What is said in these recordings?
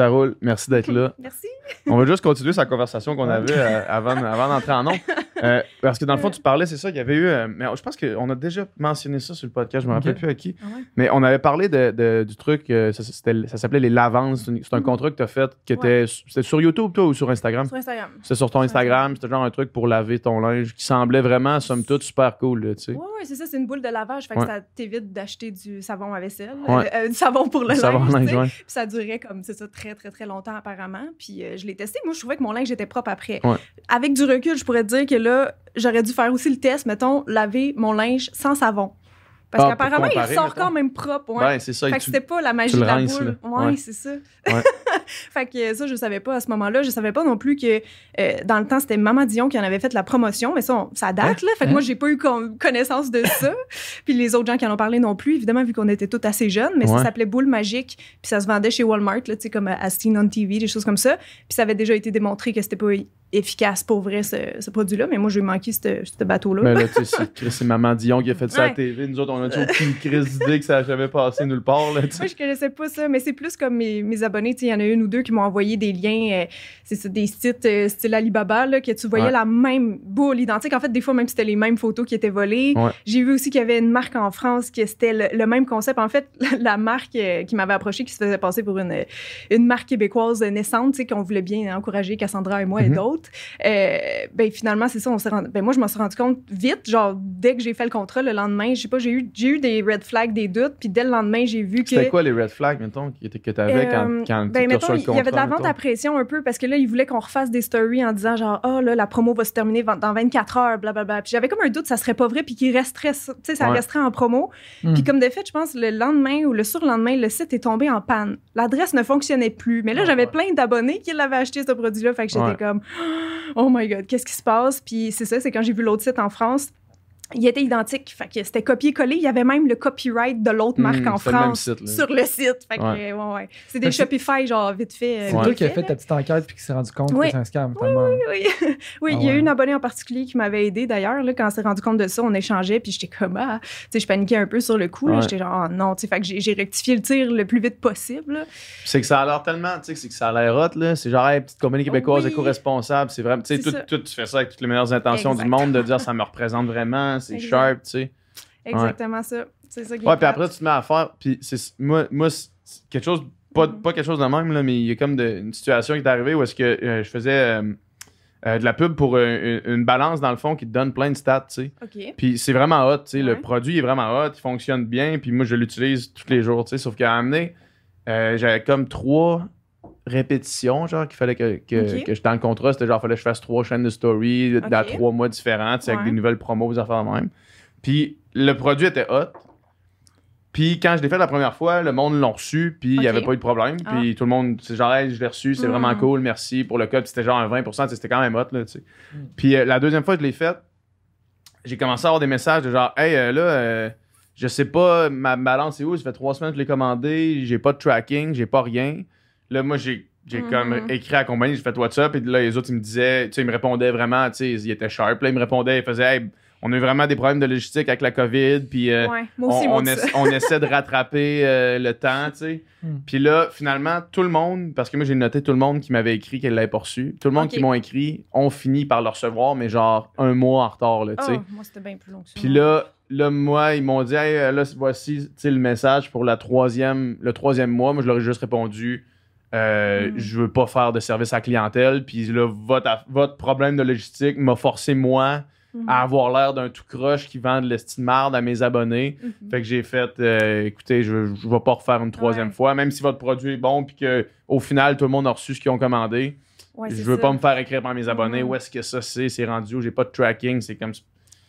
Ça roule. Merci d'être là. Merci. On va juste continuer sa conversation qu'on avait euh, avant, avant d'entrer en nombre. Euh, parce que dans le fond, tu parlais, c'est ça, il y avait eu. euh, mais je pense qu'on a déjà mentionné ça sur le podcast, je me rappelle plus à qui. Ah ouais? Mais on avait parlé de, de- du truc, euh, ça, s'appelait les lavances. C'est un Mhm. contrat que tu as fait qui était. C'était sur YouTube, toi, ou sur Instagram? Sur Instagram. C'était sur ton Sur Instagram, c'était genre un truc pour laver ton linge qui semblait vraiment, somme toute, super cool, là, tu sais. Oui, ouais, c'est ça, c'est une boule de lavage. Fait Ouais. que ça t'évite d'acheter du savon à vaisselle, Ouais. euh, du savon pour le en linge. linge, ouais. Puis ça durait comme, c'est ça, très, très, très longtemps apparemment. Puis je l'ai testé. Moi, je trouvais que mon linge était propre après. Ouais. Avec du recul, je pourrais te dire que là, j'aurais dû faire aussi le test, mettons, laver mon linge sans savon. Parce Ah, qu'apparemment, il mettons. quand même propre. Ouais. Ouais, c'est ça. Fait que c'était pas la magie de la rinces, boule. Ouais, Ouais. c'est ça. Ouais. fait que ça, je savais pas à ce moment-là. Je savais pas non plus que euh, dans le temps, c'était Maman Dion qui en avait fait la promotion, mais ça, on- ça date, là. Fait que Hein? moi, j'ai pas eu con- connaissance de ça. puis les autres gens qui en ont parlé non plus, évidemment, vu qu'on était tous assez jeunes, mais ça s'appelait Boule Magique. Puis ça se vendait chez Walmart, là, tu sais, comme à Seen on TV, des choses comme ça. Puis ça avait déjà été démontré que c'était pas efficace pour vrai, ce, ce produit-là. Mais moi, j'ai manqué ce ce bateau-là. Mais là, tu sais, c'est Chris et Maman Dion qui a fait ça à la. TV. Nous autres, on a aucune crise d'idée que ça jamais passé nulle part, là. Moi, je connaissais pas ça, mais c'est plus comme mes, mes abonnés. Il y en a une ou deux qui m'ont envoyé des liens, euh, c'est des sites euh, style Alibaba, là, que tu voyais Ouais. la même boule identique. En fait, des fois, même c'était les mêmes photos qui étaient volées. Ouais. J'ai vu aussi qu'il y avait une marque en France qui c'était le, le même concept. En fait, la marque euh, qui m'avait approché, qui se faisait passer pour une, une marque québécoise naissante, qu'on voulait bien encourager Cassandra et moi et Mhm. D'autres. Euh, ben finalement, c'est ça, on s'est rendu, ben moi, je m'en suis rendu compte vite, genre dès que j'ai fait le contrat le lendemain, je sais pas, j'ai eu, j'ai eu des red flags, des doutes, puis dès le lendemain, j'ai vu que C'était quoi les red flags, mettons, que t'avais quand, euh, quand ben, tu mettons, reçois le il y avait de la contrat, vente à pression un peu parce que là, ils voulaient qu'on refasse des stories en disant genre, oh là, la promo va se terminer dans 24 heures, blablabla. Puis j'avais comme un doute, ça serait pas vrai, puis qu'il resterait, tu sais, ça Ouais. resterait en promo. Hmm. Puis comme de fait, je pense, le lendemain ou le surlendemain, le site est tombé en panne. L'adresse ne fonctionnait plus. Mais là, Oh, j'avais ouais. plein d'abonnés qui l'avaient acheté, ce produit-là. Fait que j'étais Ouais. comme, oh my God, qu'est-ce qui se passe? Puis c'est ça, c'est quand j'ai vu l'autre site en France. Il était identique, fait que c'était copié-collé. Il y avait même le copyright de l'autre Hmm, marque en le France site, sur le site. Fait que, Ouais. ouais, ouais. C'est des Shopify, genre, vite fait. euh, C'est toi qui as fait ta petite enquête puis qui s'est rendu compte Oui. que c'est un scam, tellement. Oui, oui Ah il y a ouais. eu une abonnée en particulier qui m'avait aidé d'ailleurs. Là, quand on s'est rendu compte de ça, on échangeait, puis j'étais comme, ah, tu sais, je paniquais un peu sur le coup. J'étais genre, oh, non, tu sais, fait que j'ai rectifié le tir le plus vite possible. là. C'est que ça a l'air tellement, tu sais, c'est que ça a l'air hot, là. C'est genre, hey, petite compagnie québécoise Oui. éco-responsable. C'est vraiment, tu sais, tu fais ça avec toutes les meilleures intentions du monde de dire ça me représente vraiment, c'est sharp, tu sais. Exactement ça. C'est ça qui Ouais, puis après, tu te mets à faire. Puis c'est, moi, moi quelque chose, pas, Mhm. pas quelque chose de même, là, mais il y a comme de- une situation qui est arrivée où est-ce que euh, je faisais euh, euh, de la pub pour euh, une, balance, dans le fond, qui te donne plein de stats, tu sais. Puis c'est vraiment hot, tu sais. Le produit est vraiment hot, il fonctionne bien, puis moi, je l'utilise tous les jours, tu sais. Sauf qu'à amener, euh, j'avais comme trois répétitions, genre, qu'il fallait que, que, Ok. que je dans le contrat, c'était genre, fallait que je fasse trois chaînes de story dans trois mois différents, tu sais, avec Ouais. des nouvelles promos, des affaires de même. Puis le produit était hot. Puis quand je l'ai fait la première fois, le monde l'a reçu, puis il n'y avait pas eu de problème. Puis tout le monde, c'est genre, hey, je l'ai reçu, c'est Mm. vraiment cool, merci pour le code. C'était genre un 20%, tu sais, c'était quand même hot, là, tu sais. Mm. Puis euh, la deuxième fois que je l'ai fait, j'ai commencé à avoir des messages de genre, hey, euh, là, euh, je sais pas, ma balance est où, ça fait trois semaines que je l'ai commandé, j'ai pas de tracking, j'ai pas rien. Là, moi, j'ai. J'ai comme écrit à la compagnie, j'ai fait WhatsApp, et là, les autres, ils me disaient, tu sais, ils me répondaient vraiment, tu sais, ils étaient sharp, là, ils me répondaient, ils faisaient, hey, on a eu vraiment des problèmes de logistique avec la COVID, puis euh, ouais, moi aussi, on, on aussi. essa- on essaie de rattraper euh, le temps, tu sais. Hmm. Puis là, finalement, tout le monde, parce que moi j'ai noté tout le monde qui m'avait écrit qu'elle l'avait pas reçu, tout le monde qui m'ont écrit ont fini par le recevoir, mais genre un mois en retard, là, tu sais. Oh, moi, c'était bien plus long que ça. Puis là, là, moi, ils m'ont dit, hey, euh, là, voici tu sais, le message pour la troisième, le troisième mois. Moi, je leur ai juste répondu, euh, Mm. je veux pas faire de service à la clientèle. Puis là, votre, votre problème de logistique m'a forcé, moi, à avoir l'air d'un tout croche qui vend de l'estime marde à mes abonnés. Mhm. Fait que j'ai fait, euh, écoutez, je, je vais pas refaire une troisième Ouais. fois, même si votre produit est bon, puis que au final, tout le monde a reçu ce qu'ils ont commandé. Ouais, je veux ça. pas me faire écrire par mes abonnés où est-ce que ça c'est, c'est rendu où? J'ai pas de tracking, c'est comme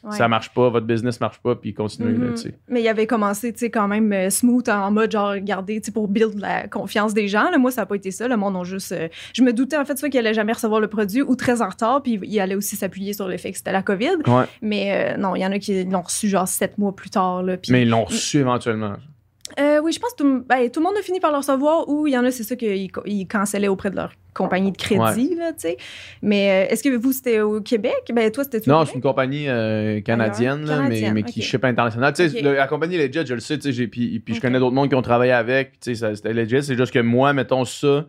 Ouais. ça marche pas, votre business marche pas, puis continuez, là, Mhm. tu sais. Mais il avait commencé, tu sais, quand même euh, smooth en mode genre, regardez, tu sais, pour build la confiance des gens. Là, moi, ça n'a pas été ça. Le monde a juste. euh, je me doutais, en fait, soit qu'il allait jamais recevoir le produit ou très en retard, puis il allait aussi s'appuyer sur le fait que c'était la COVID. Ouais. Mais euh, non, il y en a qui l'ont reçu genre sept mois plus tard. Là, Mais ils l'ont reçu éventuellement. Euh, oui, je pense que tout, ben, tout le monde a fini par le recevoir ou il y en a, c'est ça qu'ils ils cancellaient auprès de leur compagnie de crédit, là, tu sais. Mais euh, est-ce que vous, c'était au Québec? Ben, toi, c'était Non, c'est une compagnie euh, canadienne, là, mais, Canadienne, mais qui ok. ship international. Tu sais, la compagnie legit, je le sais, tu sais, puis, puis je connais d'autres mondes qui ont travaillé avec, tu sais, c'était legit. C'est juste que moi, mettons ça,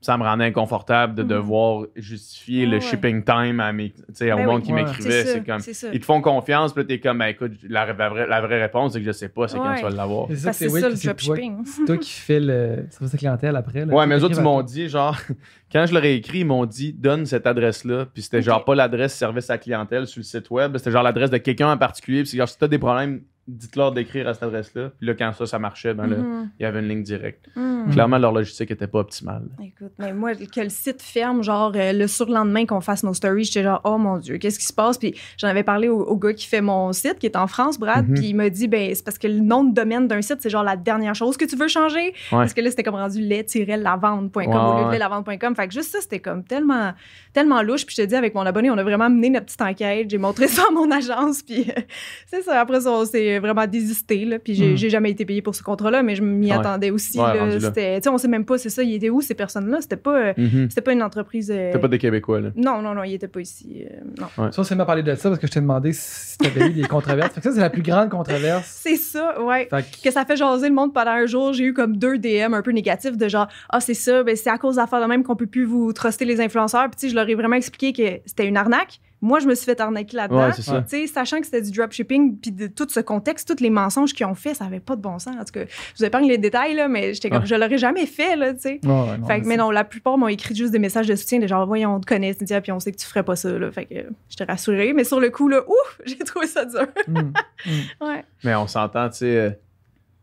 ça me rendait inconfortable de Mhm. devoir justifier le Ouais. shipping time à mes, tu sais, au Ben monde oui. qui Ouais. m'écrivait. C'est comme. c'est ça. Ils te font confiance, puis là, t'es comme, ben écoute, la, la vraie, la vraie réponse, c'est que je sais pas, c'est quand Ouais. tu vas l'avoir. C'est ça, c'est le dropshipping. c'est toi qui fais le service clientèle après. Là, Ouais, mais eux autres, ils m'ont dit, genre, quand je leur ai écrit, ils m'ont dit, donne cette adresse-là. Puis c'était genre pas l'adresse service à la clientèle sur le site web, c'était genre l'adresse de quelqu'un en particulier. Puis c'est genre, si t'as des problèmes, dites-leur d'écrire à cette adresse-là. Puis là, quand ça, ça marchait, ben là, Mhm. il y avait une ligne directe. Mhm. Clairement, leur logistique était pas optimale. Écoute, mais moi, que le site ferme, genre euh, le surlendemain qu'on fasse nos stories, j'étais genre, oh mon Dieu, qu'est-ce qui se passe? Puis j'en avais parlé au, au gars qui fait mon site, qui est en France, Brad, Mhm. puis il m'a dit, ben, c'est parce que le nom de domaine d'un site, c'est genre la dernière chose que tu veux changer. Parce que là, c'était comme rendu lait-lavande.com Ouais, au lieu de lait-lavande.com. Fait que juste ça, c'était comme tellement, tellement louche. Puis je te dis, avec mon abonné, on a vraiment mené notre petite enquête. J'ai montré ça à mon agence. Puis euh, c'est ça. Après ça, on s'est vraiment désisté. Là. Puis j'ai j'ai jamais été payé pour ce contrat-là, mais je m'y Ouais. attendais aussi. Ouais, là. C'était- Tu sais, on sait même pas, c'est ça, il était où ces personnes-là? C'était pas, euh, Mhm. c'était pas une entreprise. euh, C'était pas des Québécois, là. Non, non, non, il était pas ici. euh, non. Ça, c'est m'a parlé de ça parce que je t'ai demandé si t'avais eu des controverses. Fait que ça, c'est la plus grande controverse. C'est ça, ouais. Fait que- que ça fait jaser le monde pendant un jour. J'ai eu comme deux DM un peu négatifs de genre ah c'est ça, ben c'est à cause d'affaires de même qu'on peut plus vous truster les influenceurs. Puis tu sais, je leur ai vraiment expliqué que c'était une arnaque. Moi, je me suis fait arnaquer là-dedans. Ouais, sachant que c'était du dropshipping, puis de tout ce contexte, tous les mensonges qu'ils ont fait, ça avait pas de bon sens. En tout cas, je vous épargne les détails là, mais j'étais comme Ouais. je l'aurais jamais fait là, tu sais. Ouais, ouais, non, Fait que, mais non, la plupart m'ont écrit juste des messages de soutien, de genre, voyons, on te connaît, Cynthia, puis on sait que tu ferais pas ça, là. Fait que, euh, je t'ai rassurée. Mais sur le coup, là, ouf, j'ai trouvé ça dur. Hum, hum. ouais. Mais on s'entend, tu sais.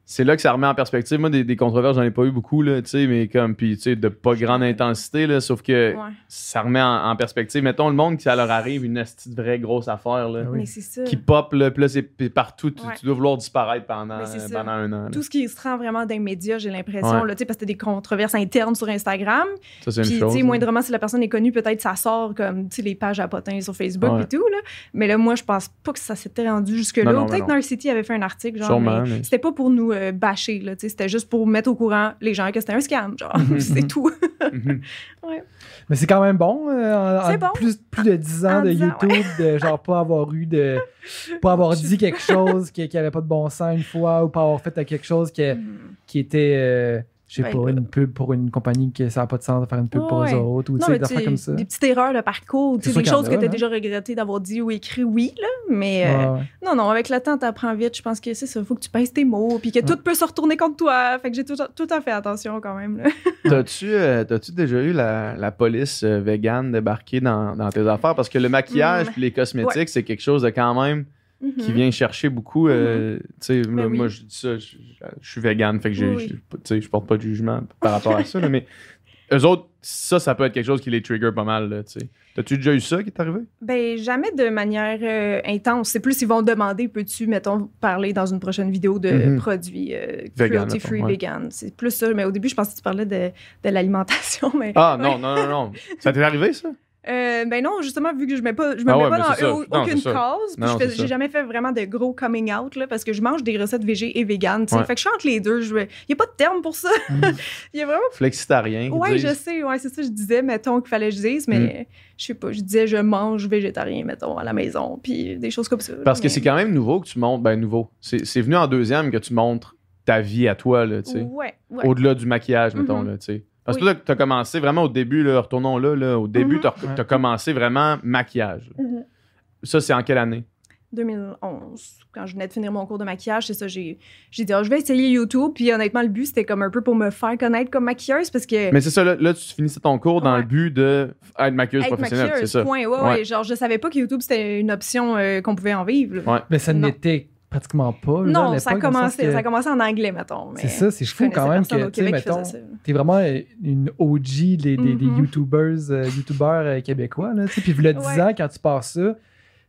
C'est là que ça remet en perspective. Moi, des, des controverses, j'en ai pas eu beaucoup, là, tu sais, mais comme, puis, tu sais, de pas grande intensité, là, sauf que ouais. ça remet en, en perspective. Mettons, le monde qui, ça leur arrive, une vraie grosse affaire, là, Ah oui. Mais c'est ça. qui pop, là, puis là, c'est puis partout, tu, Ouais. tu dois vouloir disparaître pendant, pendant un an. là. tout ce qui se rend vraiment d'un média, j'ai l'impression, Ouais. là, tu sais, parce que t'as des controverses internes sur Instagram. Ça, c'est Puis, une tu chose. sais, là. moindrement, si la personne est connue, peut-être ça sort comme, tu sais, les pages à potins sur Facebook Ouais. et tout, là. Mais là, moi, je pense pas que ça s'était rendu jusque-là. Peut-être. Narcity avait fait un article, genre, Sûrement, mais mais- c'était pas pour nous euh, sais, c'était juste pour mettre au courant les gens que c'était un scam, genre. Mhm, c'est tout. Mhm. Mais c'est quand même bon. euh, en- C'est en bon. Plus, plus de 10 ans En de 10 ans, YouTube, de genre pas avoir eu de. pas avoir dit quelque chose qui, qui avait pas de bon sens une fois ou pas avoir fait quelque chose qui, Mhm. qui était. euh, je sais Ouais, pas, une pub pour une compagnie que ça n'a pas de sens de faire une pub pour eux autres ou tu Non, des tu affaires comme ça. des petites erreurs de parcours, tu des choses a, que tu as là. déjà regretté d'avoir dit ou écrit, oui, là, mais euh, non, non, avec le temps, t'apprends vite. Je pense que c'est ça, faut que tu pèses tes mots, puis que tout peut se retourner contre toi. Fait que j'ai tout, tout à fait attention quand même. T'as-tu euh, t'as-tu déjà eu la, la police euh, vegan débarquer dans, dans tes affaires? Parce que le maquillage Mm. puis les cosmétiques, c'est quelque chose de quand même qui Mhm. vient chercher beaucoup. euh, sais, Ben moi, oui. moi, je dis ça, je, je suis vegan, fait que j'ai- Oui, je porte pas de jugement par rapport à ça, là, mais eux autres, ça, ça peut être quelque chose qui les trigger pas mal. T'as-tu déjà eu ça qui est arrivé? Ben, jamais de manière euh, intense. C'est plus, ils vont demander, peux-tu, mettons, parler dans une prochaine vidéo de Mhm. produits euh, Vegan, cruelty-free ouais. vegan. C'est plus ça. Mais au début, je pensais que tu parlais de, de l'alimentation. Mais, Ah non, non, non, non. Ça t'est arrivé, ça? Euh, ben non, justement, vu que je mets pas, je me Ah mets ouais, pas dans Non, aucune cause. puis Non, je j'ai jamais fait vraiment de gros coming out là, parce que je mange des recettes végé et vegan. Ouais. Fait que je suis entre les deux. Il n'y a pas de terme pour ça. Il y a vraiment. Flexitarien. Ouais, je sais. Ouais, c'est ça. Je disais, mettons qu'il fallait que je dise, mais Mm. je sais pas. Je disais, je mange végétarien, mettons, à la maison, puis des choses comme ça. Parce que c'est quand même nouveau que tu montres. Ben, nouveau. C'est venu en deuxième que tu montres ta vie à toi, là, tu sais. Ouais, ouais. Au-delà du maquillage, mettons, Mhm. là, tu sais. Parce que Oui. là, tu as commencé vraiment au début, là, retournons là, là au début, Mhm. tu as, commencé vraiment maquillage. Mhm. Ça, c'est en quelle année? 2011, quand je venais de finir mon cours de maquillage, c'est ça, j'ai j'ai dit, Ah, je vais essayer YouTube. Puis honnêtement, le but, c'était comme un peu pour me faire connaître comme maquilleuse parce que. Mais c'est ça, là, là, tu finissais ton cours dans Ouais. le but de être maquilleuse être professionnelle, c'est ça. point. Ouais, Ouais. ouais. Genre, je savais pas que YouTube, c'était une option euh, qu'on pouvait en vivre. là. Ouais. Mais ça n'était pratiquement pas. là, Non, ça a, le commencé, que ça a commencé en anglais, mettons. C'est ça, c'est fou quand même que, tu mettons, t'es vraiment une OG des, des, des Mhm. YouTubers, euh, YouTubeurs euh, québécois, là. Puis, y a 10 Ouais. ans, quand tu passes ça, tu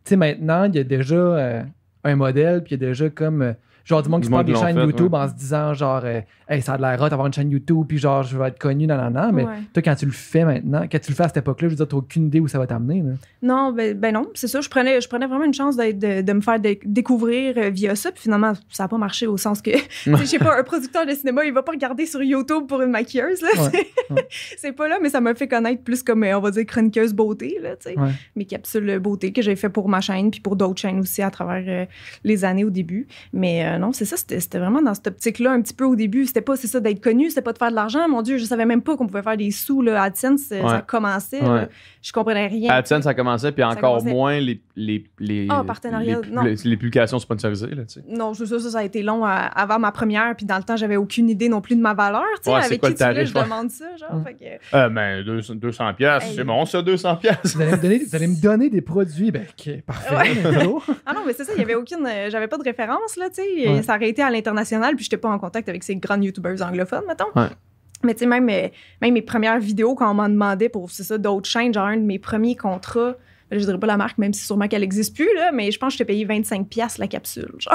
sais, maintenant, il y a déjà euh, un modèle, puis il y a déjà comme. Genre, du monde qui se parle des chaînes fait, YouTube ouais. en se disant, genre, euh, hey, ça a de l'air hot d'avoir une chaîne YouTube, puis genre, je vais être connu, nan, nan, nan. Mais Ouais. toi, quand tu le fais maintenant, quand tu le fais à cette époque-là, je veux dire, t'as aucune idée où ça va t'amener, là. Non, ben, ben non, c'est ça. Je prenais, je prenais vraiment une chance d'être- de, de me faire dé- découvrir euh, via ça. Puis finalement, ça n'a pas marché au sens que, je sais pas, un producteur de cinéma, il va pas regarder sur YouTube pour une maquilleuse. Là, Ouais, C'est- pas là, mais ça m'a fait connaître plus comme, euh, on va dire, chroniqueuse beauté. Là, tu sais. Ouais. Mes capsules beauté que j'ai fait pour ma chaîne, puis pour d'autres chaînes aussi à travers euh, les années au début. Mais euh, euh, non, c'est ça, c'était c'était vraiment dans cette optique-là un petit peu au début. C'était pas, c'est ça, d'être connu, c'était pas de faire de l'argent. Mon Dieu, je savais même pas qu'on pouvait faire des sous, là. AdSense, euh, ça commençait. Ouais. là. Je comprenais rien. AdSense, ça commençait, puis encore commençait. moins les, les, les, Ah, partenariat, les, non. les- les publications sponsorisées. Là, tu sais. Non, c'est ça, ça, ça a été long à- avant ma première. Puis dans le temps, j'avais aucune idée non plus de ma valeur. Tu sais, Ouais, avec quoi qui le tu voulais, tarif, je demande ça, genre. Mm. Fait que- Euh, ben, 200, 200 piastres, Hey. c'est bon, ça, 200 piastres. Vous allez me donner, vous allez me donner des produits. Ben, ok, parfait. Ah non, mais c'est ça, il y avait aucune. euh, J'avais pas de référence, là, tu sais. Ouais. Ça aurait été à l'international, puis j'étais pas en contact avec ces grands YouTubers anglophones, mettons. Ouais. Mais tu sais, même, euh, même mes premières vidéos, quand on m'en demandait pour, c'est ça, d'autres chaînes, genre un de mes premiers contrats, je dirais pas la marque, même si sûrement qu'elle existe plus, là, mais je pense que je t'ai payé 25$ piastres la capsule. Genre.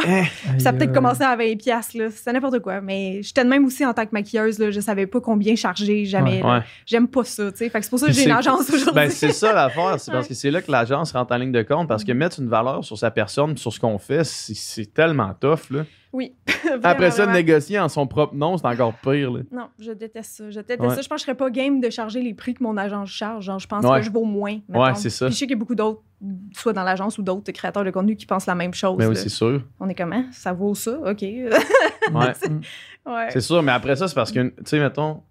Ça a peut-être commencé à 20$, piastres, là. C'était n'importe quoi. Mais j'étais de même aussi en tant que maquilleuse, là. Je savais pas combien charger, jamais. Ouais. là. Ouais. J'aime pas ça, tu sais. C'est pour ça que j'ai une c'est- agence aujourd'hui. Ben, c'est ça l'affaire, c'est parce que c'est là que l'agence rentre en ligne de compte. Parce que mettre une valeur sur sa personne, sur ce qu'on fait, c'est- c'est tellement tough. Là. Oui. Après ça, négocier en son propre nom, c'est encore pire. Là. Non, je déteste ça. Je déteste Ouais. ça. Je pense que je serais pas game de charger les prix que mon agence charge. Genre, je pense Ouais. que je vaux moins. Ouais, mettons. c'est ça. Puis je sais qu'il y a beaucoup d'autres, soit dans l'agence ou d'autres créateurs de contenu qui pensent la même chose. Mais Ben oui, c'est sûr. On est comment? Ça vaut ça? OK. Ouais. ouais. C'est sûr, mais après ça, c'est parce que, tu sais, mettons,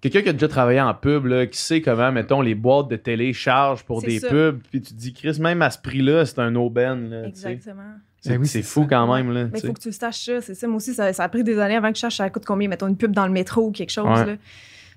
quelqu'un qui a déjà travaillé en pub, là, qui sait comment, mettons, les boîtes de télé chargent pour des ça. pubs, puis tu te dis, Chris, même à ce prix-là, c'est un aubaine. là, sais. Exactement. C'est oui, fou ça. quand même. Là, Mais il sais. faut que tu saches ça. C'est ça. Moi aussi, ça, ça a pris des années avant que je sache ça coûte combien, mettons, une pub dans le métro ou quelque chose. Ouais. Là.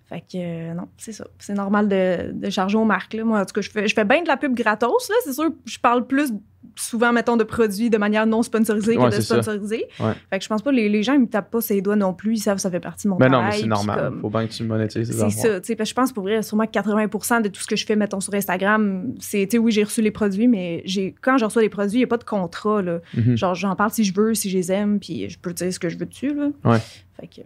Fait que euh, non, c'est ça. C'est normal de, de charger aux marques. Là. Moi, en tout cas, je fais, je fais bien de la pub gratos. Là. C'est sûr, je parle plus souvent, mettons, de produits de manière non sponsorisée Ouais, que de sponsorisée. Ouais. Fait que je pense pas les, les gens, ils me tapent pas ses doigts non plus. Ils savent que ça fait partie de mon Ben non, travail. mais c'est normal. comme- Faut bien que tu monétises ces c'est ça, parce que je pense pour vrai, sûrement que 80 de tout ce que je fais, mettons, sur Instagram, c'est, oui, j'ai reçu les produits, mais j'ai, quand je reçois les produits, il n'y a pas de contrat, là. Mhm. Genre, j'en parle si je veux, si je les aime, puis je peux dire ce que je veux dessus, là. Ouais. Fait que,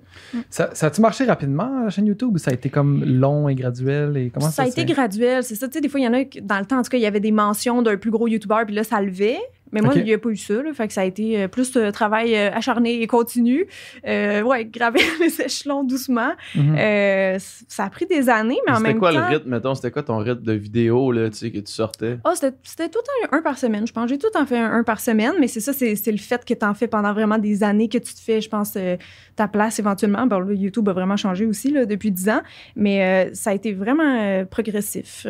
Ça, ça a-tu marché rapidement, la chaîne YouTube, ou ça a été comme long et graduel? Et comment ça, ça, a été graduel, c'est ça, tu sais, des fois, il y en a, dans le temps, en tout cas, il y avait des mentions d'un plus gros YouTuber, puis là, ça levait. Mais moi, il n'y a pas eu ça, là. Fait que ça a été euh, plus euh, travail euh, acharné et continu. Euh, ouais, graver les échelons doucement. Mhm. Euh, ça a pris des années, mais en C'était même quoi temps... le rythme, mettons? C'était quoi ton rythme de vidéo, là, tu sais, que tu sortais? Ah, c'était c'était tout temps un par semaine. Je pense j'ai tout temps fait un, un par semaine, mais c'est ça, c'est le fait que tu en fais pendant vraiment des années que tu te fais, je pense, euh, ta place éventuellement. Bon, là, YouTube a vraiment changé aussi là, depuis 10 ans, mais ça a été vraiment progressif.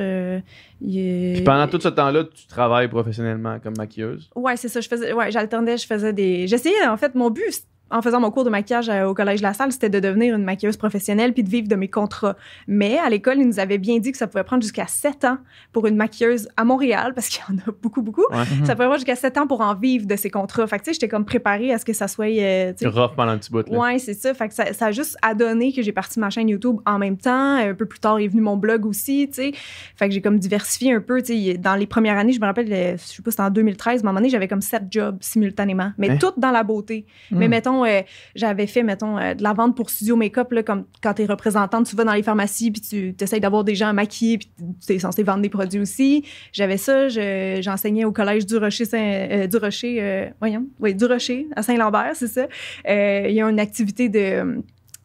Il- Puis pendant tout ce temps-là, tu travailles professionnellement comme maquilleuse? Ouais, c'est ça. Je faisais, ouais, j'alternais, je faisais des. J'essayais, en fait, mon but, en faisant mon cours de maquillage euh, au Collège La Salle, c'était de devenir une maquilleuse professionnelle puis de vivre de mes contrats. Mais à l'école, ils nous avaient bien dit que ça pouvait prendre jusqu'à 7 ans pour une maquilleuse à Montréal, parce qu'il y en a beaucoup, beaucoup. Ouais. Ça pouvait prendre jusqu'à 7 ans pour en vivre de ces contrats. Fait que, tu sais, j'étais comme préparée à ce que ça soit. euh, tu Rough pendant un petit bout. Là. Ouais, c'est ça. Fait que ça, ça a juste adonné que j'ai parti ma chaîne YouTube en même temps. Un peu plus tard est venu mon blog aussi, tu sais. Fait que j'ai comme diversifié un peu, tu sais. Dans les premières années, je me rappelle, euh, je sais pas, c'était en 2013, mais à un moment donné, j'avais comme sept jobs simultanément, mais Hein? toutes dans la beauté. Mais mettons, euh, j'avais fait, mettons, euh, de la vente pour Studio Makeup, là, comme quand t'es représentante, tu vas dans les pharmacies, puis tu essayes d'avoir des gens maquillés, puis tu es censé vendre des produits aussi. J'avais ça, je- j'enseignais au collège du Rocher, Saint- euh, du Rocher, voyons, du Rocher, à Saint-Lambert, c'est ça. Il y a une activité de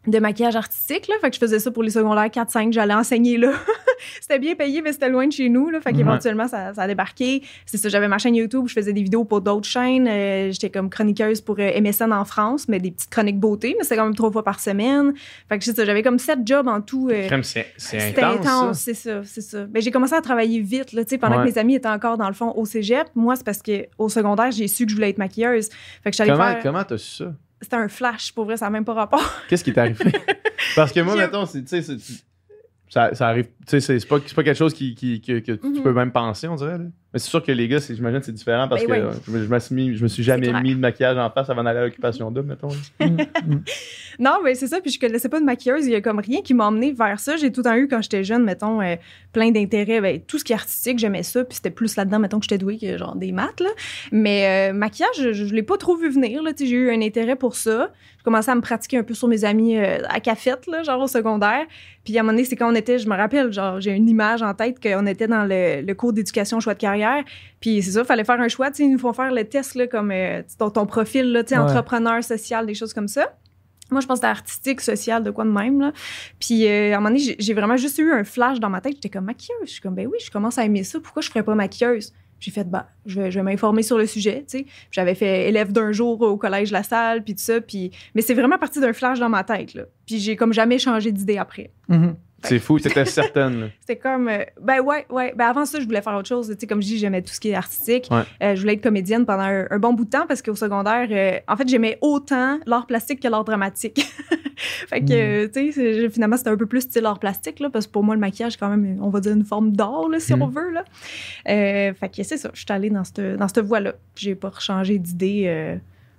de maquillage artistique là fait que je faisais ça pour les secondaires 4 5 j'allais enseigner là c'était bien payé mais c'était loin de chez nous là fait qu'éventuellement ça, ça a débarqué c'est ça j'avais ma chaîne YouTube je faisais des vidéos pour d'autres chaînes euh, j'étais comme chroniqueuse pour euh, MSN en France mais des petites chroniques beauté mais c'était quand même trois fois par semaine fait que c'est ça j'avais comme sept jobs en tout euh, c'est intense, c'est ça, c'est ça. Mais j'ai commencé à travailler vite, là, pendant Ouais. que mes amis étaient encore dans le fond au cégep. Moi, c'est parce que au secondaire, j'ai su que je voulais être maquilleuse. Fait que j'allais Comment faire. comment t'as su ça? C'était un flash, pour vrai, ça n'a même pas rapport. Qu'est-ce qui t'est arrivé? Parce que moi, mettons, c'est- tu sais, ça, ça arrive. Tu sais, c'est pas, c'est pas quelque chose qui, qui- que, que tu Mhm. peux même penser, on dirait. là. Mais c'est sûr que les gars, c'est- j'imagine que c'est différent parce Ben que euh, je, me- je me suis mis- je me suis jamais mis de maquillage en face avant d'aller à l'occupation double, mettons. là. Mhm. Mhm. Non, mais c'est ça. Puis je connaissais pas de maquilleuse. Il y a comme rien qui m'a emmené vers ça. J'ai tout le temps eu, quand j'étais jeune, mettons, euh, plein d'intérêts. Ben, tout ce qui est artistique, j'aimais ça. Puis c'était plus là-dedans, mettons, que j'étais douée que genre des maths. Là. Mais euh, maquillage, je, je l'ai pas trop vu venir. J'ai eu un intérêt pour ça. J'ai commencé à me pratiquer un peu sur mes amis euh, à cafette, là, genre au secondaire. Puis à un moment donné, c'est quand on était, je me rappelle, genre, j'ai une image en tête qu'on était dans le, le cours d'éducation choix de carrière. Puis c'est ça, il fallait faire un choix. Tu sais, ils nous font faire le test, là, comme euh, ton, ton profil, là, Ouais. entrepreneur, social, des choses comme ça. Moi, je pense que artistique, social, de quoi de même. Là. Puis, euh, à un moment donné, j'ai- vraiment juste eu un flash dans ma tête. J'étais comme maquilleuse. Je suis comme, ben oui, je commence à aimer ça. Pourquoi je ferais pas maquilleuse? j'ai fait, bah, je vais, m'informer sur le sujet, tu sais. J'avais fait élève d'un jour au collège La Salle, puis tout ça. Puis... Mais c'est vraiment parti d'un flash dans ma tête, là. Puis j'ai comme jamais changé d'idée après. Mhm. C'est fou, t'étais certaine. C'était comme, euh, ben ouais, ouais. Ben avant ça, je voulais faire autre chose. Tu sais, comme je dis, j'aimais tout ce qui est artistique. Ouais. Euh, je voulais être comédienne pendant un, un bon bout de temps parce qu'au secondaire, euh, en fait, j'aimais autant l'art plastique que l'art dramatique. fait que, euh, tu sais, finalement, c'était un peu plus style art plastique, là, parce que pour moi, le maquillage, quand même, on va dire une forme d'art, là, si on veut, là. Fait que c'est ça, je suis allée dans cette, dans cette voie-là. J'ai pas changé d'idée.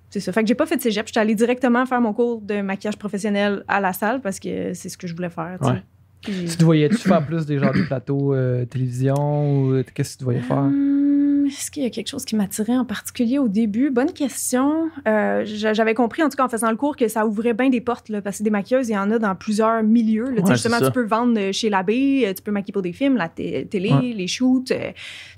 c'est ça. Fait que j'ai pas fait de cégep. Je suis allée directement faire mon cours de maquillage professionnel à la salle parce que c'est ce que je voulais faire. Ouais. Tu te voyais-tu faire plus des genres de plateaux euh, télévision ou euh, qu'est-ce que tu te voyais faire? Est-ce qu'il y a quelque chose qui m'attirait en particulier au début? Bonne question. Euh, j'a- J'avais compris, en tout cas, en faisant le cours, que ça ouvrait bien des portes, là, parce que des maquilleuses, il y en a dans plusieurs milieux. là. Ouais, justement, tu peux vendre euh, chez l'abbé, euh, tu peux maquiller pour des films, la té- télé, Ouais. les shoots, euh,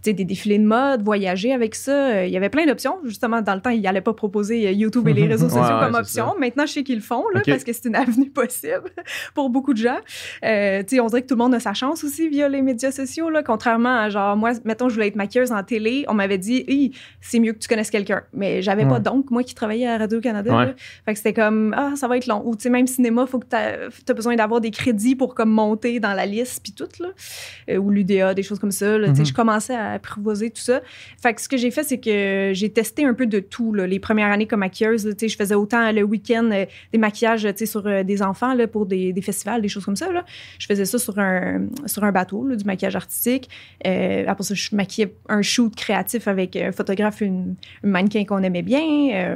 des défilés de mode, voyager avec ça. Il y avait plein d'options. Justement, dans le temps, ils n'allaient pas proposer YouTube et les réseaux sociaux Ouais, comme option. Maintenant, je sais qu'ils le font, là, parce que c'est une avenue possible pour beaucoup de gens. Euh, on dirait que tout le monde a sa chance aussi via les médias sociaux, là, contrairement à genre, moi, mettons, je voulais être maquilleuse en télé, on m'avait dit, c'est mieux que tu connaisses quelqu'un. Mais j'avais pas Ouais. donc, moi qui travaillais à Radio-Canada. Ouais. là. Fait que c'était comme, ah, ça va être long. Ou, tu sais, même cinéma, faut que tu as besoin d'avoir des crédits pour comme monter dans la liste, puis tout, là. Euh, ou l'UDA, des choses comme ça. là. Mhm. Je commençais à apprivoiser tout ça. Fait que ce que j'ai fait, c'est que j'ai testé un peu de tout, là, les premières années comme maquilleuse. là. Je faisais autant le week-end euh, des maquillages sur euh, des enfants là, pour des, des festivals, des choses comme ça. Là. Je faisais ça sur un, sur un bateau, là, du maquillage artistique. Après ça, je maquillais un shoot créatif avec un photographe, une, une mannequin qu'on aimait bien. Euh,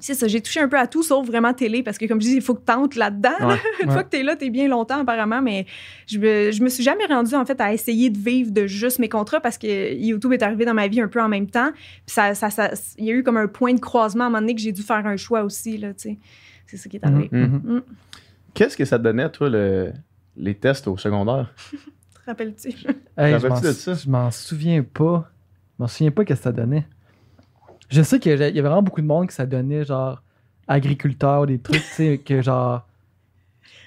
c'est ça, j'ai touché un peu à tout, sauf vraiment télé, parce que comme je dis, il faut que tu tentes là-dedans. Ouais. Une Ouais. fois que tu es là, tu es bien longtemps apparemment, mais je me, je me suis jamais rendue en fait à essayer de vivre de juste mes contrats parce que YouTube est arrivé dans ma vie un peu en même temps. Puis ça, ça, ça- il y a eu comme un point de croisement à un moment donné que j'ai dû faire un choix aussi, là, tu sais. C'est ça qui est arrivé. Mhm. Mm. Qu'est-ce que ça te donnait, toi, le- les tests au secondaire? Te rappelles-tu? Hey, T'en je m'en rappelles-tu de ça? je m'en souviens pas. Je m'en souviens pas qu'est-ce que ça donnait. Je sais qu'il y avait vraiment beaucoup de monde que ça donnait, genre, agriculteur, des trucs, tu sais, que genre.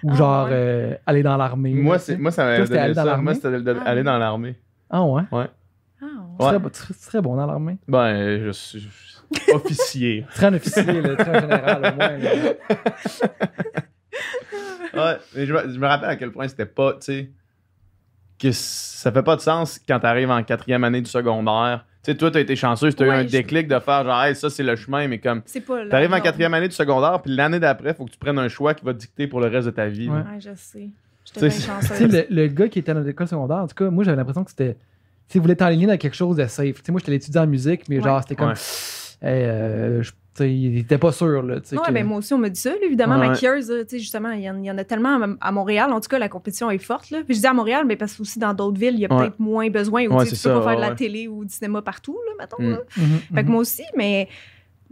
Ou Ah, genre, ouais. euh, aller dans l'armée. Moi, c'est, moi, ça aller donné dans ça. l'armée? Moi, c'était Ah, aller oui. Dans l'armée. Ah ouais? Ah, Tu, Ouais. tu serais- tu serais bon dans l'armée? Ben, je suis je suis officier. Un officier, là, un général au moins. là. Ouais, mais je me rappelle à quel point c'était pas, tu sais, que ça fait pas de sens quand t'arrives en quatrième année du secondaire. Tu sais, toi, t'as été chanceuse, t'as eu Ouais, un déclic de faire genre, hey, ça, c'est le chemin, mais comme, C'est pas. la t'arrives en quatrième année du secondaire, puis l'année d'après, faut que tu prennes un choix qui va te dicter pour le reste de ta vie. Ouais. je sais. J'étais Tu Tu chanceuse. le, le gars qui était dans l'école secondaire, en tout cas, moi, j'avais l'impression que c'était. Tu il voulait t'enligner dans quelque chose de safe. Tu sais, moi, j'étais étudiant en musique, mais Ouais. genre, c'était comme. Ouais. Hey, euh, je- il était pas sûr, là. Ouais, que- ben moi aussi, on me dit ça, là, évidemment, Ouais. maquilleuse, là, tu sais, justement, il y, en- il y en a tellement à, à Montréal. En tout cas, la compétition est forte. Là. Puis je dis à Montréal, mais parce que aussi dans d'autres villes, il y a Ouais. peut-être moins besoin. Ou tu peux pas faire de la télé ou du cinéma partout, là, mettons. Mm. là. Mhm, Fait que mhm. moi aussi, mais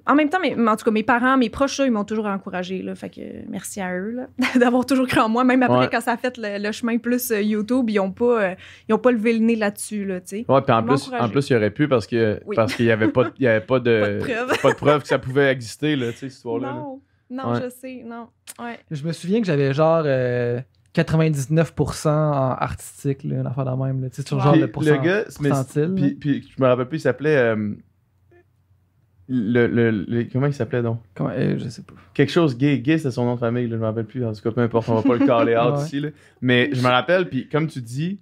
en même temps, mais, en tout cas, mes parents, mes proches, ils m'ont toujours encouragé. Là, fait que merci à eux là, d'avoir toujours cru en moi. Même après, Ouais. quand ça a fait le, le chemin plus euh, YouTube, ils n'ont pas, euh, ils ont pas levé le nez là-dessus. Là, tu sais. Ouais, puis en plus, en plus, il aurait pu parce que Oui. parce qu'il y avait pas, il y avait pas de, Pas de preuve. pas de preuve que ça pouvait exister là, tu sais, cette histoire-là. là. Non, non, Ouais. je sais, non. Ouais. Je me souviens que j'avais genre euh, 99% en artistique, là, une affaire de même. Là, tu sais, sur genre Puis le, pourcent- gars, mais- pourcentile. puis, puis je me rappelle plus, il s'appelait euh, le, le, le- comment il s'appelait donc? Comment- euh, je sais pas. quelque chose gay gay c'est son nom de famille là, je me rappelle plus en tout cas peu importe on va pas le caller out Ouais. ici là. mais je me rappelle puis comme tu dis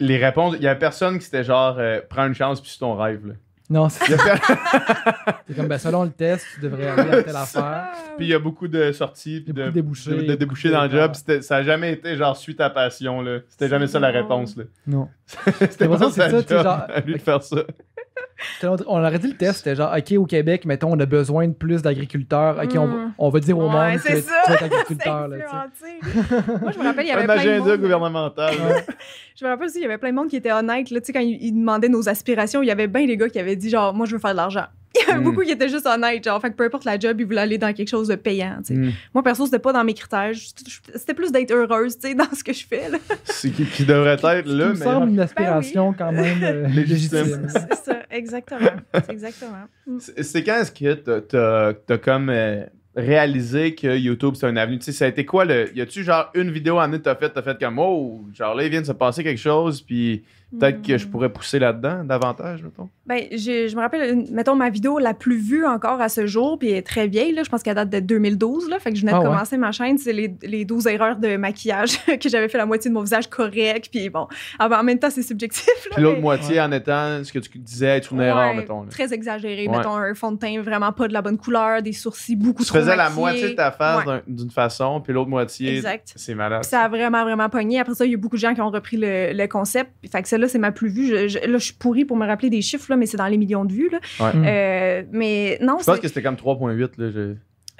les réponses il y a personne qui c'était genre euh, prends une chance puis c'est ton rêve là. Non, c'est Il y a per- c'est comme, ben, selon le test, tu devrais aller à telle affaire. puis il y a beaucoup de sorties puis Il y a de, beaucoup de débouchés, de- débouchés dans le job ça a jamais été genre suis ta passion là c'était jamais ça la réponse là Non. c'était pour pas ça, c'est sa ça, job genre- à lui de faire ça On aurait dit le test, c'était genre, OK, au Québec, mettons, on a besoin de plus d'agriculteurs. OK, on, va, Mm. on va dire au Ouais, monde que c'est tu C'est agriculteur. là. Moi, je me rappelle, il y avait un plein de monde- gouvernemental. Ouais. Je me rappelle aussi, il y avait plein de monde qui était honnête. Là, tu sais, quand ils, ils demandaient nos aspirations, il y avait bien des gars qui avaient dit genre, moi, je veux faire de l'argent. Il y avait Mm. beaucoup qui étaient juste honnêtes. Genre, fait que peu importe la job, ils voulaient aller dans quelque chose de payant. tu sais. Mm. Moi, perso, c'était pas dans mes critères. C'était plus d'être heureuse, tu sais, dans ce que je fais. là. C'est qui, qui devrait être Ça là, me mais. semble une aspiration quand même euh, Légitime. C'est ça, exactement. C'est exactement. Mm. C'est quand est-ce que t'as- comme euh, réalisé que YouTube c'est un avenue? Tu sais, ça a été quoi le. Y a-tu genre une vidéo en année que t'as fait, t'as fait comme oh, genre là il vient de se passer quelque chose, puis, peut-être que je Hmm. pourrais pousser là-dedans davantage, mettons. Ben, j'ai- je me rappelle, mettons, ma vidéo la plus vue encore à ce jour, puis elle est très vieille, là, je pense qu'elle date de 2012, là, fait que je venais Ah de ouais? commencer ma chaîne, c'est les, les 12 erreurs de maquillage, que j'avais fait la moitié de mon visage correct, puis bon, ah ben, en même temps, c'est subjectif. là, Puis l'autre mais- moitié en étant ce que tu disais être une Ouais, erreur, mettons. là. Très exagéré, Ouais. mettons, un fond de teint vraiment pas de la bonne couleur, des sourcils beaucoup Tu trop faisais la moitié de ta face d'une façon, puis l'autre moitié, Exact. c'est malade. Puis ça a vraiment, vraiment pogné. Après ça, il y a beaucoup de gens qui ont repris le, le concept. Fait que celle-là, c'est ma plus vue. Je, je- là, je suis pourrie pour me rappeler des chiffres, là, mais c'est dans les millions de vues. Là. Ouais. Mm. Euh, mais non, Je pense que c'était comme 3.8. Là, je-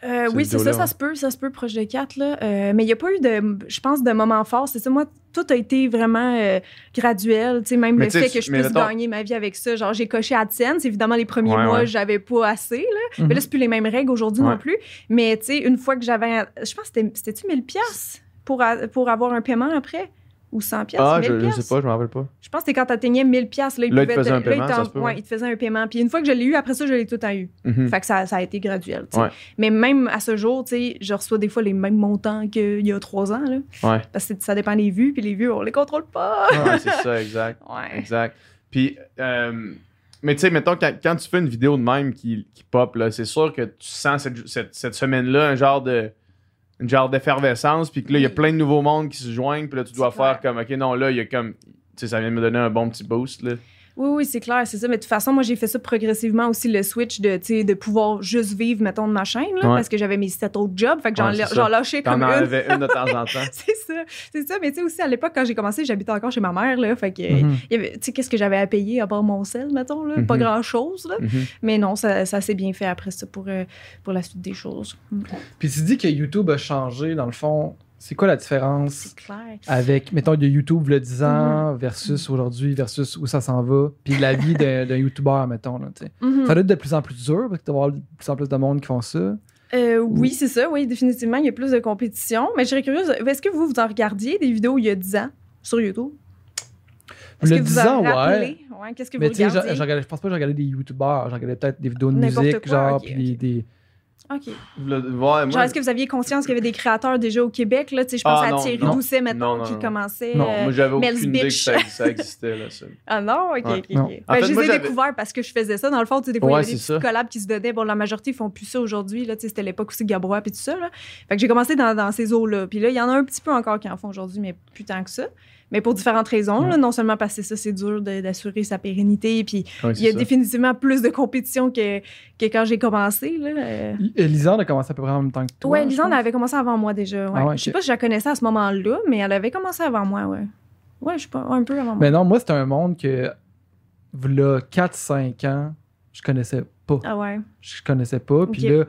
Euh, oui, c'est ça, ça se peut, ça se peut, proche de 4, là. Euh, mais il n'y a pas eu de, je pense, de moment fort. C'est ça, moi, tout a été vraiment euh, graduel. Tu sais, même Mais le fait que je puisse mettons- gagner ma vie avec ça. Genre, j'ai coché AdSense. Évidemment, les premiers Ouais, mois, ouais. j'avais pas assez, là. Mhm. Mais là, c'est plus les mêmes règles aujourd'hui Ouais. non plus. Mais, tu sais, une fois que j'avais, je pense que c'était- c'était-tu 1000 pièces pour, a- pour avoir un paiement après? Ou 100 pièces? Ah, 1000 je, je sais pas, je me rappelle pas. Je pense que quand t'atteignais 1000 pièces là, il Là, il te faisait un là, paiement, peut, ouais, ouais. il te faisait un paiement. Puis une fois que je l'ai eu, après ça, je l'ai tout le temps eu. Mhm. Fait que ça, ça a été graduel. tu. Ouais. Mais même à ce jour, tu je reçois des fois les mêmes montants qu'il y a trois ans. Là, Ouais. parce que ça dépend des vues, puis les vues, on les contrôle pas. Ouais, c'est ça, exact. Ouais. Exact. Puis, euh, mais tu sais, mettons, quand, quand tu fais une vidéo de même qui, qui pop, là, c'est sûr que tu sens cette, cette, cette semaine-là un genre de une genre d'effervescence, puis que là, il y a Oui. plein de nouveaux mondes qui se joignent, puis là, tu dois faire clair. comme, OK, non, là, il y a comme, tu sais, ça vient de me donner un bon petit boost, là. Oui, oui, c'est clair, c'est ça. Mais de toute façon, moi, j'ai fait ça progressivement aussi, le switch de, de pouvoir juste vivre, mettons, de ma chaîne, là, Ouais. parce que j'avais mes sept autres jobs. Fait que j'en Ouais, j'en lâchais T'en comme une. enlevais une de temps en temps. c'est ça, c'est ça. Mais tu sais, aussi, à l'époque, quand j'ai commencé, j'habitais encore chez ma mère, là. Fait que, Mhm. il y avait- tu sais, qu'est-ce que j'avais à payer à part mon sel, mettons, là? Pas Mhm. grand-chose, là. Mhm. Mais non, ça, ça s'est bien fait après ça pour, euh, pour la suite des choses. Puis tu dis que YouTube a changé, dans le fond. C'est quoi la différence clair. avec, mettons, de YouTube le 10 Mhm. ans versus aujourd'hui, versus où ça s'en va, puis la vie d'un YouTuber, mettons, là. Mhm. Ça doit être de plus en plus dur, parce que tu vas avoir de plus en plus de monde qui font ça. Euh, oui, c'est ça, oui, définitivement, il y a plus de compétition. Mais je serais curieuse, est-ce que vous, vous en regardiez des vidéos il y a 10 ans sur YouTube? Le que vous 10 en ans, ouais. Qu'est-ce que Mais vous tu sais, je, regardiez? je regardais- je pense pas que je regardais des YouTubers, je regardais peut-être des vidéos de musique, quoi, genre, puis des... OK. Le- ouais, moi, Genre, est-ce que vous aviez conscience qu'il y avait des créateurs déjà au Québec? Là? Je pense Ah, à non, Thierry non. Doucet, maintenant, Non, non, qui non. commençait. Non, euh, moi, j'avais Mel's aucune idée que ça, ça existait, là, ça. Ah non? OK, Ouais. OK, Non. Ben, fait, je les ai découverts parce que je faisais ça. Dans le fond, tu sais, des fois, Ouais, il y a des ça. collabs qui se donnaient. Bon, la majorité font plus ça aujourd'hui. là, C'était l'époque aussi de Gabrois et tout ça. Là. Fait que j'ai commencé dans, dans ces eaux-là. Puis là, il y en a un petit peu encore qui en font aujourd'hui, mais plus tant que ça. Mais pour différentes raisons. Ouais. là. non seulement parce que ça, c'est dur d'assurer sa pérennité. Puis Ouais, il y a ça. définitivement plus de compétition que, que quand j'ai commencé. Là. Lisande a commencé à peu près en même temps que toi. je Lisande avait commencé avant moi déjà. Ouais. Ah Je sais pas si je la connaissais à ce moment-là, mais elle avait commencé avant moi, ouais. Ouais, je sais pas, un peu avant moi. Mais non, moi, c'était un monde que, là, 4-5 ans, je connaissais pas. Ah ouais. Je connaissais pas. Puis là,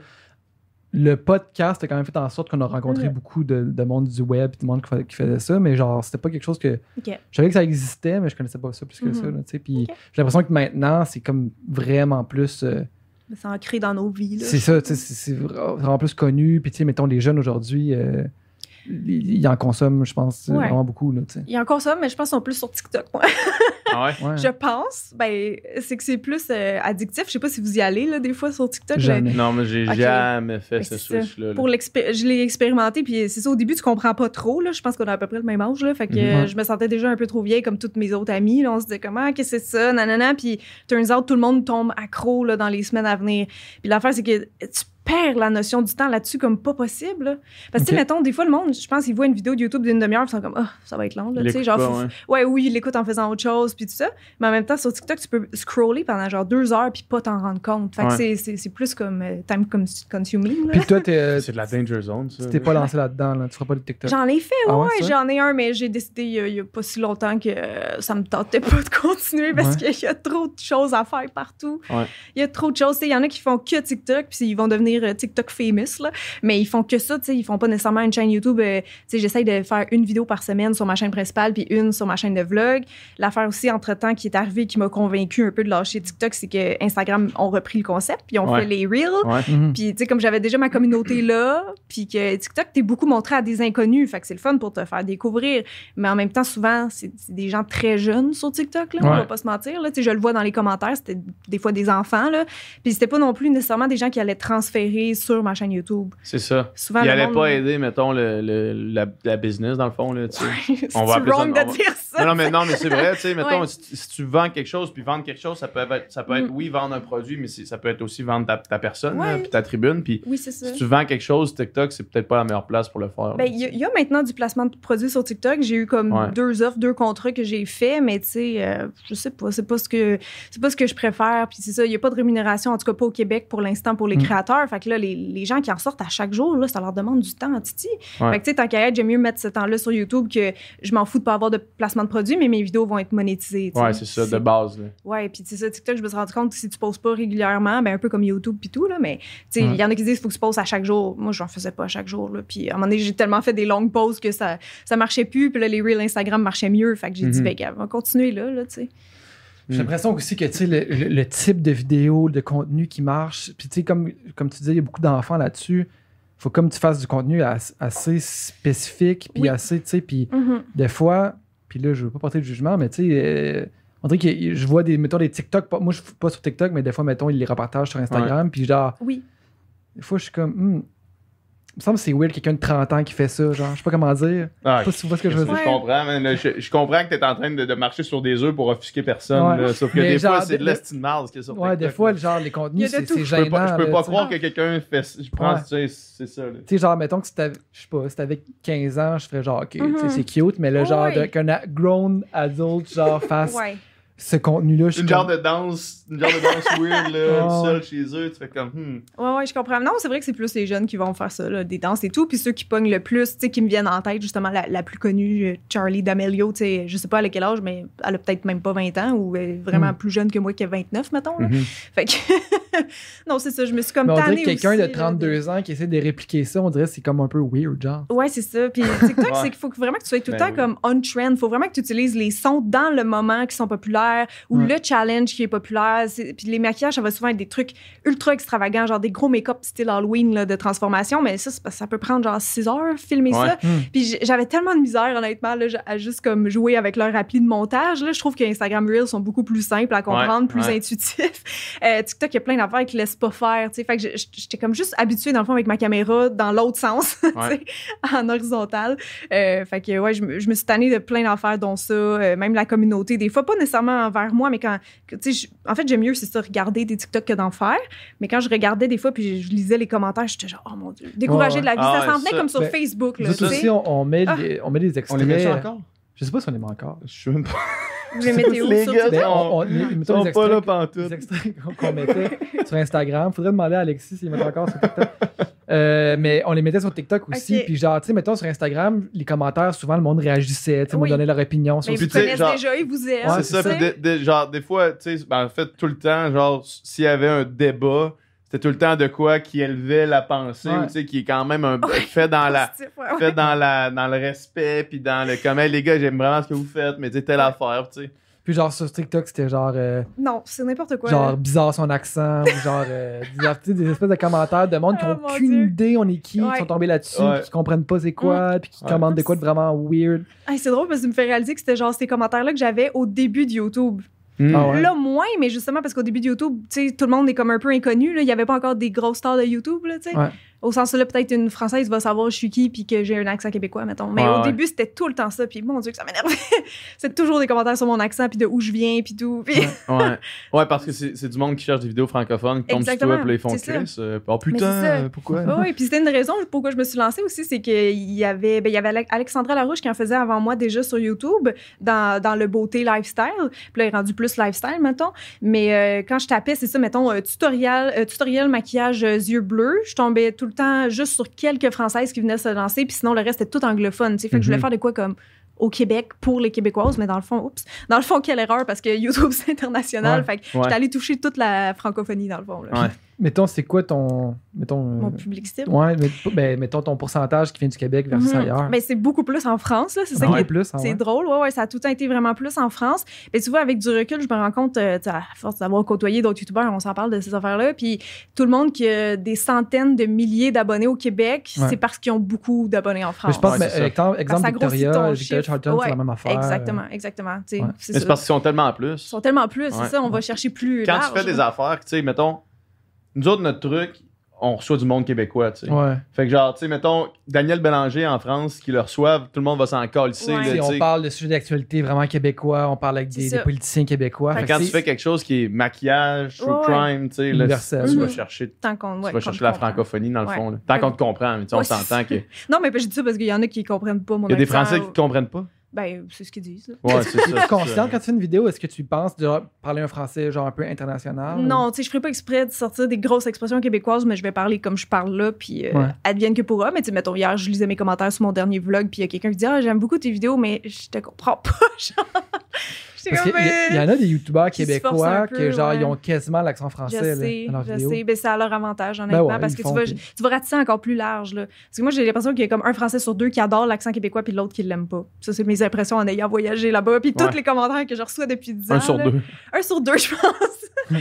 le podcast a quand même fait en sorte qu'on a rencontré Mhm. beaucoup de, de monde du web, et de monde qui, fa- qui faisait ça, mais genre, c'était pas quelque chose que. OK. Je savais que ça existait, mais je connaissais pas ça plus que Mhm. ça. là, sais. Puis j'ai l'impression que maintenant, c'est comme vraiment plus. euh, C'est ancré dans nos vies. c'est ça, c'est c'est vra- vraiment plus connu. Puis, tu sais, mettons, les jeunes aujourd'hui, euh, ils ils en consomment, je pense, Ouais. vraiment beaucoup. Là. Il encore ça, mais je pense qu'ils sont plus sur TikTok. moi. Ah ouais? Ouais. Je pense. Ben, c'est que c'est plus euh, addictif. Je sais pas si vous y allez, là, des fois, sur TikTok. Jamais. Non, mais j'ai Ok. jamais fait Mais ce switch-là. là. Pour l'expé- je l'ai expérimenté, puis c'est ça, au début, tu comprends pas trop, là. Je pense qu'on a à peu près le même âge, là. Fait que Mhm. euh, je me sentais déjà un peu trop vieille, comme toutes mes autres amies, là. On se disait, comment, qu'est-ce que c'est ça, nanana. Puis, turns out, tout le monde tombe accro, là, dans les semaines à venir. Puis l'affaire, c'est que tu perds la notion du temps là-dessus comme pas possible, là. Parce que, tu sais, Ok. mettons, des fois, le monde, je pense, ils voient une vidéo de YouTube d'une demi-heure, puis ils sont comme, ah, ça va être long, là. Il Tu sais, genre, pas, ouais. Ouais, oui, il l'écoute en faisant autre chose, puis tout ça. Mais en même temps, sur TikTok, tu peux scroller pendant genre deux heures, puis pas t'en rendre compte. Fait que Ouais. c'est- c'est c'est plus comme euh, time cons- consuming. là. Puis toi, t'es- C'est de la danger zone, ça. tu t'es pas lancé là-dedans, là. tu feras pas de TikTok. J'en ai fait, Ah ouais, j'en ai un, mais j'ai décidé il y, a, il y a pas si longtemps que euh, ça me tentait pas de continuer parce Ouais. qu'il y a trop de choses à faire partout. Ouais. Il y a trop de choses. Tu sais, Il y en a qui font que TikTok, puis ils vont devenir euh, TikTok famous, là. mais ils font que ça. tu sais, Ils font pas nécessairement une chaîne YouTube. euh, tu sais, J'essaye de faire une vidéo par semaine sur ma chaîne principale, puis une sur ma chaîne de vlog. L'affaire aussi, entre-temps, qui est arrivée, qui m'a convaincu un peu de lâcher TikTok, c'est que Instagram ont repris le concept, puis ont Ouais. fait les Reels. Ouais. Mhm. Puis, tu sais, comme j'avais déjà ma communauté là, puis que TikTok, t'es beaucoup montré à des inconnus, fait que c'est le fun pour te faire découvrir. Mais en même temps, souvent, c'est des gens très jeunes sur TikTok, là, on Ouais. va pas se mentir. Là. Tu sais, je le vois dans les commentaires, c'était des fois des enfants, là. Puis c'était pas non plus nécessairement des gens qui allaient transférer sur ma chaîne YouTube. C'est ça. Souvent, Il le allait monde- pas aider, mettons, le, le- la, la business, dans le fond. Là, tu sais. On va ça- wrong on de va- dire ça. Non, non, mais, non, mais c'est vrai, tu sais, mettons, Ouais. si, si tu vends quelque chose, puis vendre quelque chose, ça peut être, ça peut être Mm. oui, vendre un produit, mais ça peut être aussi vendre ta, ta personne, Ouais. puis ta tribune, puis Oui, c'est ça. si tu vends quelque chose, TikTok, c'est peut-être pas la meilleure place pour le faire. Ben, il y, a- il y a maintenant du placement de produits sur TikTok. J'ai eu comme Ouais. deux offres, deux contrats que j'ai fait, mais tu sais, euh, je sais pas, c'est pas ce que c'est pas ce que je préfère. Puis c'est ça, il y a pas de rémunération, en tout cas pas au Québec pour l'instant pour les Mm. créateurs. Fait que là, les, les gens qui en sortent à chaque jour, là, ça leur demande du temps, titi. Fait que tu sais, tant qu'à être, j'aime mieux mettre ce temps-là sur YouTube que je m'en fous de pas avoir de placement de produits, mais mes vidéos vont être monétisées. tu sais. Ouais, c'est ça, de base. Là. Ouais, puis c'est ça, TikTok, je me suis rendu compte que si tu poses pas régulièrement, ben un peu comme YouTube puis tout, là, mais tu sais, il y en a qui disent qu'il faut que tu poses à chaque jour. Moi, j'en faisais pas à chaque jour, là. Puis à un moment donné, j'ai tellement fait des longues pauses que ça, ça marchait plus, puis là, les Reels Instagram marchaient mieux. Fait que j'ai dit, Mhm. ben, gars, on va continuer là, là, tu sais. J'ai Mm. l'impression aussi que tu sais, le, le- le type de vidéo, de contenu qui marche, puis tu sais, comme, comme tu disais, il y a beaucoup d'enfants là-dessus. faut comme tu fasses du contenu as- assez spécifique, puis Oui. assez, tu sais, puis Mhm. des fois, puis là, je veux pas porter de jugement, mais tu sais, euh, on dirait que je vois des, mettons, des TikTok, pas- moi, je suis pas sur TikTok, mais des fois, mettons, ils les repartagent sur Instagram, puis genre, Oui. des fois, je suis comme, hmm, me semble que c'est weird quelqu'un de 30 ans qui fait ça, genre, je sais pas comment dire. Ah, Je sais pas si tu vois ce que je veux je dire. Ouais. comprends, man. Je, je comprends que t'es en train de, de marcher sur des œufs pour offusquer personne. Ouais. là. sauf que Mais des fois, c'est de de- l'estime mal ce qu'il y a sur Ouais, des fois, genre, les contenus, c'est c'est je peux pas, je gênant. peux pas croire que quelqu'un fait. Je pense, Ouais. tu sais, c'est ça. Tu sais, genre, mettons que si t'avais, je sais pas, si t'avais 15 ans, je ferais genre, ok, Mhm. c'est cute, mais le genre Ouais. de- qu'un grown adult, genre, fasse Ouais. Ce contenu-là, Une genre de danse, une genre de danse weird, là, Ouais. seul chez eux, tu fais comme, hmm. Ouais, ouais, je comprends. Non, c'est vrai que c'est plus les jeunes qui vont faire ça, là, des danses et tout. Puis ceux qui pognent le plus, tu sais, qui me viennent en tête, justement, la, la plus connue, euh, Charlie D'Amelio, tu sais, je sais pas à quel âge, mais elle a peut-être même pas 20 ans ou elle est vraiment Mm. plus jeune que moi qui a 29, mettons. Mhm. là. Fait que. non, c'est ça, je me suis comme Mais on dirait que quelqu'un aussi, de là, 32 ans qui essaie de répliquer ça, on dirait que c'est comme un peu weird, genre. Ouais, c'est ça. Puis TikTok, Ouais. c'est qu'il faut vraiment que tu sois tout le Ben temps oui. comme on trend. Il faut vraiment que tu utilises les sons dans le moment qui sont populaires ou Ouais. le challenge qui est populaire. Puis les maquillages, ça va souvent être des trucs ultra extravagants, genre des gros make-up style Halloween là, de transformation. Mais ça, ça peut prendre genre 6 heures filmer Ouais. ça. Hmm. Puis j'avais tellement de misère, honnêtement, là, à juste comme jouer avec leur appli de montage. Là. Je trouve que Instagram Reels sont beaucoup plus simples à comprendre, plus intuitifs. Euh, TikTok, il y a plein d'affaires qui laissent pas faire. tu sais. Fait que j'étais comme juste habituée, dans le fond, avec ma caméra dans l'autre sens, en horizontal. Euh, fait que ouais, je, me- je me suis tannée de plein d'affaires, dont ça, euh, même la communauté. Des fois, pas nécessairement envers moi, mais quand. Tu sais, en fait, j'aime mieux, c'est ça, regarder des TikTok que d'en faire. Mais quand je regardais des fois, puis je, je lisais les commentaires, j'étais genre, oh mon Dieu, découragée Ouais, de la vie. Ah ça s'en ouais, venait comme sur ben, Facebook. Là, Nous aussi, on, on met Ah. des- on met des On extraits. les met encore? Je sais pas si on les met encore. Je suis même pas. Vous les mettez où Les sur gars, TikTok? Ben, on, on- les- Ils mettons sont les pas là extraits, pantoute. les extraits qu'on- mettait sur Instagram. Faudrait demander à Alexis s'il met encore sur TikTok. Euh, mais on les mettait sur TikTok aussi. Ok. Puis genre, tu sais, mettons sur Instagram, les commentaires, souvent le monde réagissait, tu Oui. donnait leur opinion sur Mais vous connaissez genre- déjà, ils vous aiment. Ouais, c'est ça, puis de- de- genre, des fois, tu sais, ben, en fait, tout le temps, genre, s'il y avait un débat, c'était tout le temps de quoi qui élevait la pensée, Ouais. ou, tu sais, qui est quand même un, fait dans la. Ouais, ouais. Fait dans, la, dans le respect, puis dans le comment, les gars, j'aime vraiment ce que vous faites, mais tu sais, telle affaire, tu sais. Puis genre sur TikTok, c'était genre, euh, Non, c'est n'importe quoi. genre là. bizarre son accent, ou genre euh, des, sais, des espèces de commentaires de monde qui Oh, ont mon aucune Dieu. idée on est qui, Ouais. qui sont tombés là-dessus, Ouais. qui comprennent pas c'est quoi, puis qui Ouais. commandent de quoi de vraiment weird. Hey, c'est drôle parce que tu me fais réaliser que c'était genre ces commentaires-là que j'avais au début de YouTube. Ah ouais. Là, moins, mais justement parce qu'au début de YouTube, tout le monde est comme un peu inconnu. là. Il n'y avait pas encore des grosses stars de YouTube, là. Ouais. Au sens là, peut-être une Française va savoir je suis qui puis que j'ai un accent québécois, mettons. Mais au ouais. début, c'était tout le temps ça. Puis mon Dieu, que ça m'énervait. c'est toujours des commentaires sur mon accent puis de où je viens puis tout. Puis- Ouais. Ouais. parce que c'est du monde qui cherche des vidéos francophones, qui tombent sur toi, puis ils font. Chris. euh, oh putain, pourquoi? Oui, oui. Puis c'était une des raisons pourquoi je me suis lancée aussi, c'est qu'il y avait, ben, il y avait Ale- Alexandra Larouche qui en faisait avant moi déjà sur YouTube dans, dans le beauté lifestyle. Puis là, il est rendu plus lifestyle, mettons. Mais euh, quand je tapais, c'est ça, mettons, euh, tutoriel, euh, tutoriel maquillage yeux bleus, je tombais tout le temps juste sur quelques Françaises qui venaient se lancer. Puis sinon, le reste était tout anglophone. Fait que je voulais Mhm. faire de quoi comme au Québec pour les Québécoises, mais dans le fond, oups, dans le fond, quelle erreur parce que YouTube, c'est international. Ouais. Fait que Ouais. j'étais allée toucher toute la francophonie, dans le fond. là. Ouais. Mettons, c'est quoi ton. Mettons. euh, Mon public cible. ouais, mais, ben, mettons ton pourcentage qui vient du Québec versus Mhm. ailleurs. Ben, c'est beaucoup plus en France, là. C'est ça qui plus. ah C'est ouais. drôle, ouais, ouais, ça a tout le temps été vraiment plus en France. Mais tu vois, avec du recul, je me rends compte, euh, à force d'avoir côtoyé d'autres youtubeurs, on s'en parle de ces affaires-là. Puis tout le monde qui a des centaines de milliers d'abonnés au Québec, Ouais. c'est parce qu'ils ont beaucoup d'abonnés en Mais France. je pense, Ouais, mais, c'est ça. exemple, exemple Victoria, Victoria. Charlton, c'est la même affaire. Exactement, exactement. c'est Mais parce qu'ils sont tellement plus. Ils sont tellement plus, Ouais. c'est ça, on va chercher plus Quand large. tu fais des affaires, tu sais, mettons, nous autres, notre truc, on reçoit du monde québécois, tu sais. Ouais. Fait que genre, tu sais, mettons, Daniel Bélanger en France, qui le reçoivent, tout le monde va s'en calisser, Ouais. tu on parle de sujets d'actualité vraiment québécois, on parle avec des, politiciens québécois. Fait quand tu fais quelque chose qui est maquillage, true Ouais, crime, tu sais, là, tu vas Mhm. chercher, Tant qu'on ouais, tu vas chercher la francophonie dans le Ouais. fond. là. Tant Ouais. qu'on te comprend, mais tu sais, on s'entend que. Il Non, mais je dis ça parce qu'il y en a qui comprennent pas mon y a des Français ou- qui comprennent pas? Ben, c'est ce qu'ils disent. là. Ouais, c'est ça. C'est conscient quand tu fais une vidéo, est-ce que tu penses de parler un français genre un peu international? Non, tu sais, je ferais pas exprès de sortir des grosses expressions québécoises, mais je vais parler comme je parle là, puis euh, Ouais. advienne que pourra. Mais tu sais, mettons, hier, je lisais mes commentaires sur mon dernier vlog, puis il y a quelqu'un qui dit Ah, j'aime beaucoup tes vidéos, mais je te comprends pas. Genre, y, il y en a des youtubeurs québécois un que peu, genre ouais. ils ont quasiment l'accent Je français là, sais, dans leurs je vidéos. sais. Ben, c'est à leur avantage, honnêtement, Ben ouais, parce que tu, vas, puis- tu vas ratisser encore plus large. Là. Parce que moi, j'ai l'impression qu'il y a comme un Français sur deux qui adore l'accent québécois, puis l'autre qui l'aime pas. Ça, c'est mes impressions en ayant voyagé là-bas. Puis tous les commentaires que je reçois depuis 10 ans. Un sur là. deux. Un sur deux, je pense.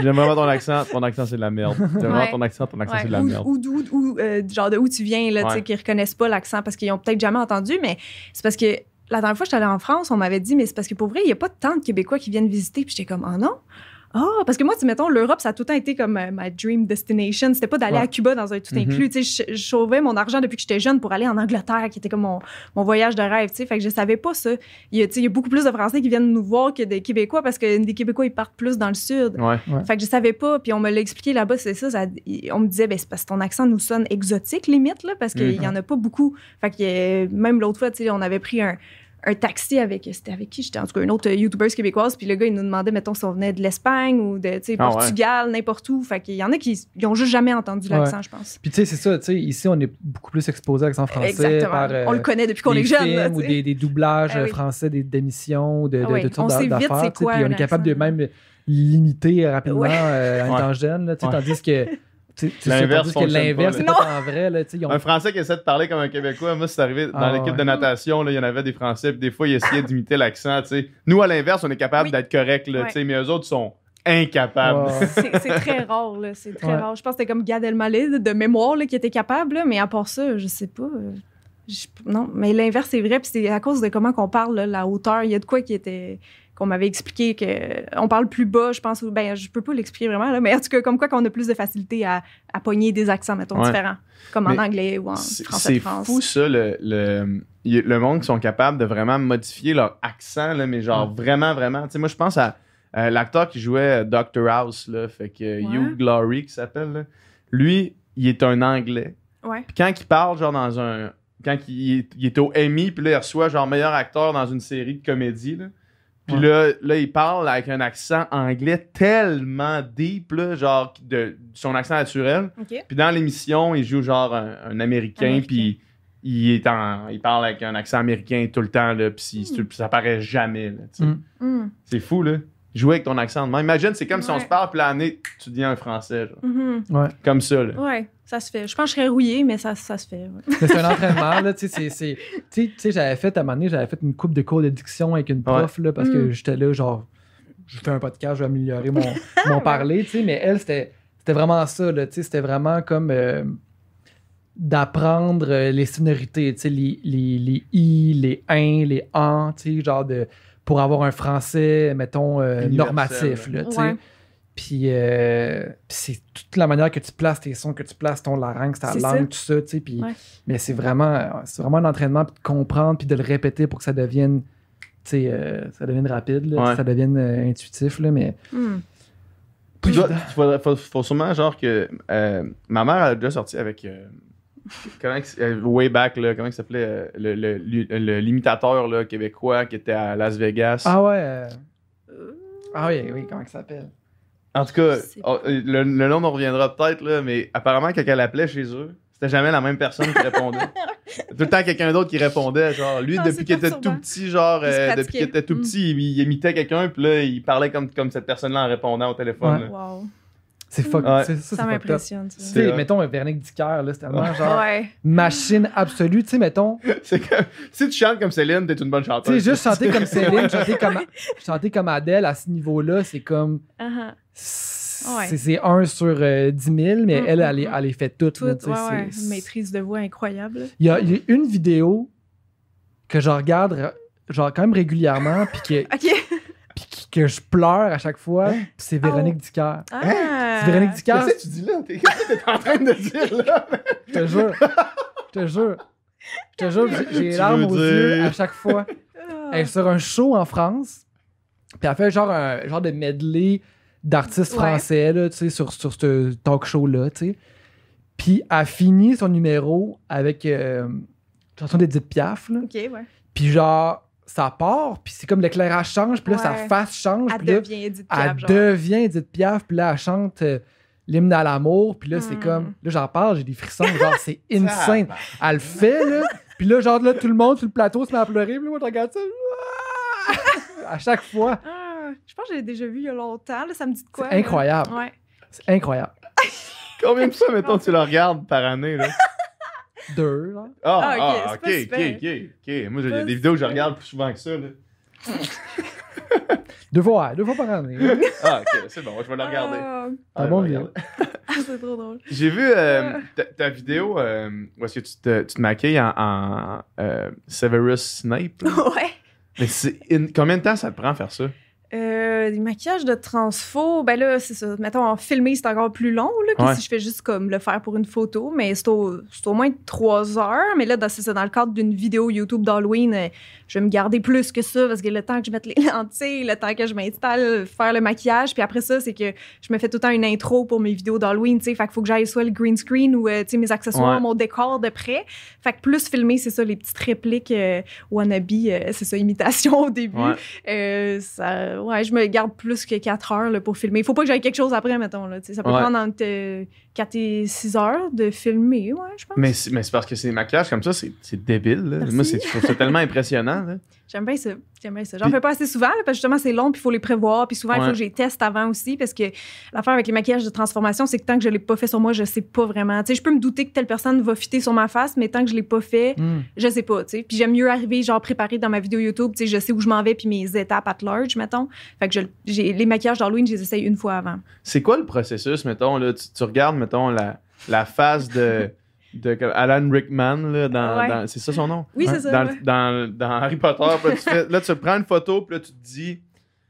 J'aime vraiment ton accent. Ton accent, c'est de la merde. J'aime vraiment ton accent. Ton accent, Ouais, c'est de la merde. ou d'où, ou, euh, genre de où tu viens, là, tu sais, Ouais. qui reconnaissent pas l'accent parce qu'ils ont peut-être jamais entendu, mais c'est parce que la dernière fois que j'étais en France, on m'avait dit, mais c'est parce que pour vrai, il y a pas tant de Québécois qui viennent visiter. Puis j'étais comme, oh non? Ah, parce que moi, tu sais, mettons, l'Europe, ça a tout le temps été comme euh, ma dream destination. C'était pas d'aller Ouais. à Cuba dans un tout Mhm. inclus. Tu sais, je, je sauvais mon argent depuis que j'étais jeune pour aller en Angleterre, qui était comme mon, mon voyage de rêve. Tu sais, fait que je savais pas ça. Il y, a, tu sais, il y a beaucoup plus de Français qui viennent nous voir que des Québécois parce que des Québécois, ils partent plus dans le sud. Ouais. Fait que je savais pas, puis on me l'a expliqué là-bas, c'est ça, ça- On me disait, ben, c'est parce que ton accent nous sonne exotique, limite, là, parce qu'il Mhm. y en a pas beaucoup. Fait que euh, même l'autre fois, tu sais, on avait pris un, un taxi avec. C'était avec qui? J'étais en tout cas une autre YouTubeuse québécoise, puis le gars, il nous demandait, mettons, si on venait de l'Espagne ou de, tu sais, Ah ouais. Portugal, n'importe où. Fait qu'il y en a qui ils ont juste jamais entendu l'accent, je pense. Puis tu sais, c'est ça, tu sais, ici on est beaucoup plus exposé à l'accent français Exactement. par euh, on le connaît depuis qu'on des est jeune, là, ou des, des doublages Ah oui. euh, français des d'émissions ou de, de, Ah oui. de toutes On sortes d'affaires, puis on est capable de même limiter rapidement Ouais. euh, en Ouais. étant jeune, là, tu sais, Ouais. tandis que L'inverse l'inverse pas, en vrai là, ont- Un Français qui essaie de parler comme un Québécois, moi, c'est arrivé dans Ah, l'équipe ouais. de natation, là, il y en avait des Français, puis des fois, ils essayaient d'imiter l'accent. Nous, à l'inverse, on est capable Oui. d'être correct, là, Ouais. mais eux autres sont incapables. C'est très rare, là. C'est très Ouais. rare. Je pense que c'était comme Gad Elmaleh de mémoire là, qui était capable, là, mais à part ça, je sais pas. euh, je- non, mais l'inverse, c'est vrai. Puis c'est à cause de comment qu'on parle, là, la hauteur. Il y a de quoi qui était qu'on m'avait expliqué que on parle plus bas, je pense. Ben, je peux pas l'expliquer vraiment, là, mais en tout cas, comme quoi qu'on a plus de facilité à, à pogner des accents, mettons, Ouais. différents. Comme en anglais ou en français de c'est fou, ça, le, monde qui sont capables de vraiment modifier leur accent, là, mais genre vraiment, vraiment. Tu sais, moi, je pense à euh, l'acteur qui jouait Dr. House, là, fait que euh, Ouais. Hugh Glory, qui s'appelle. Lui, il est un Anglais. Puis quand il parle, genre, dans un. Quand il est, il est au Emmy, puis là, il reçoit, genre, meilleur acteur dans une série de comédie, là. Puis Ouais. là, là, il parle avec un accent anglais tellement deep, là, genre, de son accent naturel. Puis dans l'émission, il joue genre un, un Américain, Américain. puis il, est en, il parle avec un accent américain tout le temps, là, puis puis ça paraît jamais. Hmm. Hmm. C'est fou, là. Jouer avec ton accent. Imagine, c'est comme si on se parle, puis l'année, tu deviens un Français, genre. Mhm. Comme ça, là. Ouais, ça se fait. Je pense que je serais rouillée, mais ça, ça se fait. ouais. Mais c'est un entraînement, là, tu sais, c'est- c'est... Tu sais- tu sais, j'avais fait, à un moment donné, j'avais fait une coupe de cours de diction avec une prof, là, parce que Mm. j'étais là, genre, je fais un podcast, je vais améliorer mon, mon parler, tu sais, mais elle, c'était, c'était vraiment ça, là, tu sais, c'était vraiment comme euh, d'apprendre euh, les sonorités, tu sais, les, les, les i, les in, les en, tu sais, genre de, pour avoir un français, mettons, euh, normatif, là, tu sais. Ouais. Puis euh, puis c'est toute la manière que tu places tes sons, que tu places ton larynx, ta langue, ça. tout ça, tu sais. Puis, Ouais. Mais c'est vraiment, c'est vraiment un entraînement, puis de comprendre, puis de le répéter pour que ça devienne, tu sais, euh, ça devienne rapide, là, Ouais. ça devienne euh, intuitif, là, mais... Hmm. Puis il faut, faut sûrement, genre, que. euh, ma mère a déjà sorti avec. euh, comment, que- way back, là, comment il s'appelait le, le- le- le- l'imitateur là, québécois qui était à Las Vegas. Ah ouais... euh, Ah oui, oui, comment ça s'appelle? En tout cas, oh, le, le nom me reviendra peut-être, là, mais apparemment, quand elle appelait chez eux, c'était jamais la même personne qui répondait. Tout le temps quelqu'un d'autre qui répondait. Genre, lui, Ah, depuis qu'il était tout petit, genre, euh, depuis qu'il était tout Mm. petit, il, il imitait quelqu'un, puis là, il parlait comme, comme cette personne-là en répondant au téléphone. Ouais. Wow. C'est fuck... Ouais. ça, Ça m'impressionne. Tu ça. C'est sais, vrai. mettons, un Véronique Dicker, là, c'est tellement genre Ouais. machine absolue, tu sais, mettons, C'est comme, si tu chantes comme Céline, t'es une bonne tu chanteuse. sais, juste chanter comme Céline, chanter comme, chanter comme Adèle, à ce niveau-là, c'est comme... Ouais. C'est c'est un sur euh, 10 000, mais Mm, elle, elle, les- mm. elle les fait toutes. Tout, là, ouais, Une maîtrise de voix incroyable. Il y, a, il y a une vidéo que je regarde genre quand même régulièrement puis que, OK. puis qui- que je pleure à chaque fois, puis c'est Véronique Oh. Dicker. Ah! C'est Véronique Dicasse. Qu'est-ce que tu dis là? T'es- Qu'est-ce que t'es en train de dire là? Je te jure. Je te jure. Je te jure, j'ai- j'ai les larmes aux yeux dire? à chaque fois. Ah. Elle est sur un show en France. Puis elle fait genre un genre de medley d'artistes Ouais. français là, tu sais, sur, sur ce talk show-là. tu sais. Puis elle finit son numéro avec euh, une chanson d'Edith Piaf. Là. Ouais. Puis genre, ça part, puis c'est comme l'éclairage change, puis là, sa face change, Elle puis là, devient Edith elle Piaf, genre. devient Edith Piaf, puis là, elle chante euh, l'hymne à l'amour, puis là, c'est Mm. comme, là, j'en parle, j'ai des frissons, genre, c'est insane. Elle le fait, là, puis là, genre, là, tout le monde sur le plateau se met à pleurer, puis là, moi, je regarde ça, ah! à chaque fois. Ah, je pense que j'ai déjà vu il y a longtemps. Là, ça me dit de quoi? C'est incroyable. là? Ouais. C'est incroyable. Combien de fois, mettons, tu le regardes par année, là? Deux, genre. Ah, Ah, ok, ah, ok, pas ok, ok, ok. Moi, j'ai Pas des vidéos que je regarde plus souvent que ça, là. Deux fois, ouais, deux fois par année. Ah, ok, c'est bon, je vais le regarder. Ah, Ah, bon vidéo. regarder. ah, c'est trop drôle. J'ai vu euh, ta, ta vidéo euh, où est-ce que tu te, tu te maquilles en, en, euh, Severus Snape. là? ouais. Mais c'est in- combien de temps ça te prend à faire ça? Euh, des maquillages de transfo, ben là, c'est ça. Mettons, en filmé, c'est encore plus long là, que Ouais. si je fais juste comme le faire pour une photo, mais c'est au, c'est au moins trois heures. Mais là, dans, c'est ça, dans le cadre d'une vidéo YouTube d'Halloween, euh, je vais me garder plus que ça parce que le temps que je mette les lentilles, le temps que je m'installe, faire le maquillage, puis après ça, c'est que je me fais tout le temps une intro pour mes vidéos d'Halloween, tu sais. Fait qu'il faut que j'aille soit le green screen ou, euh, tu sais, mes accessoires, Ouais. mon décor de près. Fait que plus filmer, c'est ça, les petites répliques euh, wannabe, euh, c'est ça, imitation au début. Ouais. Euh, ça, ouais, je me garde plus que 4 heures là, pour filmer. Il faut pas que j'aille quelque chose après, mettons. Là, ça peut Ouais. prendre entre 4 et 6 heures de filmer, ouais, je pense. Mais c'est mais c'est parce que ces maquillages comme ça, c'est c'est débile. là. Moi, c'est- je trouve ça tellement impressionnant. là. J'aime bien ça. J'aime bien ça. J'en Puis- fais pas assez souvent, là, parce que justement, c'est long, puis il faut les prévoir. Puis souvent, il Ouais. faut que je les teste avant aussi, parce que l'affaire avec les maquillages de transformation, c'est que tant que je l'ai pas fait sur moi, je sais pas vraiment. Tu sais, je peux me douter que telle personne va fitter sur ma face, mais tant que je l'ai pas fait, Hmm. je sais pas, tu sais. Puis j'aime mieux arriver, genre, préparé dans ma vidéo YouTube, tu sais, je sais où je m'en vais, puis mes étapes at large, mettons. Fait que je- j'ai les maquillages d'Halloween, je les essaye une fois avant. C'est quoi le processus, mettons, là, tu, tu regardes, mettons, la, la face de, Alan Rickman, là, dans, Ouais. dans- c'est ça son nom? Oui, c'est ça. dans, ouais. dans, dans Harry Potter, là, tu fais- là, tu prends une photo, puis là, tu te dis.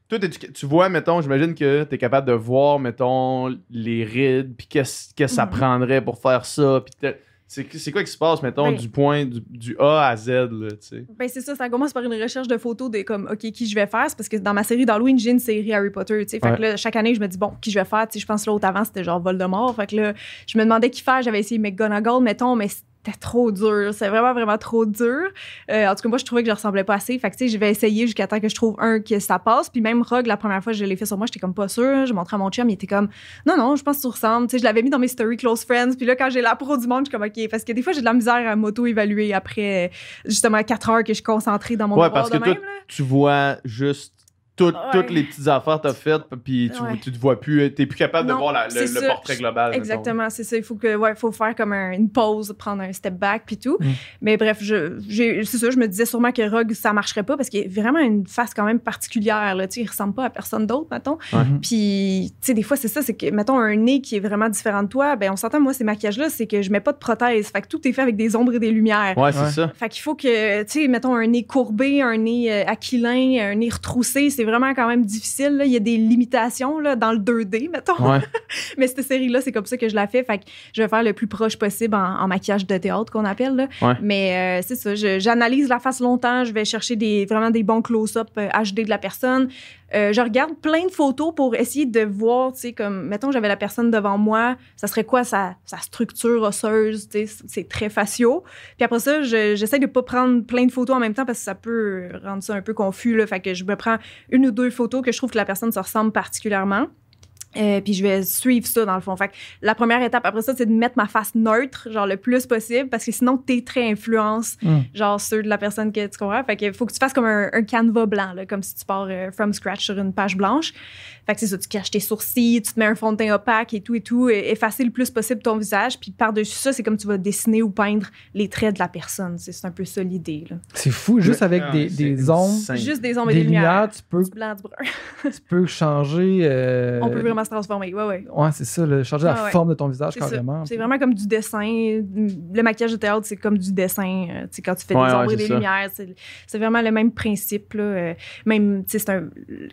Toi, tu, tu vois, mettons, j'imagine que tu es capable de voir, mettons, les rides, puis qu'est-ce que ça Mhm. prendrait pour faire ça. Puis c'est quoi qui se passe, mettons, Ben- du point du, du A à Z, là, tu sais? Ben c'est ça, ça commence par une recherche de photos de comme OK qui je vais faire, c'est parce que dans ma série d'Halloween, j'ai une série Harry Potter, tu sais. Fait que là chaque année, je me dis bon, qui je vais faire, tu sais, je pense que l'autre avant c'était genre Voldemort, fait que là je me demandais qui faire, j'avais essayé McGonagall mettons, mais c'était trop dur, c'est vraiment vraiment trop dur. Euh, en tout cas moi je trouvais que je ressemblais pas assez, fait que tu sais, je vais essayer jusqu'à temps que je trouve un que ça passe, puis même Rogue la première fois que je l'ai fait sur moi, j'étais comme pas sûre, je montrais à mon chum, il était comme non non, je pense que tu ressembles, tu sais, je l'avais mis dans mes story close friends, puis là quand j'ai la pro du monde, je suis comme OK. Parce que des fois j'ai de la misère à m'auto-évaluer après justement 4 heures que je suis concentrée dans mon Ouais, parce de que même, toi, tu vois juste tout- Ouais. toutes les petites affaires que t'as faites, puis tu, Ouais. tu te vois plus, t'es plus capable de voir la- le, portrait global. Exactement, c'est ça. Il faut que, ouais, faut faire comme un- une pause, prendre un step back puis tout. Mm. Mais bref, c'est ça. Je me disais sûrement que Rogue ça marcherait pas parce qu'il a vraiment une face quand même particulière. Là, tu sais, il ressemble pas à personne d'autre, mettons. Mhm. Puis, tu sais, des fois c'est ça, c'est que mettons un nez qui est vraiment différent de toi. Ben, on s'entend moi ces maquillages là, c'est que je mets pas de prothèse. Fait que tout est fait avec des ombres et des lumières. Ouais, c'est Ouais. ça. Fait qu'il faut que, tu sais, mettons un nez courbé, un nez euh, aquilin, un nez retroussé, c'est vraiment quand même difficile. Là. Il y a des limitations là, dans le 2D, mettons. Ouais. Mais cette série-là, c'est comme ça que je la fais. Fait que je vais faire le plus proche possible en, en maquillage de théâtre qu'on appelle. Là. Ouais. Mais euh, c'est ça, j'analyse la face longtemps. Je vais chercher des, vraiment des bons close-up euh, HD de la personne. Euh, je regarde plein de photos pour essayer de voir, tu sais, comme, mettons, j'avais la personne devant moi, ça serait quoi sa, sa structure osseuse, tu sais, c'est très faciaux. Puis après ça, je- j'essaie de pas prendre plein de photos en même temps parce que ça peut rendre ça un peu confus, là. Fait que je me prends une ou deux photos que je trouve que la personne se ressemble particulièrement. Euh, puis je vais suivre ça dans le fond. Fait que la première étape après ça, c'est de mettre ma face neutre, genre le plus possible, parce que sinon t'es très influence, Mm. genre ceux de la personne que tu comprends. Fait que faut que tu fasses comme un, un canevas blanc, là, comme si tu pars euh, from scratch sur une page blanche. Fait que c'est ça, tu caches tes sourcils, tu te mets un fond de teint opaque et tout et tout, et effacer le plus possible ton visage. Puis par-dessus ça, c'est comme tu vas dessiner ou peindre les traits de la personne. C'est un peu ça l'idée. C'est fou, juste avec Ah, des, des ombres. Juste des ombres et des des lumières. lumières, tu peux, Du blanc, du brun. tu peux changer. euh, On peut vraiment se transformer. Ouais, ouais. Ouais, c'est ça, le changer la ouais. forme de ton visage carrément. C'est vraiment comme du dessin. Le maquillage de théâtre, c'est comme du dessin. euh, tu sais, quand tu fais Ouais, des ouais, ombres et des ça. lumières, c'est c'est vraiment le même principe. Là. Euh, Même, tu sais, c'est un.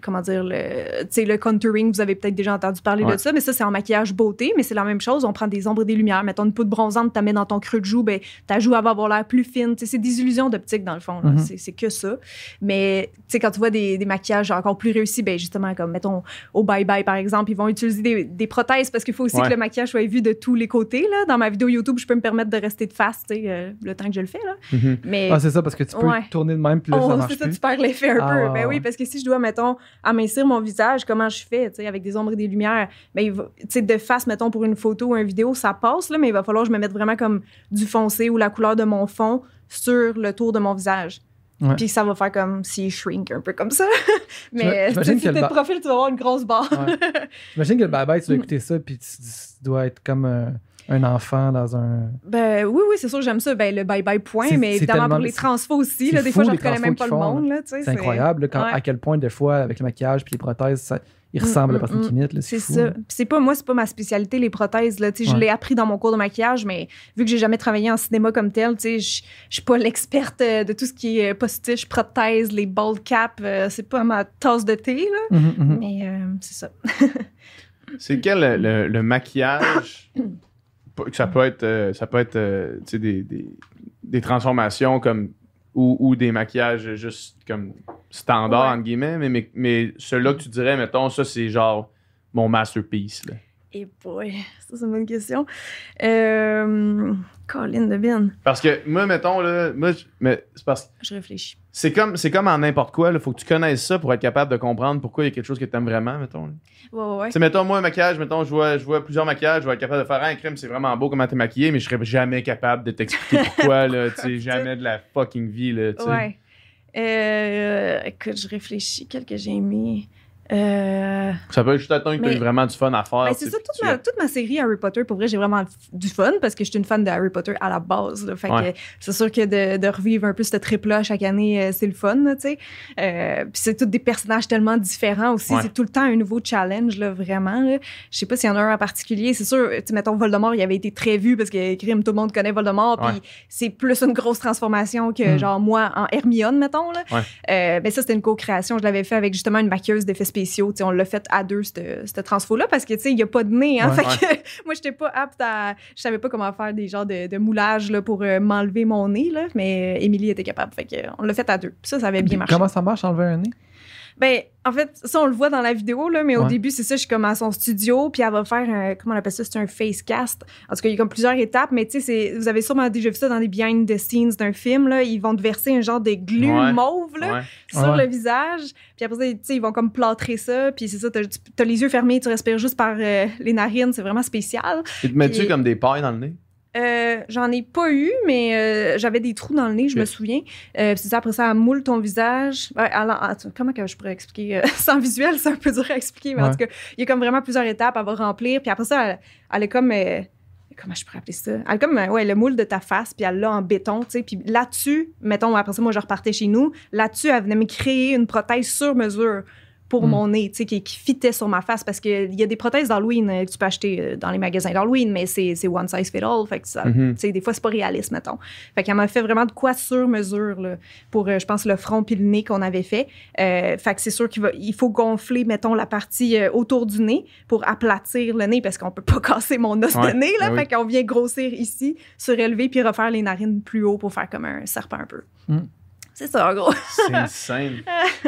Comment dire, le, tu sais, le contouring, vous avez peut-être déjà entendu parler Ouais. de ça, mais ça, c'est en maquillage beauté, mais c'est la même chose. On prend des ombres et des lumières. Mettons une poudre bronzante, tu mets dans ton creux de joue, ben, ta joue va avoir l'air plus fine. Tu sais, c'est des illusions d'optique, dans le fond. C'est c'est que ça. Mais, tu sais, quand tu vois des, des maquillages encore plus réussis, ben, justement, comme, mettons, au Bye Bye, par exemple, ils vont utiliser des, des prothèses parce qu'il faut aussi Ouais. que le maquillage soit vu de tous les côtés. Là. Dans ma vidéo YouTube, je peux me permettre de rester de face, tu sais, euh, le temps que je le fais. Là. Mhm. Mais Ah, c'est ça, parce que tu peux Ouais. tourner de même, puis là, ça oh, marche c'est ça, plus. tu perds l'effet un Ah, peu. ouais, ben ouais. oui, parce que si je dois, mettons, amincir mon visage, comment je fais, tu sais, avec des ombres et des lumières, ben, de face, mettons, pour une photo ou une vidéo, ça passe, là, mais il va falloir que je me mette vraiment comme du foncé ou la couleur de mon fond sur le tour de mon visage. Ouais. Puis ça va faire comme si je shrink un peu comme ça. mais si t'es de profil, tu vas avoir une grosse barre. Ouais. J'imagine que le bye-bye, Mm. tu dois écouter ça, puis tu, tu dois être comme euh, un enfant dans un. Ben oui, oui, c'est sûr, j'aime ça. Ben le bye-bye point, C'est- mais c'est évidemment pour les transfos aussi. Là, des fou, fois, je les reconnais même pas le font, monde. Là, tu sais, C'est incroyable, là, quand- ouais. à quel point, des fois, avec le maquillage puis les prothèses, ça, ils Mm, ressemblent à la mm, personne mm. qui imite. là, C'est fou, ça. C'est pas moi, c'est pas ma spécialité les prothèses là. Tu sais, Je Ouais. l'ai appris dans mon cours de maquillage, mais vu que j'ai jamais travaillé en cinéma comme tel, tu sais, je je suis pas l'experte euh, de tout ce qui est postiche, prothèse, les bald caps. euh, c'est pas ma tasse de thé là. Mhm, mhm. Mais euh, c'est ça. C'est quel le, le- le maquillage ça peut être euh, ça peut être euh, des, des, des transformations comme ou, ou des maquillages juste comme standard Ouais. entre guillemets mais, mais, mais celui-là que tu dirais mettons ça c'est genre mon masterpiece là. Et boy, ça c'est une bonne question. Euh, Colin Devine, parce que moi mettons là moi mais c'est parce que je réfléchis. C'est comme c'est comme en n'importe quoi il faut que tu connaisses ça pour être capable de comprendre pourquoi il y a quelque chose que tu aimes vraiment mettons là. Ouais, ouais, ouais. Mettons, moi, un maquillage, mettons, je vois, je vois plusieurs maquillages, je vais être capable de faire un crime, c'est vraiment beau comment t'es maquillé, mais je serais jamais capable de t'expliquer pourquoi, là, tu jamais de la fucking vie, là. Ouais. Euh, écoute, je réfléchis. Quel que j'ai aimé. Euh, Ça peut être juste attendre que Mais- eu vraiment du fun à faire. tu c'est ça, toute tu- ma, toute ma série Harry Potter, pour vrai, j'ai vraiment du fun parce que je suis une fan de Harry Potter à la base. là. Fait Ouais. que c'est sûr que de, de revivre un peu ce trip-là chaque année, euh, c'est le fun, tu sais. Euh, Puis c'est tous des personnages tellement différents aussi. Ouais. C'est tout le temps un nouveau challenge, là, vraiment. Là. Je sais pas s'il y en a un en particulier. C'est sûr, tu mettons, Voldemort, il avait été très vu parce que crime, tout le monde connaît Voldemort. Puis c'est plus une grosse transformation que, Mm. genre, moi, en Hermione, mettons, là. Ouais. Euh, ben ça, c'était une co-création. Je l'avais fait avec justement une maquilleuse d'effets spéciaux. On l'a fait à deux, cette, cette transfo-là, parce que, tu sais, il n'y a pas de nez. Hein, Ouais. fait que moi, j'étais pas apte à. Je savais pas comment faire des genres de, de moulage là, pour euh, m'enlever mon nez, là, mais euh, Émilie était capable. Fait que, on l'a fait à deux. Puis ça, ça avait bien marché. Comment ça marche, enlever un nez? Ben, en fait, ça, on le voit dans la vidéo, là, mais au Ouais. début, c'est ça, je suis comme à son studio, puis elle va faire un, comment on appelle ça, c'est un face cast. En tout cas, il y a comme plusieurs étapes, mais tu sais, vous avez sûrement déjà vu ça dans les behind the scenes d'un film, là. Ils vont te verser un genre de glu Ouais. mauve, là, Ouais. sur Ouais. le visage. Puis après ça, tu sais, ils vont comme plâtrer ça, puis c'est ça, t'as as les yeux fermés, tu respires juste par euh, les narines, c'est vraiment spécial. Et te mets-tu comme des pailles dans le nez? Euh, J'en ai pas eu, mais euh, j'avais des trous dans le nez, je me souviens. Euh, c'est ça, après ça, elle moule ton visage. Ouais, alors, attends, comment que je pourrais expliquer? euh, sans visuel, c'est un peu dur à expliquer, mais en Ouais. tout cas, il y a comme vraiment plusieurs étapes, elle va remplir. Puis après ça, elle, elle est comme... comment je pourrais appeler ça? Elle a comme, ouais, le moule de ta face, puis elle l'a en béton, tu sais. Puis là-dessus, mettons, après ça, moi, je repartais chez nous. Là-dessus, elle venait me créer une prothèse sur mesure pour Mm. mon nez, tu sais, qui, qui fitait sur ma face. Parce qu'il y a des prothèses d'Halloween euh, que tu peux acheter euh, dans les magasins d'Halloween, mais c'est c'est one size fit all. Fait que ça, sais, des fois, c'est pas réaliste, mettons. Fait qu'elle m'a fait vraiment de quoi sur mesure, là, pour, euh, je pense, le front puis le nez qu'on avait fait. Euh, fait que c'est sûr qu'il faut gonfler, mettons, la partie autour du nez pour aplatir le nez parce qu'on peut pas casser mon os Ouais, de nez, là. ben oui. Fait qu'on vient grossir ici, surélever puis refaire les narines plus haut pour faire comme un serpent un peu. Mm. C'est ça, en gros. C'est insane.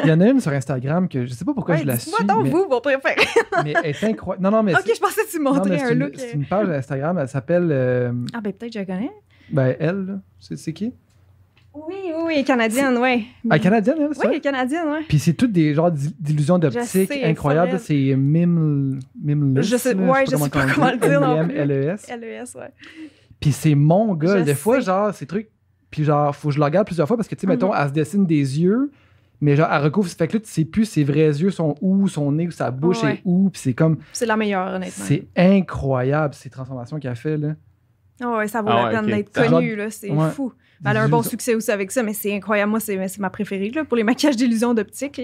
Il y en a une sur Instagram que je sais pas pourquoi Ouais, je la suis. Dites-moi donc, mais, vous, vos préférés. mais elle est incroyable. Non, non, mais ok, c'est- je pensais que tu montrais c'est un une, look. c'est euh, une page Instagram, elle s'appelle. euh, Ah, ben peut-être que je la connais. ben, elle, là. C'est c'est qui? Oui, oui, oui, canadienne, ouais. Ah, canadienne, elle, ça? Oui, elle est canadienne, ouais. Puis c'est toutes des genres d'il- d'illusions d'optique incroyables. C'est Mim. Mimless, Je sais- ouais, je sais pas comment le dire non plus. M-I-M-L-E-S. LES, ouais. Puis c'est mon gars. Des fois, genre, ces trucs. Puis genre, faut que je le regarde plusieurs fois parce que, tu sais, mettons, Mhm. elle se dessine des yeux, mais genre, elle recouvre. Fait que là, tu sais plus ses vrais yeux sont où, son nez ou sa bouche Ouais. est où. Puis c'est comme. C'est la meilleure, honnêtement. C'est incroyable, ces transformations qu'elle fait, là. Ah ouais, ça vaut Ah la ouais, peine d'être connu, là. C'est Ouais. fou. Elle a un bon succès aussi avec ça, mais c'est incroyable. Moi, c'est c'est ma préférée là, pour les maquillages d'illusion d'optique.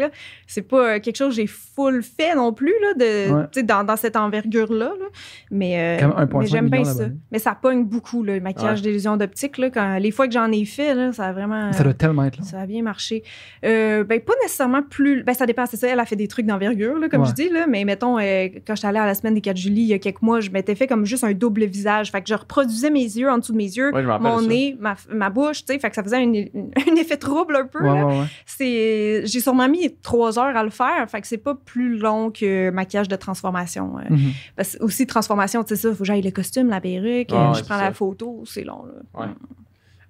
C'est pas euh, quelque chose que j'ai full fait non plus là, de, Ouais. dans, dans cette envergure-là. là. Mais, euh, Quand même 1,5 mais j'aime bien ça. Mais ça pogne beaucoup, là, le maquillage Ouais. d'illusion d'optique. Quand, les fois que j'en ai fait, là, ça a vraiment. Ça doit tellement être long. Ça a bien marché. Euh, ben, pas nécessairement plus. Ben, ça dépend, c'est ça. Elle a fait des trucs d'envergure, là, comme Ouais. je dis, là. Mais mettons, euh, quand j'étais allée à la semaine des 4 juillet, il y a quelques mois, je m'étais fait comme juste un double visage. Fait que je reproduisais mes yeux en dessous de mes yeux, mon ça. nez, ma, ma bouche, tu sais. Fait que ça faisait un, effet trouble un peu, Ouais, là. ouais, ouais. C'est, j'ai sûrement mis trois heures à le faire. Fait que c'est pas plus long que maquillage de transformation. euh. Mhm. Parce que aussi, transformation, tu sais ça, faut que j'aille le costume, la perruque, euh, je prends la ça. photo, c'est long, là. Ouais.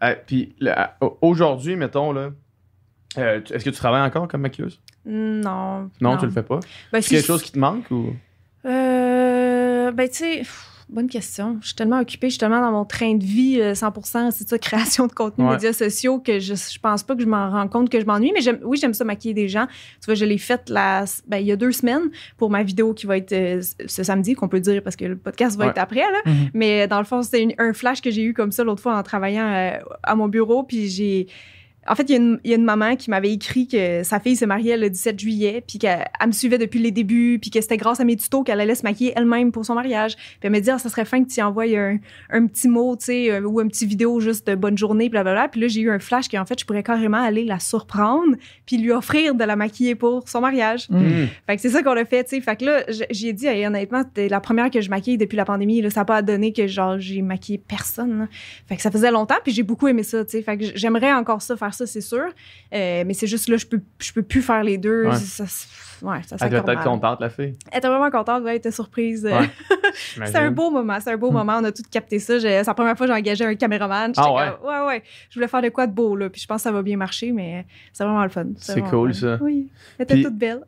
Euh, Puis là, aujourd'hui, mettons, là, euh, est-ce que tu travailles encore comme maquilleuse? Non. Non, tu le fais pas? Ben, C'est si quelque je- chose qui te manque ou? Euh, ben, tu sais, bonne question. Je suis tellement occupée, je suis tellement dans mon train de vie, euh, 100%, c'est ça, création de contenu, Ouais. médias sociaux, que je, je pense pas que je m'en rends compte que je m'ennuie. Mais oui, j'aime ça maquiller des gens. Tu vois, je l'ai faite ben, il y a deux semaines pour ma vidéo qui va être euh, ce samedi, qu'on peut dire parce que le podcast va Ouais. être après, là. Mhm. Mais dans le fond, c'était un flash que j'ai eu comme ça l'autre fois en travaillant euh, à mon bureau. Puis j'ai. En fait, il y, a une- il y a une maman qui m'avait écrit que sa fille se mariait le 17 juillet, puis qu'elle elle me suivait depuis les débuts, puis que c'était grâce à mes tutos qu'elle allait se maquiller elle-même pour son mariage. Puis elle me dit, ah, ça serait fin que tu y envoies un, un petit mot, tu sais, euh, ou un petit vidéo juste de bonne journée, blablabla. Puis là, j'ai eu un flash qu'en fait, je pourrais carrément aller la surprendre, puis lui offrir de la maquiller pour son mariage. Mhm. Hmm. Fait que c'est ça qu'on a fait, tu sais. Fait que là, j'ai dit, hey, honnêtement, t'es la première que je maquille depuis la pandémie. Là, ça n'a pas donné que, genre, j'ai maquillé personne. là. Fait que ça faisait longtemps, puis j'ai beaucoup aimé ça, tu sais. Fait que j'aimerais encore ça, faire ça, c'est sûr. Euh, mais c'est juste là, je peux, je peux plus faire les deux. Ouais. Ça, ouais, ça Elle s'accorde être contente, la fille. Elle était vraiment contente, ouais, elle était surprise. Ouais. C'était un beau moment, c'est un beau Hmm. moment. On a tout capté ça. C'est la première fois que j'ai engagé un caméraman. Ah ouais? comme, ouais, ouais. Je voulais faire de quoi de beau, là. Puis je pense que ça va bien marcher, mais c'est vraiment le fun. C'est cool, fun. ça. Oui. Elle était Puis- toute belle.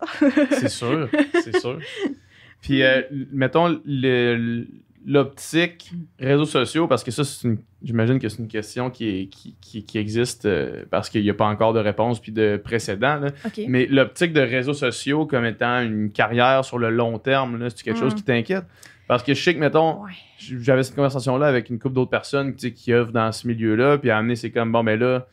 C'est sûr, c'est sûr. Puis, euh, mettons, le- l'optique réseaux sociaux, parce que ça, c'est une- j'imagine que c'est une question qui, est- qui, qui- qui existe euh, parce qu'il n'y a pas encore de réponse puis de précédent. là. Mais l'optique de réseaux sociaux comme étant une carrière sur le long terme, là, c'est quelque chose Mm. qui t'inquiète? Parce que je sais que, mettons, Ouais. j'avais cette conversation-là avec une couple d'autres personnes qui œuvrent dans ce milieu-là, puis à amener, c'est comme, bon, ben là,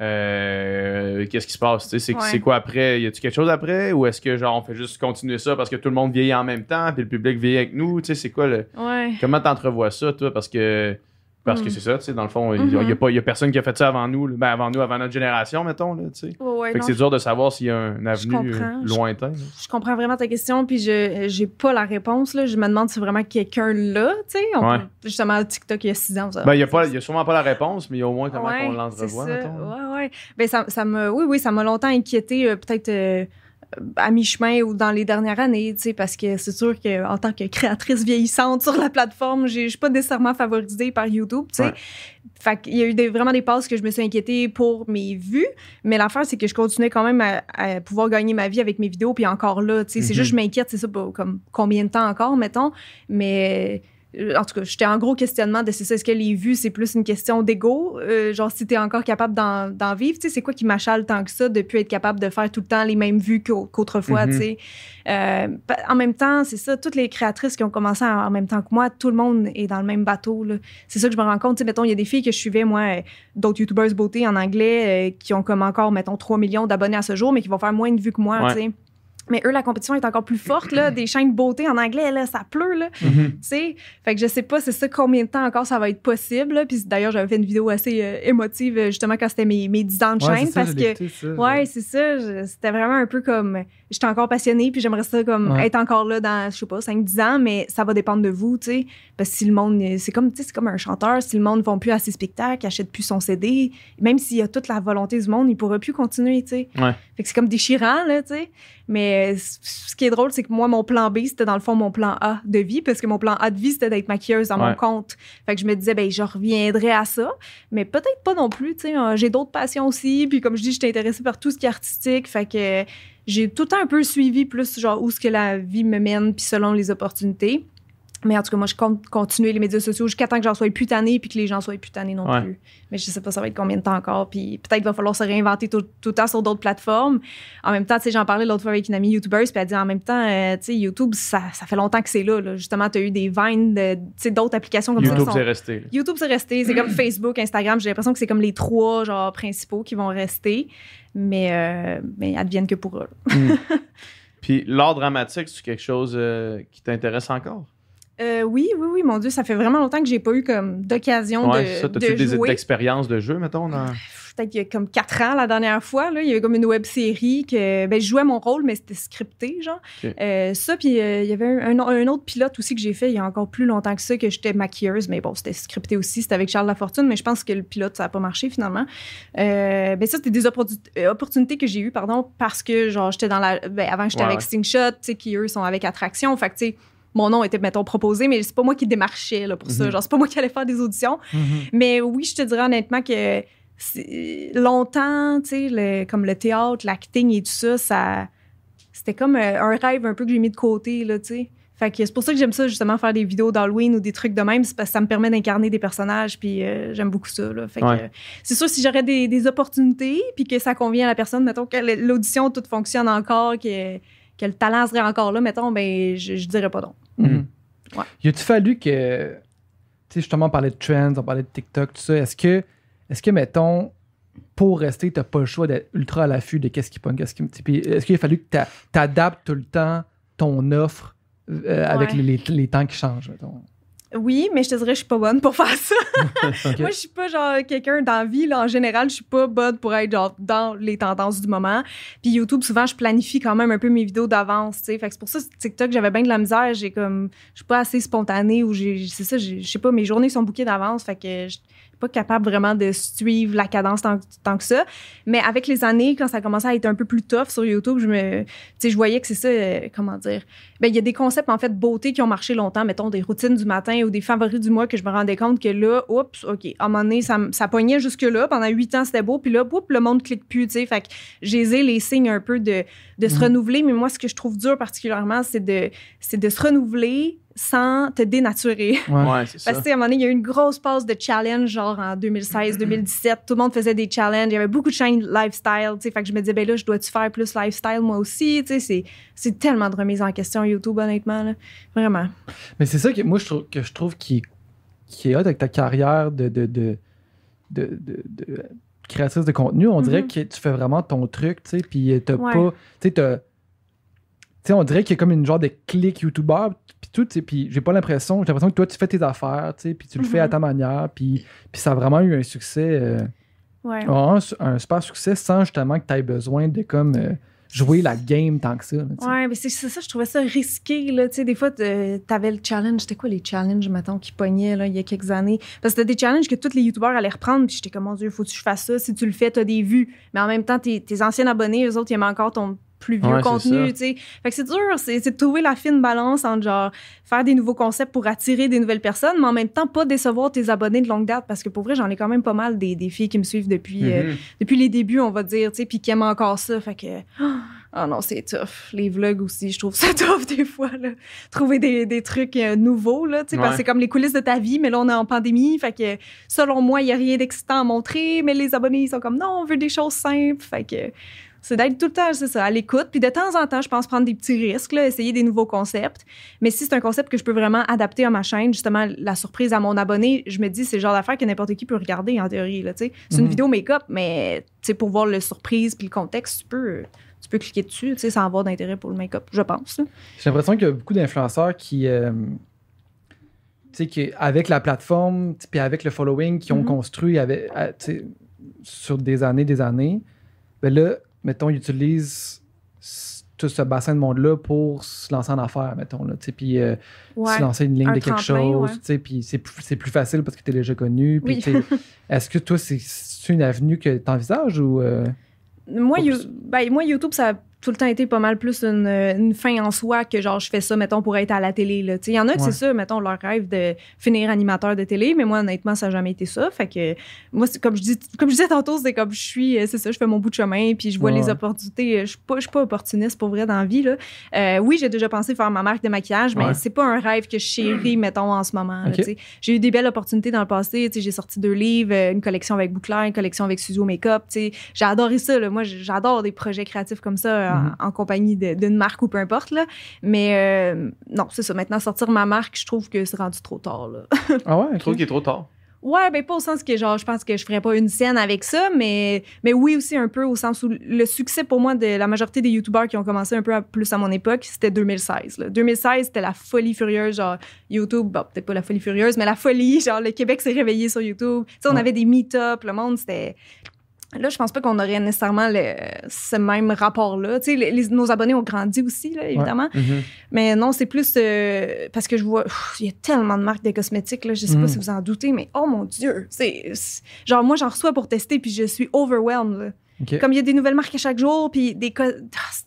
euh, qu'est-ce qui se passe? C'est Ouais. quoi après? Y a-tu quelque chose après? Ou est-ce que, genre, on fait juste continuer ça parce que tout le monde vieillit en même temps, puis le public vieillit avec nous? C'est quoi le. Ouais. Comment t'entrevois ça, toi? Parce que. Parce que Mm. c'est ça, tu sais, dans le fond, il y a- Mhm. y a, pas- y a personne qui a fait ça avant nous, là. ben avant nous, avant notre génération, mettons, là, tu sais. Ouais, ouais, Fait que non, c'est dur de savoir s'il y a un avenue comprends. euh, Je- lointain. là. je comprends vraiment ta question, puis je j'ai pas la réponse. Là. Je me demande si vraiment quelqu'un là, tu sais. on Ouais. peut- Justement, TikTok, il y a six ans. Ben, il n'y a, pas- y a sûrement pas la réponse, mais il y a au moins comment Ouais, on c'est l'entrevoit, ça. mettons. là. Ouais, ouais. Ben, ça, ça me, oui, oui, ça m'a longtemps inquiété, euh, peut-être euh, à mi-chemin ou dans les dernières années, tu sais, parce que c'est sûr qu'en tant que créatrice vieillissante sur la plateforme, j'ai- je suis pas nécessairement favorisée par YouTube, tu sais. Ouais. Fait qu'il y a eu des- vraiment des passes que je me suis inquiétée pour mes vues, mais l'affaire, c'est que je continuais quand même à, à pouvoir gagner ma vie avec mes vidéos, puis encore là, tu sais, c'est Mhm. juste je m'inquiète, c'est ça, pour comme combien de temps encore, mettons, mais... euh, En tout cas, j'étais en gros questionnement de c'est ça, est-ce que les vues, c'est plus une question d'ego? Euh, genre, si t'es encore capable d'en, vivre, tu sais, c'est quoi qui m'achale tant que ça de plus être capable de faire tout le temps les mêmes vues qu'au- qu'autrefois, Mhm. tu sais? Euh, en même temps, c'est ça, toutes les créatrices qui ont commencé en, en même temps que moi, tout le monde est dans le même bateau, là. C'est ça que je me rends compte. Tu sais, mettons, il y a des filles que je suivais, moi, d'autres YouTubers beauté en anglais, euh, qui ont comme encore, mettons, 3 millions d'abonnés à ce jour, mais qui vont faire moins de vues que moi, Ouais. tu sais? Mais eux, la compétition est encore plus forte, là. Des chaînes beauté en anglais, là, ça pleut, là. Mhm. Tu sais, fait que je sais pas c'est ça combien de temps encore ça va être possible. là. Puis d'ailleurs, j'avais fait une vidéo assez euh, émotive euh, justement quand c'était mes, mes 10 ans de Ouais, chaîne ça, parce que ça. ouais, c'est ça, c'était vraiment un peu comme j'étais encore passionnée puis j'aimerais ça comme Ouais. être encore là dans je sais pas 5 10 ans mais ça va dépendre de vous, tu sais, parce que si le monde c'est comme tu sais c'est comme un chanteur, si le monde ne vont plus à ses spectacles, achète plus son CD, même s'il y a toute la volonté du monde, il pourra plus continuer, tu sais. Ouais. Fait que c'est comme déchirant là, tu sais. Mais c- ce qui est drôle, c'est que moi, mon plan B, c'était dans le fond mon plan A de vie, parce que mon plan A de vie, c'était d'être maquilleuse dans Ouais. mon compte. Fait que je me disais, ben, je reviendrai à ça, mais peut-être pas non plus, tu sais. euh, J'ai d'autres passions aussi, puis comme je dis, j'étais intéressée par tout ce qui est artistique, fait que euh, j'ai tout le temps un peu suivi plus, genre, où ce que la vie me mène, puis selon les opportunités. Mais en tout cas, moi, je compte continuer les médias sociaux jusqu'à temps que j'en sois plus tannée puis que les gens soient plus tannés non Ouais. plus. Mais je sais pas ça va être combien de temps encore. Puis peut-être va falloir se réinventer tout, tout le temps sur d'autres plateformes. En même temps, tu sais, j'en parlais l'autre fois avec une amie YouTubeuse, puis elle dit en même temps, euh, tu sais, YouTube, ça, ça fait longtemps que c'est là, là. Justement, tu as eu des vines, de- tu sais, d'autres applications comme ça. YouTube, qui sont- c'est resté. YouTube, c'est resté. C'est comme Facebook, Instagram. J'ai l'impression que c'est comme les trois genre principaux qui vont rester. Mais, euh, mais adviennent que pour eux. là. Puis l'art dramatique, c'est quelque chose euh, qui t'intéresse encore? Euh, oui, oui, oui, mon Dieu, ça fait vraiment longtemps que j'ai pas eu comme d'occasion Ouais, de, ça. de T'as-tu des expériences de jeu, mettons? Dans... Peut-être qu'il y a comme quatre ans la dernière fois, là, il y avait comme une web série que ben, je jouais mon rôle, mais c'était scripté, genre. Euh, ça, puis euh, il y avait un, un autre pilote aussi que j'ai fait il y a encore plus longtemps que ça, que j'étais maquilleuse, mais bon, c'était scripté aussi, c'était avec Charles Lafortune, mais je pense que le pilote, ça n'a pas marché finalement. Ben ça, c'était des opportun- opportunités que j'ai eues, pardon, parce que, genre, j'étais dans la. Ben, avant, j'étais Ouais, avec ouais. Stingshot, tu sais, qui eux sont avec Attraction. Fait que, tu sais, mon nom était, mettons, proposé, mais c'est pas moi qui démarchais là, pour ça. Mhm. Genre, c'est pas moi qui allais faire des auditions. Mais oui, je te dirais honnêtement que longtemps, tu sais, le- comme le théâtre, l'acting et tout ça, ça c'était comme euh, un rêve un peu que j'ai mis de côté, là, tu sais. Fait que c'est pour ça que j'aime ça, justement, faire des vidéos d'Halloween ou des trucs de même. C'est parce que ça me permet d'incarner des personnages, puis euh, j'aime beaucoup ça, là. Fait que, euh, c'est sûr, si j'aurais des, des opportunités, puis que ça convient à la personne, mettons que l'audition, tout fonctionne encore, que, que le talent serait encore là, mettons, ben, je, je dirais pas non. Mhm. Ouais. Y a-tu fallu que. Tu sais, justement, on parlait de trends, on parlait de TikTok, tout ça. Est-ce que, est-ce que mettons, pour rester, t'as pas le choix d'être ultra à l'affût de qu'est-ce qui pogne, qu'est-ce qui. Puis Est-ce qu'il a fallu que t'a- t'adaptes tout le temps ton offre euh, avec les- les temps qui changent, mettons? Oui, mais je te dirais, je suis pas bonne pour faire ça. Moi, je suis pas genre quelqu'un dans la vie, là, en général, je suis pas bonne pour être genre dans les tendances du moment. Puis YouTube, souvent, je planifie quand même un peu mes vidéos d'avance. Fait que c'est pour ça, TikTok, j'avais bien de la misère. J'ai comme, je suis pas assez spontanée ou j'ai, c'est ça, je sais pas, mes journées sont bouquées d'avance. Fait que je pas capable vraiment de suivre la cadence tant, tant que ça. Mais avec les années, quand ça commençait à être un peu plus tough sur YouTube, je me, tu sais, je voyais que c'est ça, euh, comment dire. Ben, il y a des concepts, en fait, de beauté qui ont marché longtemps, mettons des routines du matin ou des favoris du mois que je me rendais compte que là, oups, OK, à un moment donné, ça, ça pognait jusque-là. Pendant huit ans, c'était beau. Puis là, oups, le monde clique plus, tu sais. Fait que j'ai les signes un peu de, de se Mhm. renouveler. Mais moi, ce que je trouve dur particulièrement, c'est de, c'est de se renouveler sans te dénaturer. Ouais. Ouais, c'est ça. Parce que, à un moment donné, il y a eu une grosse passe de challenge, genre en 2016, 2017. Tout le monde faisait des challenges. Il y avait beaucoup de chaînes lifestyle, tu sais. Fait que je me disais, ben là, je dois-tu faire plus lifestyle moi aussi? Tu sais, c'est- c'est tellement de remise en question YouTube, honnêtement, là. Vraiment. Mais c'est ça que moi je trouve que je trouve qui, qui est hot avec ta carrière de, de, de, de, de- de créatrice de contenu. On dirait Mhm. que tu fais vraiment ton truc, tu sais, puis t'as Ouais. pas. Tu sais, t'as- tu sais, on dirait qu'il y a comme une genre de clic YouTuber, tout, puis j'ai pas l'impression, j'ai l'impression que toi, tu fais tes affaires, tu sais, puis tu le fais à Mhm. ta manière, puis, puis ça a vraiment eu un succès, euh, Ouais. un, un super succès sans justement que tu aies besoin de comme euh, jouer la game tant que ça. là. Ouais, mais c'est c'est ça, je trouvais ça risqué, là. Tu sais, des fois, t'avais le challenge. C'était quoi les challenges, mettons, qui pognaient, là, il y a quelques années? Parce que c'était des challenges que tous les YouTubeurs allaient reprendre. Puis j'étais comme, mon Dieu, faut que je fasse ça. Si tu le fais, t'as des vues. Mais en même temps, tes, tes anciens abonnés, eux autres, ils aiment encore ton plus vieux Ouais, contenu, ça. tu sais. Fait que c'est dur, c'est de trouver la fine balance entre, genre, faire des nouveaux concepts pour attirer des nouvelles personnes, mais en même temps, pas décevoir tes abonnés de longue date. Parce que pour vrai, j'en ai quand même pas mal des, des filles qui me suivent depuis, euh, Mhm. depuis les débuts, on va dire, tu sais, puis qui aiment encore ça. Fait que, oh non, c'est tough. Les vlogs aussi, je trouve ça tough des fois, là. Trouver des, des trucs euh, nouveaux, là, tu sais, parce que Ouais. c'est comme les coulisses de ta vie, mais là, on est en pandémie. Fait que, selon moi, il n'y a rien d'excitant à montrer, mais les abonnés, ils sont comme, non, on veut des choses simples. Fait que, c'est d'être tout le temps, c'est ça, à l'écoute. Puis de temps en temps, je pense prendre des petits risques, là, essayer des nouveaux concepts. Mais si c'est un concept que je peux vraiment adapter à ma chaîne, justement, la surprise à mon abonné, je me dis, c'est le genre d'affaire que n'importe qui peut regarder, en théorie, là, tu sais. C'est une Mhm. vidéo make-up, mais, pour voir le surprise puis le contexte, tu peux, tu peux cliquer dessus, sans avoir d'intérêt pour le make-up, je pense. J'ai l'impression qu'il y a beaucoup d'influenceurs qui, euh, qui, avec la plateforme, puis avec le following qu'ils ont Mhm. construit avec, à- tu sais, sur des années, des années, ben là, mettons, ils utilisent tout ce bassin de monde-là pour se lancer en affaires, mettons, là, tu sais, puis euh, se lancer une ligne Un de quelque chose, ouais. tu sais, puis c'est plus, c'est plus facile parce que tu es déjà connu, Oui. est-ce que toi, c'est une avenue que tu envisages ou... euh, Moi. You- ben, moi, YouTube, ça a tout le temps été pas mal plus une, une fin en soi que genre je fais ça, mettons, pour être à la télé. Il y en a que Ouais. c'est ça, mettons, leur rêve de finir animateur de télé, mais moi, honnêtement, ça n'a jamais été ça. Fait que moi, comme je dis, comme je disais tantôt, c'est comme je suis, euh, c'est ça, je fais mon bout de chemin, puis je vois Ouais. les opportunités. Je suis pas, je suis pas opportuniste pour vrai dans la vie. Là. Euh, oui, j'ai déjà pensé faire ma marque de maquillage, mais Ouais. c'est pas un rêve que je chéris, mettons, en ce moment. J'ai eu des belles opportunités dans le passé. tu sais, J'ai sorti deux livres, euh, une collection avec Bouclair, une collection avec Studio Makeup. tu sais. J'ai adoré ça. là. Moi, j'adore des projets créatifs comme ça Mhm. en, compagnie de- d'une marque ou peu importe. Là. Mais euh, non, c'est ça. Maintenant, sortir ma marque, je trouve que c'est rendu trop tard. Là. Ah ouais, Je trouve qu'il est trop tard? Ouais, ben pas au sens que genre je pense que je ferais pas une scène avec ça, mais mais oui aussi un peu au sens où le succès pour moi de la majorité des youtubeurs qui ont commencé un peu à- plus à mon époque, c'était 2016. Là. 2016, c'était la folie furieuse, genre YouTube, bon peut-être pas la folie furieuse, mais la folie, genre le Québec s'est réveillé sur YouTube. Tu sais, on Ouais. avait des meet-up, le monde c'était Là, je pense pas qu'on aurait nécessairement le, ce même rapport-là. Tu sais, les- les- nos abonnés ont grandi aussi, là, évidemment. Mhm. Mais non, c'est plus euh, parce que je vois, il y a tellement de marques de cosmétiques, là, je sais Mm. pas si vous en doutez, mais oh mon Dieu, c'est genre moi j'en reçois pour tester puis je suis overwhelmed. Comme il y a des nouvelles marques à chaque jour puis des, co-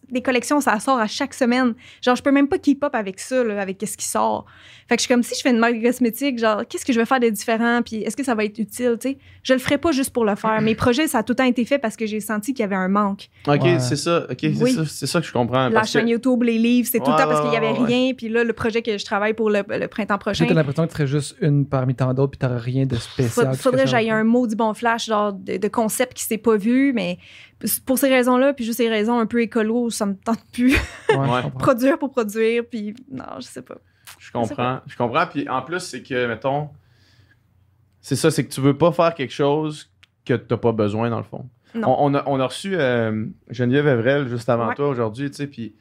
des collections, ça sort à chaque semaine. Genre je peux même pas keep up avec ça, là, avec ce qui sort. Fait que je suis comme si je fais une marque cosmétique, genre qu'est-ce que je vais faire de différent puis est-ce que ça va être utile, tu sais? Je le ferai pas juste pour le faire. Mes projets, ça a tout le temps été fait parce que j'ai senti qu'il y avait un manque. Ok, Ouais. c'est ça. Ok, c'est Oui. ça, c'est ça que je comprends. La que- chaîne YouTube, les livres, c'est tout le temps parce qu'il y avait ouais, rien. Puis là, le projet que je travaille pour le, le printemps prochain, J'ai l'impression que tu serais juste une parmi tant d'autres puis t'aurais rien de spécial. Faud- faudrait que j'aille un maudit bon flash genre de, de concept qui s'est pas vu, mais pour ces raisons-là, puis juste ces raisons un peu écolo, ça me tente plus. Ouais, produire pour produire, puis non, je sais pas. Je comprends. Je comprends. Puis en plus, c'est que, mettons, c'est ça, c'est que tu veux pas faire quelque chose que t'as pas besoin, dans le fond. Non. On, on a, on a reçu euh, Geneviève Evrel juste avant Ouais. toi aujourd'hui, tu sais, puis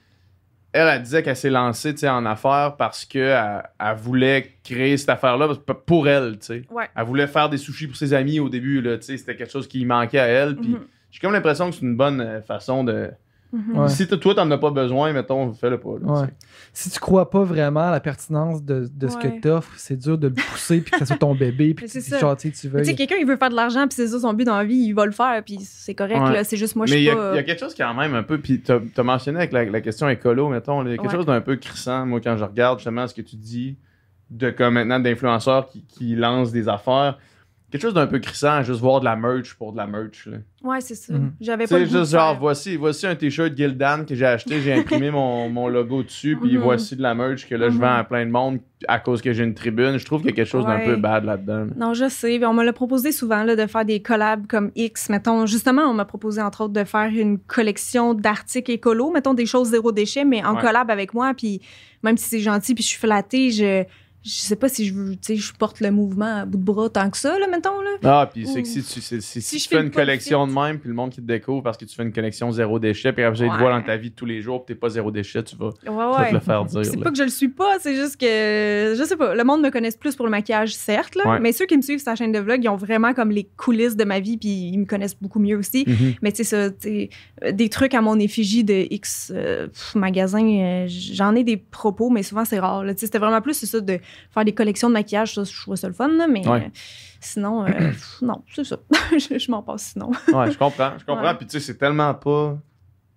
elle, elle disait qu'elle s'est lancée, tu sais, en affaires parce qu'elle elle voulait créer cette affaire-là parce- pour elle, tu sais. Ouais. Elle voulait faire des sushis pour ses amis au début, là, tu sais, c'était quelque chose qui manquait à elle, puis Mhm. J'ai comme l'impression que c'est une bonne euh, façon de... Mhm. Ouais. Si t- toi, t'en as pas besoin, mettons, fais-le pas, là, Ouais. Si tu crois pas vraiment à la pertinence de, de ce Ouais. que t'offres, c'est dur de le pousser puis que ça soit ton bébé puis Mais c'est tu genre, tu veux. Tu sais, quelqu'un, il veut faire de l'argent, puis c'est ça son but dans la vie, il va le faire, puis c'est correct, Ouais. là. C'est juste moi, je Mais il suis y, a- pas... il y a quelque chose quand même un peu, puis t'as as mentionné avec la, la question écolo, mettons, il y a quelque Ouais. chose d'un peu crissant, moi, quand je regarde justement ce que tu dis, de comme maintenant d'influenceurs qui, qui lancent des affaires, quelque chose d'un peu crissant juste voir de la merch pour de la merch. là. Ouais, c'est ça. Mhm. J'avais pas de juste genre, faire. voici, voici un t-shirt Gildan que j'ai acheté, j'ai imprimé mon, mon logo dessus, puis Mhm. voici de la merch que là, je Mhm. vends à plein de monde à cause que j'ai une tribune. Je trouve qu'il y a quelque chose d'un peu bad là-dedans. là. Non, je sais. On me l'a proposé souvent là, de faire des collabs comme X. Mettons, justement, on m'a proposé entre autres de faire une collection d'articles écolos, mettons des choses zéro déchet, mais en Ouais. collab avec moi. Puis même si c'est gentil, puis je suis flattée, je je sais pas si je veux, tu sais, je porte le mouvement à bout de bras tant que ça, là, mettons là. Ah, puis c'est que si tu, si si je tu fais une collection de même, puis le monde qui te découvre parce que tu fais une collection zéro déchet, puis après, il te Ouais. voit dans ta vie de tous les jours, puis t'es pas zéro déchet, tu vas, Ouais, tu vas te ouais. le faire dire. C'est pas que je le suis pas, c'est juste que je sais pas. Le monde me connaisse plus pour le maquillage, certes, là, Ouais. mais ceux qui me suivent sur la chaîne de vlog, ils ont vraiment comme les coulisses de ma vie, puis ils me connaissent beaucoup mieux aussi. Mhm. Mais tu sais, ça, euh, des trucs à mon effigie de X euh, pff, magasin, euh, j'en ai des propos, mais souvent c'est rare. Tu sais, C'était vraiment plus c'est ça de faire des collections de maquillage, ça, je trouvais ça le fun, là, mais Ouais. euh, sinon, euh, pff, non, c'est ça. je je m'en passe sinon. Ouais, je comprends, je comprends. Puis tu sais, c'est tellement pas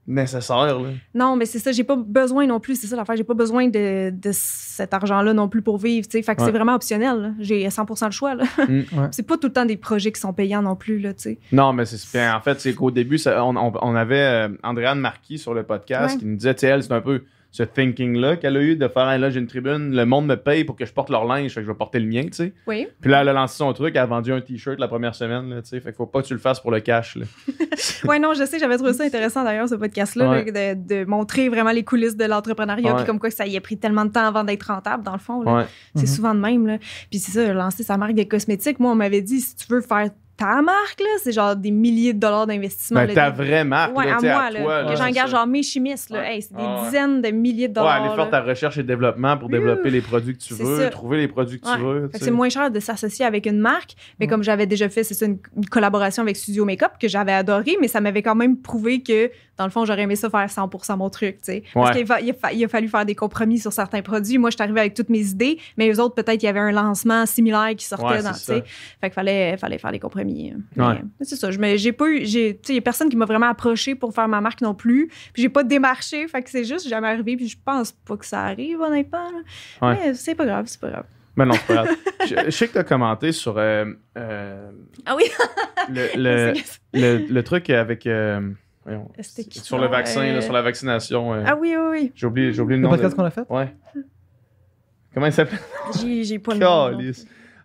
nécessaire. Là. Non, mais c'est ça, j'ai pas besoin non plus, c'est ça l'affaire, j'ai pas besoin de, de cet argent-là non plus pour vivre, tu sais. Fait que Ouais. c'est vraiment optionnel. J'ai 100% le choix, là. Mm. Ouais. C'est pas tout le temps des projets qui sont payants non plus, là, tu sais. Non, mais c'est bien. En fait, c'est qu'au début, ça- on, on- on avait euh, Andréane Marquis sur le podcast Ouais. qui nous disait, tu sais, elle, c'est un peu ce thinking-là qu'elle a eu de faire, Hey, là, j'ai une tribune, le monde me paye pour que je porte leur linge, fait que je vais porter le mien, tu sais. Oui. Puis là, elle a lancé son truc, elle a vendu un t-shirt la première semaine, là, tu sais. Fait qu'il faut pas que tu le fasses pour le cash, là. Ouais, non, je sais, j'avais trouvé ça intéressant d'ailleurs, ce podcast-là, Ouais. là, de, de montrer vraiment les coulisses de l'entrepreneuriat, Ouais. puis comme quoi que ça y a pris tellement de temps avant d'être rentable, dans le fond. là. Ouais. C'est Mhm. souvent de même. Là. Puis c'est ça, lancer sa marque de cosmétiques. Moi, on m'avait dit, si tu veux faire ta marque, là, c'est genre des milliers de dollars d'investissement. Ben, ta vraie marque, Ouais, là, à moi, à là, toi, que j'engage genre mes chimistes. Là. Ouais. Hey, c'est des Ah ouais. dizaines de milliers de Ouais, dollars. aller faire ta recherche et développement pour Ouh. développer les produits que tu veux, ça. trouver les produits que tu Ouais. veux. Tu c'est moins cher de s'associer avec une marque. Mais Ouais. comme j'avais déjà fait, c'est ça, une, une collaboration avec Studio Makeup que j'avais adoré, mais ça m'avait quand même prouvé que, dans le fond, j'aurais aimé ça faire 100 mon truc, tu sais. Parce Ouais. qu'il il a, fa- il a fallu faire des compromis sur certains produits. Moi, je suis arrivée avec toutes mes idées, mais eux autres, peut-être, il y avait un lancement similaire qui sortait Ouais, dans, tu sais. Fait qu'il fallait, fallait faire des compromis. Mais, Ouais. c'est ça. Je j'ai pas eu. j'ai- Tu sais, il y a personne qui m'a vraiment approché pour faire ma marque non plus. Puis j'ai pas démarché. Fait que c'est juste jamais arrivé. Puis je pense pas que ça arrive, honnêtement. Ouais. Mais c'est pas grave, c'est pas grave. Mais non, c'est pas grave. je, je sais que tu as commenté sur euh, euh, Ah oui! le, le, le, le truc avec. euh, voyons, sur le vaccin, Euh, là, sur la vaccination. euh, Ah oui, oui, oui. J'ai oublié, j'ai oublié le Le nom. podcast de- qu'on a fait? Ouais. Comment il s'appelle? J'ai, j'ai pas le nom.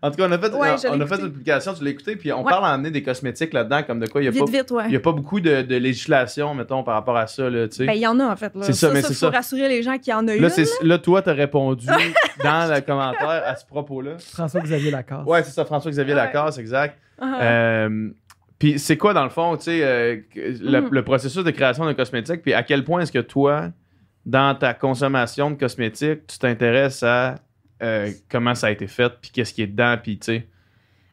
En tout cas, on a fait, Ouais, on a fait une publication, tu l'as écouté, puis on Ouais. parle d'emmener des cosmétiques là-dedans, comme de quoi il n'y a, ouais. a pas beaucoup de, de législation, mettons, par rapport à ça, là, tu sais. Ben, il y en a, en fait. Là. C'est ça, mais c'est faut ça. rassurer les gens qu'il y en a eu. là, toi, t'as répondu dans le commentaire à ce propos-là. François-Xavier Lacasse. Ouais, c'est ça, François-Xavier Ouais. Lacasse, exact. Ah. Euh, puis c'est quoi, dans le fond, tu sais, euh, le, Mhm. le processus de création d'un cosmétique, puis à quel point est-ce que toi, dans ta consommation de cosmétiques, tu t'intéresses à euh, comment ça a été fait, puis qu'est-ce qui est dedans, puis tu sais.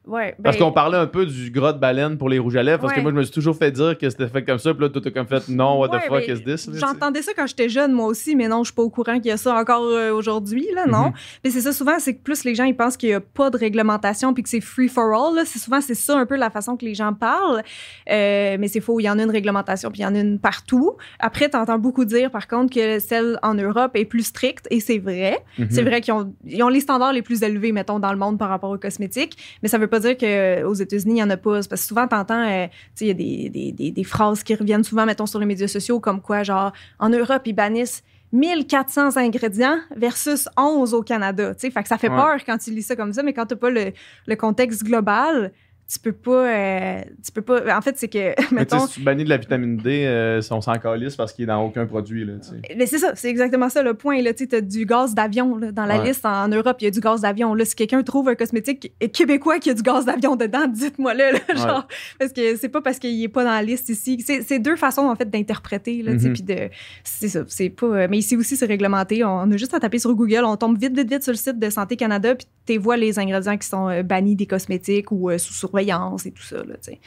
Ouais, Parce ben, qu'on parlait un peu du gras de baleine pour les rouges à lèvres, parce que moi, je me suis toujours fait dire que c'était fait comme ça, puis là, toi, t'as comme fait non, what the Ouais, fuck ben, is this? J'entendais ça quand j'étais jeune, moi aussi, mais non, je suis pas au courant qu'il y a ça encore euh, aujourd'hui, là, non. Mhm. Mais c'est ça, souvent, c'est que plus les gens, ils pensent qu'il y a pas de réglementation puis que c'est free for all, là. C'est souvent, c'est ça un peu la façon que les gens parlent. Euh, mais c'est faux, il y en a une réglementation puis il y en a une partout. Après, t'entends beaucoup dire, par contre, que celle en Europe est plus stricte, et c'est vrai. Mhm. C'est vrai qu'ils ont, ils ont les standards les plus élevés, mettons, dans le monde par rapport aux cosmétiques. Mais ça veut pas dire qu'aux États-Unis, il y en a pas. Parce que souvent, t'entends, euh, tu sais, il y a des, des, des, des phrases qui reviennent souvent, mettons, sur les médias sociaux, comme quoi, genre, en Europe, ils bannissent 1400 ingrédients versus 11 au Canada. Tu sais, fait que ça fait Ouais. peur quand tu lis ça comme ça, mais quand t'as pas le, le contexte global, tu peux pas, euh, tu peux pas. En fait, c'est que, Mais mettons, si tu bannis de la vitamine D, euh, on s'en calisse parce qu'il est dans aucun produit, là. Mais c'est ça, c'est exactement ça le point. Tu as du gaz d'avion là, dans la Ouais. liste. En, en Europe, il y a du gaz d'avion. Là, si quelqu'un trouve un cosmétique québécois qui a du gaz d'avion dedans, dites-moi. Ouais. genre, parce que c'est pas parce qu'il est pas dans la liste ici. C'est deux façons en fait d'interpréter. là, puis de, c'est ça. C'est pas. euh, Mais ici aussi, c'est réglementé. On a juste à taper sur Google. On tombe vite, vite, vite sur le site de Santé Canada, puis tu vois les ingrédients qui sont euh, bannis des cosmétiques ou sous surveillance et tout ça. Là, c'est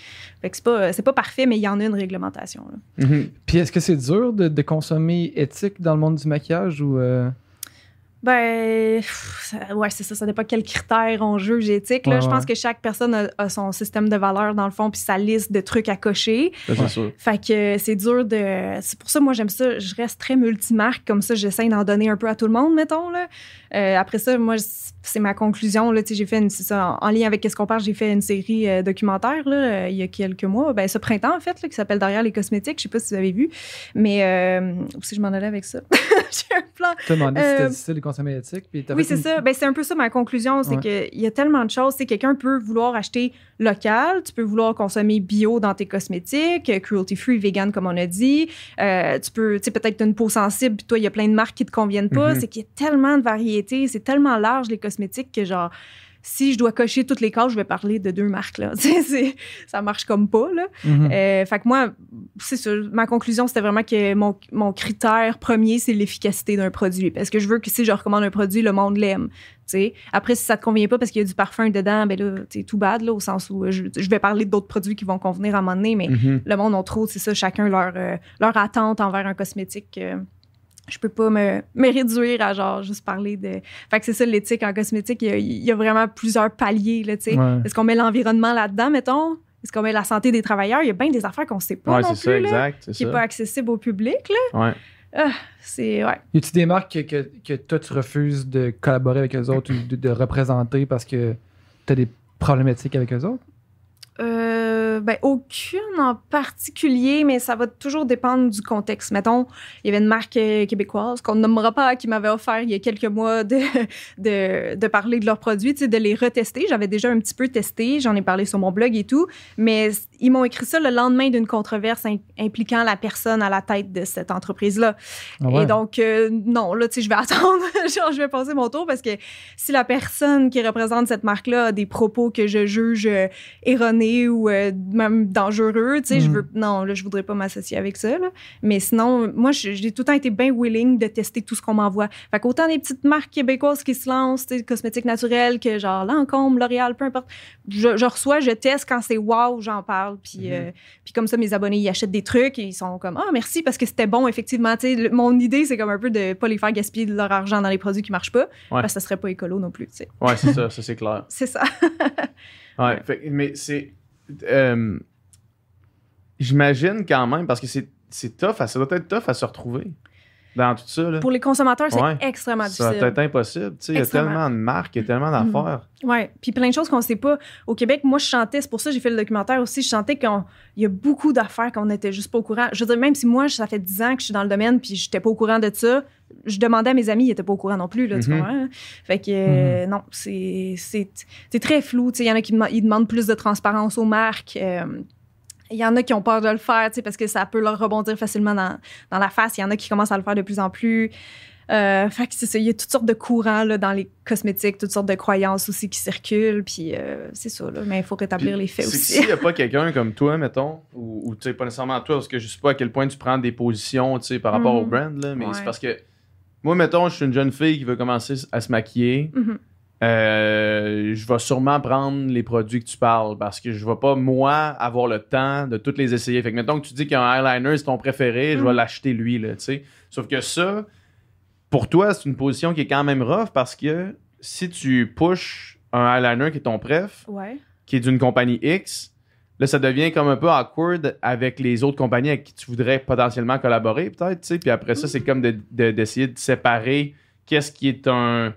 pas, c'est pas parfait, mais il y en a une réglementation. Mhm. Puis est-ce que c'est dur de, de consommer éthique dans le monde du maquillage ou. euh, Ben, pff, ça- ouais, c'est ça. Ça dépend quels critères on juge éthique. Là. Ouais, Je ouais. pense que chaque personne a, a son système de valeurs, dans le fond, puis sa liste de trucs à cocher. Ça, c'est sûr. Fait que c'est dur de. C'est pour ça, moi, j'aime ça. Je reste très multimarque. Comme ça, j'essaie d'en donner un peu à tout le monde, mettons. Là. Euh, après ça, moi, c'est ma conclusion. Là, Tu sais, j'ai fait une, c'est ça, en, en lien avec ce qu'on parle, j'ai fait une série euh, documentaire là, euh, il y a quelques mois, ben, ce printemps, en fait, là, qui s'appelle Derrière les cosmétiques. Je sais pas si vous avez vu. Mais euh, où si je m'en allais avec ça? j'ai un plan. Tu as demandé si Euh, c'était difficile de consommer éthique. Puis Oui, c'est une- ça. Ben, c'est un peu ça ma conclusion. C'est Ouais. qu'il y a tellement de choses. C'est quelqu'un peut vouloir acheter local, tu peux vouloir consommer bio dans tes cosmétiques, euh, cruelty-free, vegan, comme on a dit. Euh, tu peux, tu sais, peut-être t'as une peau sensible, puis toi, il y a plein de marques qui te conviennent pas. Mhm. C'est qu'il y a tellement de variétés, c'est tellement large, les cosmétiques, que genre, si je dois cocher toutes les cases, je vais parler de deux marques, là. C'est- ça marche comme pas, là. Mhm. Euh, fait que moi, c'est. Ma conclusion, c'était vraiment que mon, mon critère premier, c'est l'efficacité d'un produit. Parce que je veux que si je recommande un produit, le monde l'aime. Après, si ça te convient pas parce qu'il y a du parfum dedans, ben là, c'est tout bad, là, au sens où euh, je, je vais parler d'autres produits qui vont convenir à un moment donné, mais Mhm. le monde a trop, c'est ça, chacun leur, euh, leur attente envers un cosmétique. euh, je peux pas me, me réduire à genre juste parler de. Fait que c'est ça l'éthique en cosmétique. Il y a, il y a vraiment plusieurs paliers, là, tu sais. Ouais. Est-ce qu'on met l'environnement là-dedans, mettons? Est-ce qu'on met la santé des travailleurs? Il y a bien des affaires qu'on sait pas Ouais, non c'est plus, ça, là, exact. C'est qui n'est pas accessible au public. Là. Ouais. Ah, c'est... Ouais. Y a-tu des marques que, que, que toi, tu refuses de collaborer avec eux autres ou de, de représenter parce que tu as des problématiques avec eux autres? Euh, ben, aucune en particulier, mais ça va toujours dépendre du contexte. Mettons, il y avait une marque euh, québécoise qu'on ne nommera pas qui m'avait offert il y a quelques mois de, de, de parler de leurs produits, de les retester. J'avais déjà un petit peu testé, j'en ai parlé sur mon blog et tout, mais ils m'ont écrit ça le lendemain d'une controverse im- impliquant la personne à la tête de cette entreprise-là. Ah ouais. Et donc, euh, non, là, tu sais, je vais attendre. Genre, je vais passer mon tour parce que si la personne qui représente cette marque-là a des propos que je juge euh, ou euh, même dangereux, tu sais, je Mhm. veux. Non, là, je voudrais pas m'associer avec ça, là. Mais sinon, moi, j'ai tout le temps été bien willing de tester tout ce qu'on m'envoie. Fait qu'autant des petites marques québécoises qui se lancent, tu sais, cosmétiques naturels, que genre Lancôme, L'Oréal, peu importe, je, je reçois, je teste quand c'est wow, j'en parle. Puis, Mhm. euh, puis comme ça, mes abonnés, ils achètent des trucs et ils sont comme Ah, merci parce que c'était bon, effectivement. Tu sais, le- mon idée, c'est comme un peu de pas les faire gaspiller de leur argent dans les produits qui marchent pas parce que ça serait pas écolo non plus, tu sais. Ouais, c'est ça, ça c'est clair. C'est ça. Ouais, mais c'est. euh, j'imagine quand même, parce que c'est, tough, ça doit être tough à se retrouver dans tout ça. Là. Pour les consommateurs, c'est Ouais. extrêmement Ça difficile. être impossible. tu sais, Il y a tellement de marques, il y a tellement Mhm. d'affaires. Ouais, puis plein de choses qu'on sait pas. Au Québec, moi, je chantais, c'est pour ça que j'ai fait le documentaire aussi. Je chantais qu'il y a beaucoup d'affaires qu'on n'était juste pas au courant. Je veux dire, même si moi, ça fait 10 ans que je suis dans le domaine, puis j'étais pas au courant de ça, je demandais à mes amis, ils étaient pas au courant non plus, là, tu comprends? Fait que, euh, non, c'est c'est- c'est très flou. Tu sais, Il y en a qui ils demandent plus de transparence aux marques. euh, il y en a qui ont peur de le faire, tu sais, parce que ça peut leur rebondir facilement dans, dans la face. Il y en a qui commencent à le faire de plus en plus. Euh, fait que c'est ça. Il y a toutes sortes de courants là, dans les cosmétiques, toutes sortes de croyances aussi qui circulent. Puis euh, c'est ça, là. Mais il faut rétablir Puis, les faits aussi. S'il n'y a pas quelqu'un comme toi, mettons, ou, ou tu sais, pas nécessairement toi, parce que je sais pas à quel point tu prends des positions, tu sais, par rapport Mhm. au brand, là, mais Ouais. c'est parce que moi, mettons, je suis une jeune fille qui veut commencer à se maquiller. Mhm. Euh, je vais sûrement prendre les produits que tu parles parce que je vais pas, moi, avoir le temps de toutes les essayer. Fait que, mettons que tu dis qu'un eyeliner, c'est ton préféré, je vais Mhm. l'acheter lui, là, tu sais. Sauf que ça, pour toi, c'est une position qui est quand même rough parce que si tu pushes un eyeliner qui est ton préf, Ouais. qui est d'une compagnie X, là, ça devient comme un peu awkward avec les autres compagnies avec qui tu voudrais potentiellement collaborer, peut-être, tu sais. Puis après ça, c'est comme de- de- d'essayer de, séparer qu'est-ce qui est un.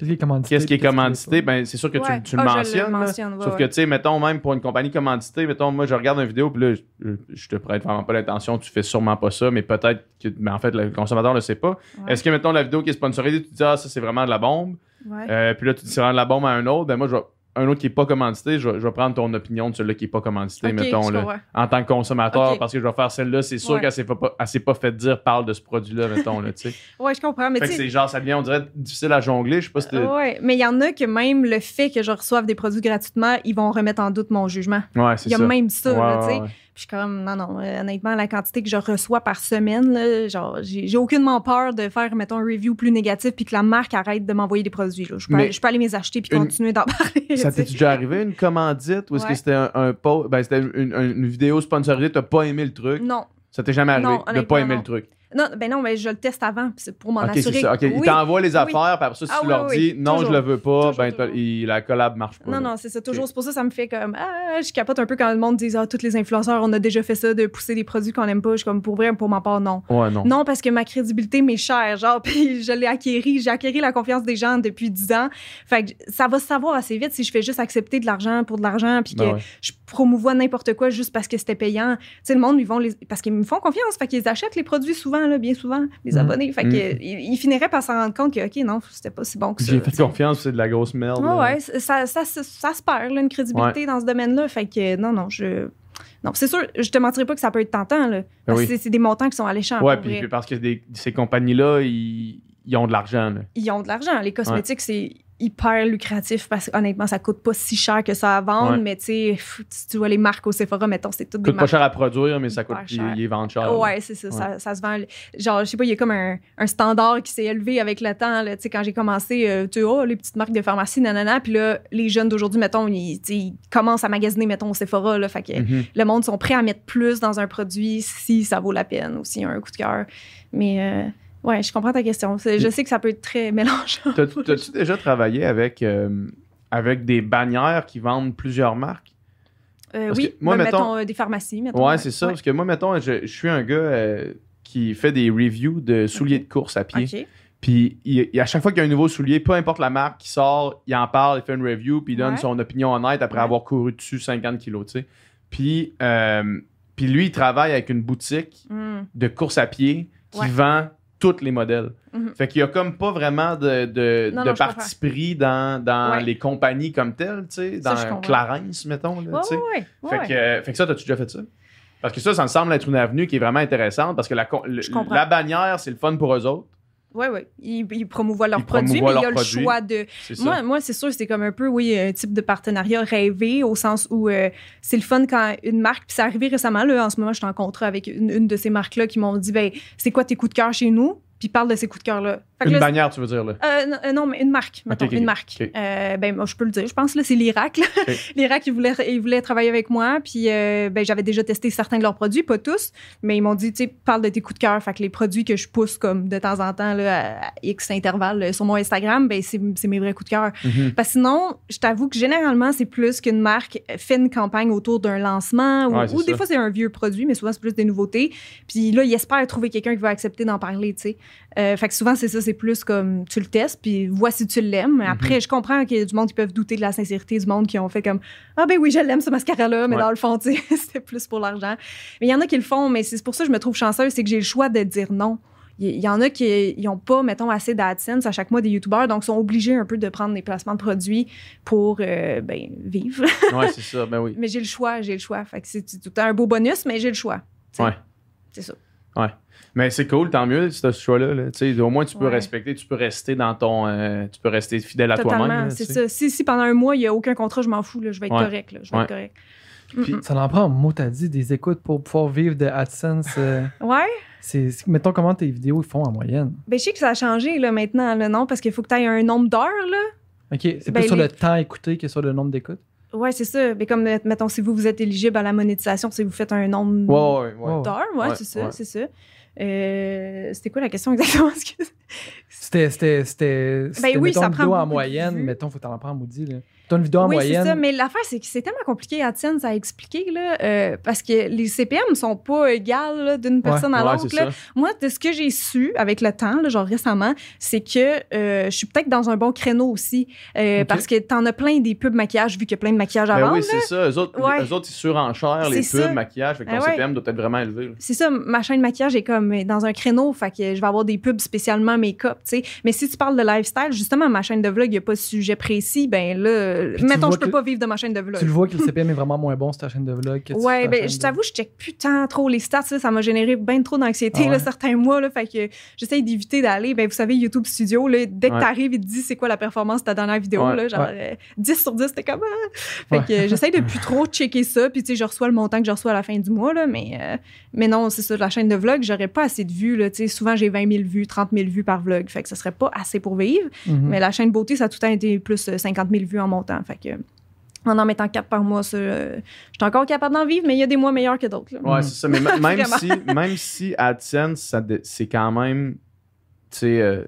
Qu'est-ce qui est commandité? Qu'est-ce qui est puis commandité? pas? Ben, c'est sûr que Ouais. tu, tu le Ah, je le mentionnes. là. mentionne, ouais, Sauf que, tu sais, mettons, même pour une compagnie commanditée, mettons, moi, je regarde une vidéo, puis là, je, je te prête vraiment pas l'intention, tu fais sûrement pas ça, mais peut-être que, mais en fait, le consommateur le sait pas. Ouais. Est-ce que, mettons, la vidéo qui est sponsorisée, tu te dis, ah, ça, c'est vraiment de la bombe, euh, puis là, tu dis, c'est vraiment de la bombe à un autre, ben moi, je vais, un autre qui est pas commandité, je vais, je vais prendre ton opinion de celui-là qui est pas commandité, mettons, là, en tant que consommateur, parce que je vais faire celle-là, c'est sûr Ouais. qu'elle s'est pas, elle s'est pas fait dire, parle de ce produit-là, mettons, là, tu sais. Ouais, je comprends. Mais Fait que c'est genre, ça devient, on dirait, difficile à jongler, je sais pas si Ouais, mais il y en a que même le fait que je reçoive des produits gratuitement, ils vont remettre en doute mon jugement. Ouais, c'est Il y a ça. même ça, Ouais, là, ouais, tu sais. ouais. Puis je suis comme, non, non, euh, honnêtement, la quantité que je reçois par semaine, là, genre, j'ai aucunement peur de faire, mettons, un review plus négatif puis que la marque arrête de m'envoyer des produits. Là. Je, peux aller, je peux aller les acheter puis une- continuer d'en parler. Ça t'est déjà arrivé une commandite ou est-ce que c'était un, un po- ben, c'était une, une- une vidéo sponsorisée, t'as pas aimé le truc? Non, Ça t'est jamais arrivé Non, de pas aimer non. le truc? Non, ben non, mais je le teste avant pour m'en assurer. ça. Ok, Oui. il t'envoie les Oui. affaires, puis après ça, si Ah tu oui, leur dis non, toujours. je le veux pas, Toujours, ben toujours. il- la collab marche pas. Non, là. non, c'est ça. Toujours. C'est pour ça que ça me fait comme. Ah, je capote un peu quand le monde dit Ah, tous les influenceurs, on a déjà fait ça, de pousser des produits qu'on aime pas. Je suis comme, pour vrai, pour ma part, non. Ouais, non. Non, parce que ma crédibilité m'est chère, genre, puis je l'ai acquérie. J'ai acquéri la confiance des gens depuis 10 ans. Fait que ça va se savoir assez vite si je fais juste accepter de l'argent pour de l'argent, puis que Ben ouais. je promouvois n'importe quoi juste parce que c'était payant. Tu sais, le monde, ils vont les... parce qu'ils me font confiance, fait qu'ils achètent les produits souvent, là, bien souvent, les Mhm. abonnés. Fait que ils, ils finiraient par s'en rendre compte que, OK, non, c'était pas si bon que ça. J'ai fait confiance, c'est de la grosse merde. Là. ouais, ça, ça, ça, ça se perd, là, une crédibilité dans ce domaine-là. Fait que non, non, je. Non, c'est sûr, je te mentirais pas que ça peut être tentant, là. Parce oui. que c'est- des montants qui sont alléchants. Ouais, pour puis, parce que des- ces compagnies-là, ils, ils ont de l'argent. là. Ils ont de l'argent. Les cosmétiques, c'est hyper lucratif parce que honnêtement, ça coûte pas si cher que ça à vendre. Ouais. Mais tu si tu vois les marques au Sephora, mettons, c'est toutes Ça des coûte pas cher à produire, mais ça coûte. Ils, vendent cher. là. Ouais, c'est ça, ça. Ça se vend. Genre, je sais pas, il y a comme un, un standard qui s'est élevé avec le temps. Tu sais, quand j'ai commencé, euh, tu oh, les petites marques de pharmacie, nanana. Puis là, les jeunes d'aujourd'hui, mettons, ils, commencent à magasiner, mettons, au Sephora. Là, fait que Mhm. le monde sont prêts à mettre plus dans un produit si ça vaut la peine ou s'il y a un coup de cœur. Mais euh, ouais, je comprends ta question. Je sais que ça peut être très mélangeant. T'as- T'as-tu déjà travaillé avec, euh, avec des bannières qui vendent plusieurs marques? Euh, oui, moi, ben, mettons- mettons, euh, des pharmacies. Mettons, Ouais, c'est ça. Ouais. Parce que moi, mettons, je, je suis un gars euh, qui fait des reviews de souliers de course à pied. OK. Puis il- il- à chaque fois qu'il y a un nouveau soulier, peu importe la marque qui sort, il en parle, il fait une review, puis il donne Ouais. son opinion honnête après Ouais. avoir couru dessus 50 kilos, tu sais. Puis, euh, puis lui, il travaille avec une boutique Hmm. de course à pied qui Ouais. vend tous les modèles. Mhm. Fait qu'il y a comme pas vraiment de, de, Non, de non, je parti pris dans, dans Ouais. les compagnies comme telles, tu sais, dans. Clarence, mettons, là, Ouais, Fait, que, euh, fait que ça, t'as-tu déjà fait ça? Parce que ça, ça me semble être une avenue qui est vraiment intéressante parce que la, le- la bannière, c'est le fun pour eux autres. Oui, oui. Ils, ils promouvoient leurs Ils produits, promouvoient mais il y a le produits. choix de. Moi, moi c'est sûr, c'est comme un peu, oui, un type de partenariat rêvé, au sens où euh, c'est le fun quand une marque, puis c'est arrivé récemment, là, en ce moment, je suis en contrat avec une, une de ces marques-là qui m'ont dit, ben, c'est quoi tes coups de cœur chez nous? Puis parle de ces coups de cœur-là. Fait que Une là, bannière, tu veux dire, là? Euh, non, euh, non, mais une marque, mettons, une marque. Euh, ben, moi, je peux le dire, je pense, là, c'est l'Irak. là. L'Irak, ils voulaient, ils voulaient travailler avec moi, puis euh, ben, j'avais déjà testé certains de leurs produits, pas tous, mais ils m'ont dit, tu sais, parle de tes coups de cœur. Fait que les produits que je pousse comme de temps en temps, là, à X intervalles sur mon Instagram, ben, c'est mes vrais coups de cœur. Mhm. Parce que sinon, je t'avoue que généralement, c'est plus qu'une marque fait une campagne autour d'un lancement ou, Ouais, ou des fois, c'est un vieux produit, mais souvent, c'est plus des nouveautés. Puis là, il espère trouver quelqu'un qui va accepter d'en parler, tu sais. Euh, fait que souvent, c'est ça, c'est plus comme tu le testes, puis vois si tu l'aimes. Mhm. Après, je comprends qu'il y a du monde qui peuvent douter de la sincérité du monde qui ont fait comme Ah, ben oui, je l'aime, ce mascara-là, mais Ouais. dans le fond, tu sais, c'était plus pour l'argent. Mais il y en a qui le font, mais c'est pour ça que je me trouve chanceuse, c'est que j'ai le choix de dire non. Il y- en a qui n'ont pas, mettons, assez d'AdSense à chaque mois des YouTubeurs, donc sont obligés un peu de prendre des placements de produits pour euh, ben, vivre. Ouais, c'est ça. Ben oui. mais j'ai le choix, j'ai le choix. Fait que c'est tout un beau bonus, mais j'ai le choix. tu sais. Ouais. C'est ça. Mais c'est cool, tant mieux, ce choix-là. là. Tu sais, Au moins, tu peux Ouais. respecter, tu peux rester dans ton. euh, tu peux rester fidèle à toi-même. C'est ça. Si, si pendant un mois, il n'y a aucun contrat, je m'en fous, là, je vais être Ouais. correct. Là, je vais Ouais. être correct. Puis-. Ça en prend, mot, t'as dit, des écoutes pour pouvoir vivre de AdSense. euh, Ouais. c'est, c'est- mettons comment tes vidéos font en moyenne. Ben, je sais que ça a changé là, maintenant, là, non? Parce qu'il faut que tu aies un nombre d'heures. là. OK, c'est Ben, plus sur les- le temps écouté que sur le nombre d'écoutes? Ouais, c'est ça. Mais comme, mettons, si vous, vous êtes éligible à la monétisation, si vous faites un nombre Ouais, ouais, ouais. Ouais. d'heures, ouais, Ouais, c'est ça, ouais. c'est ça. Euh, C'était quoi la question exactement? C'était, c'était, c'était, c'était, oui, ça prend en moyenne. Mettons, faut t'en prendre maudit, là. T'as une vidéo en oui, c'est moyenne? ça. Mais l'affaire, c'est que c'est tellement compliqué à expliquer, là, euh, parce que les CPM sont pas égales d'une personne à l'autre. c'est là. ça. Moi, de ce que j'ai su avec le temps, là, genre récemment, c'est que euh, je suis peut-être dans un bon créneau aussi. euh. Parce que t'en as plein des pubs maquillage, vu qu'il y a plein de maquillage à Ben vendre. oui, là. c'est ça. Eux autres, Ouais. eux autres, ils surenchèrent les C'est pubs, ça. maquillage. Fait que ton ouais. CPM doit être vraiment élevé. C'est ça, ma chaîne de maquillage est comme dans un créneau, fait que je vais avoir des pubs spécialement make-up, tu sais. Mais si tu parles de lifestyle, justement, ma chaîne de vlog, il n'y a pas de sujet précis, ben là, Puis tu mettons, je peux que- pas vivre de ma chaîne de vlog. Tu le vois que le CPM est vraiment moins bon sur ta chaîne de vlog. que Ouais, ben, je de- t'avoue, je check plus tant trop les stats, là, ça m'a généré bien trop d'anxiété, Ah ouais? certains mois, là, fait que j'essaye d'éviter d'aller, ben, vous savez, YouTube Studio, là, dès que Ouais. t'arrives, il te dit c'est quoi la performance de ta dernière vidéo, Ouais, là, genre, ouais. euh, 10 sur 10, c'était comme, ah! Fait Ouais. que euh, j'essaye de plus trop checker ça, puis tu sais, je reçois le montant que je reçois à la fin du mois, là, mais, euh, mais non, c'est ça, la chaîne de vlog, j'aurais pas assez de vues, là, tu sais, souvent j'ai 20 000 vues, 30 000 vues par vlog, fait que ça serait pas assez pour vivre, Mhm. mais la chaîne beauté, ça a tout le temps été plus euh, 50 000 vues en montant, fait que en en mettant 4 par mois, euh, je suis encore capable d'en vivre, mais il y a des mois meilleurs que d'autres. Mhm. c'est ça. Mais même, si, même si AdSense, c'est quand même. Tu sais, euh,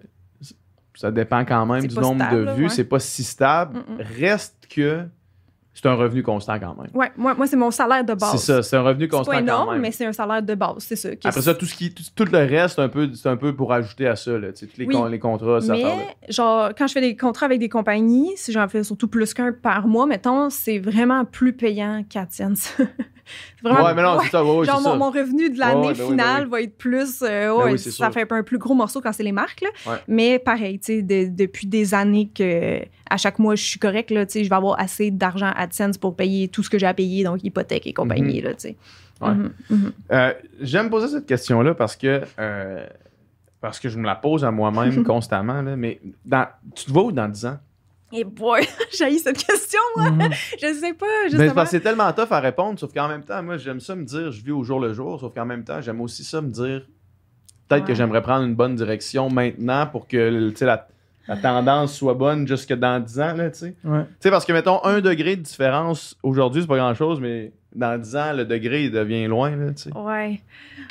ça dépend quand même du nombre stable, de vues. ouais. C'est pas si stable. Reste que c'est un revenu constant quand même. Ouais, moi, moi c'est mon salaire de base. C'est ça, c'est un revenu C'est constant pas quand même. mais c'est un salaire de base, c'est ça. Après ça, tout, ce qui, tout, tout le reste, c'est un, peu, c'est un peu pour ajouter à ça. Là, tu sais, tous les, Oui. con- les contrats, ça mais genre, quand je fais des contrats avec des compagnies, si j'en fais surtout plus qu'un par mois, mettons, c'est vraiment plus payant. C'est vraiment- Ouais, mais non, ouais. c'est ça. Ouais, Genre, mon, ça. mon revenu de l'année Ouais, ben oui, finale ben oui. va être plus. euh, Ben oui, ça sûr. fait un plus gros morceau quand c'est les marques. Là. Mais pareil, tu sais, de- depuis des années que à chaque mois, je suis correct, là, tu sais, je vais avoir assez d'argent AdSense pour payer tout ce que j'ai à payer, donc hypothèque et compagnie. Tu sais. Ouais. Mhm, mhm. Euh, J'aime poser cette question-là parce que euh, parce que je me la pose à moi-même constamment. Là, mais dans, tu te vois où dans 10 ans? Et boy, j'ai cette question, moi. Mhm. Je sais pas, justement. que c'est tellement tough à répondre, sauf qu'en même temps, moi, j'aime ça me dire, je vis au jour le jour, sauf qu'en même temps, j'aime aussi ça me dire, peut-être que j'aimerais prendre une bonne direction maintenant pour que tu sais, la, la tendance soit bonne jusque dans 10 ans, là, tu sais. Ouais. Tu sais, parce que, mettons, un degré de différence aujourd'hui, c'est pas grand-chose, mais dans 10 ans, le degré, il devient loin, là, tu sais. Ouais.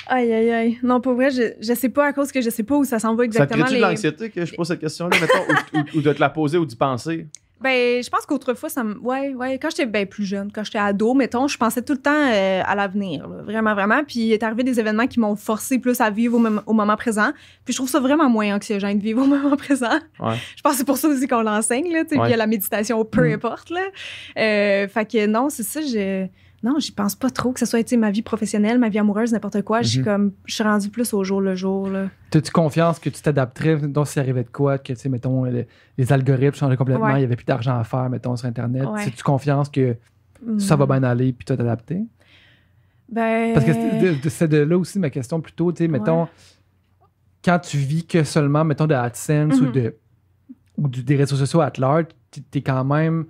Aïe, aïe, aïe. Non, pour vrai, je, je sais pas à cause que je sais pas où ça s'en va Ça te exactement. crée-tu les- de l'anxiété que je pose cette question-là, mettons, ou, ou- ou de te la poser ou d'y penser? Ben, je pense qu'autrefois, ça me. Ouais, ouais. Quand j'étais ben, plus jeune, quand j'étais ado, mettons, je pensais tout le temps euh, à l'avenir. Vraiment, vraiment. Puis il est arrivé des événements qui m'ont forcé plus à vivre au, au moment présent. Puis je trouve ça vraiment moins anxiogène de vivre au moment présent. Ouais. Je pense que c'est pour ça aussi qu'on l'enseigne, là. Tu sais, Ouais. puis il y a la méditation, peu Mm. importe, là. Euh, fait que non, c'est ça, je. Non, j'y pense pas trop, que ce soit tu ma vie professionnelle, ma vie amoureuse, n'importe quoi. Je suis Mhm. comme. Je suis rendue plus au jour le jour. T'as-tu confiance que tu t'adapterais, donc s'il arrivait de quoi, que, tu sais, mettons, les, les algorithmes changeaient complètement, il Ouais. n'y avait plus d'argent à faire, mettons, sur Internet. Ouais. As-tu confiance que ça va bien aller, puis tu vas t'adapter? Ben. Parce que c'est de, là aussi ma question plutôt, tu sais, mettons, Ouais. quand tu vis que seulement, mettons, de AdSense ou, Mhm. de, ou du- des réseaux sociaux at large, tu es quand même...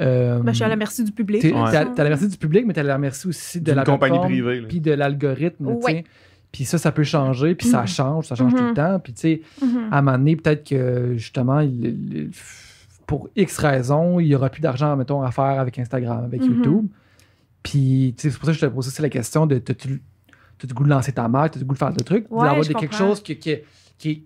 euh, Ben, je suis à la merci du public. t'es- là, t'es à ça. t'es à la merci du public, mais t'es à la merci aussi de D'une la compagnie privée. Puis de l'algorithme, tu Ouais. Puis ça, ça peut changer, puis ça Mhm. change, ça change tout le Mhm. temps. Puis tu sais, Mhm. à un moment donné, peut-être que justement, il- il- pour X raisons, il n'y aura plus d'argent, mettons, à faire avec Instagram, avec. YouTube. Puis tu sais, c'est pour ça que je te pose aussi la question de t'as-tu t'as le goût de lancer ta marque, t'as le goût de faire des trucs, Ouais, d'avoir des- quelque chose qui, qui, qui, est-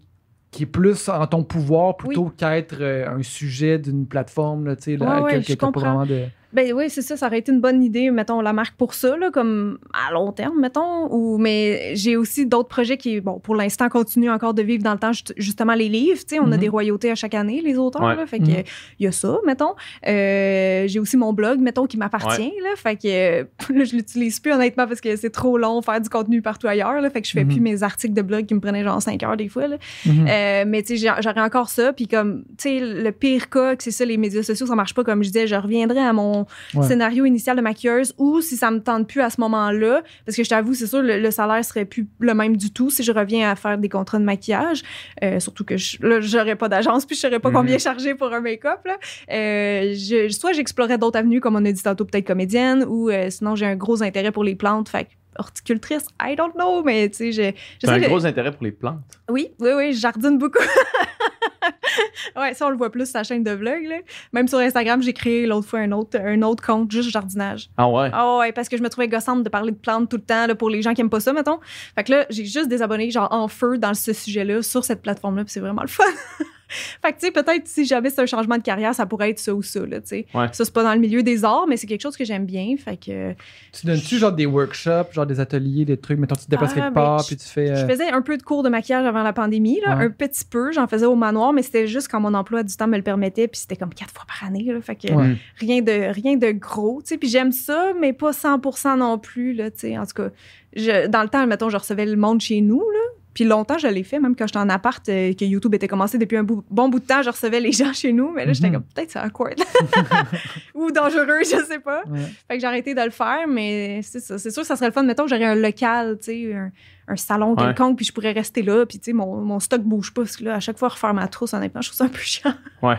qui est plus en ton pouvoir plutôt qu'être euh, un sujet d'une plateforme, là, tu sais, là, Ouais, ouais, que- je que t'as pas comprends. vraiment de. Ben oui, c'est ça, ça aurait été une bonne idée, mettons, la marque pour ça, là, comme à long terme, mettons. Ou, mais j'ai aussi d'autres projets qui, bon, pour l'instant, continuent encore de vivre dans le temps, juste- justement, les livres. Tu sais, on a Mhm. des royautés à chaque année, les auteurs, Ouais. là, fait que Mhm. il y a ça, mettons. Euh, j'ai aussi mon blog, mettons, qui m'appartient, là, fait que là, je l'utilise plus, honnêtement, parce que c'est trop long faire du contenu partout ailleurs, là, fait que je fais Mhm. plus mes articles de blog qui me prenaient genre 5 heures des fois, là. Euh, mais tu sais, j'aurais encore ça. Puis comme, tu sais, le pire cas, que c'est ça, les médias sociaux, ça marche pas. Comme je disais, je reviendrai à mon Ouais. scénario initial de maquilleuse ou si ça me tente plus à ce moment-là, parce que je t'avoue, c'est sûr, le, le salaire serait plus le même du tout si je reviens à faire des contrats de maquillage. Euh, surtout que je, là, j'aurais pas d'agence puis je saurais pas Mhm. combien charger pour un make-up. Là. Euh, je- soit j'explorais d'autres avenues, comme on a dit tantôt, peut-être comédienne, ou euh, sinon j'ai un gros intérêt pour les plantes. Fait que horticultrice, I don't know, mais tu sais, T'as sais un gros intérêt pour les plantes? oui, oui, oui, je jardine beaucoup. ouais, ça, on le voit plus sur sa chaîne de vlog. Là. Même sur Instagram, j'ai créé l'autre fois un autre, un autre compte, juste jardinage. Ah ouais? Ah ouais, parce que je me trouvais gossante de parler de plantes tout le temps là, pour les gens qui aiment pas ça, mettons. Fait que là, j'ai juste des abonnés, genre en feu dans ce sujet-là, sur cette plateforme-là, puis c'est vraiment le fun. fait que, tu sais, peut-être si jamais c'est un changement de carrière, ça pourrait être ça ou ça, là, tu sais. Ouais. Ça, c'est pas dans le milieu des arts, mais c'est quelque chose que j'aime bien. Fait que. Tu donnes-tu genre des workshops, genre des ateliers, des trucs, mettons, tu te déplaces Ah, quelque ben, part, je- puis tu fais. Je euh, faisais un peu de cours de maquillage avant la pandémie, là, Ouais. un petit peu. J'en faisais au manoir, mais c'était juste quand mon emploi du temps me le permettait, puis c'était comme quatre fois par année. Là, fait que Ouais. rien, de, rien de gros. tu sais. Puis j'aime ça, mais pas 100 non plus. Là, tu sais. en tout cas, je- dans le temps, mettons, je recevais le monde chez nous. Là, puis longtemps, je l'ai fait, même quand j'étais en appart, euh, que YouTube était commencé depuis un bout- bon bout de temps, je recevais les gens chez nous. Mais là, j'étais Mhm. comme, peut-être c'est awkward. Ou dangereux, je sais pas. ouais. Fait que j'ai arrêté de le faire, mais c'est ça. C'est sûr que ça serait le fun. Mettons que j'aurais un local, tu sais, un, un salon Ouais. quelconque, puis je pourrais rester là, puis tu sais, mon, mon stock bouge pas, parce que là, à chaque fois, refaire ma trousse, honnêtement, je trouve ça un peu chiant.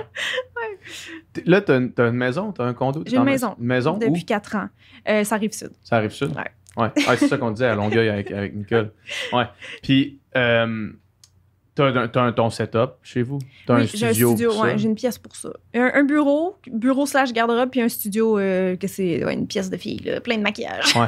T- Là, t'as une, une maison, t'as un condo? J'ai une maison. Une maison où? Depuis quatre ans. Euh, ça arrive sud. Ça arrive sud? Ouais. Ouais, Ouais, c'est ça qu'on disait à Longueuil avec, avec Nicole. Ouais. Puis, euh, t'as un- un- ton setup chez vous? T'as oui, un j'ai un studio? studio, pour ouais, j'ai une pièce pour ça. Un, un bureau, bureau slash garde-robe, puis un studio euh, que c'est ouais, une pièce de fille, là, plein de maquillage.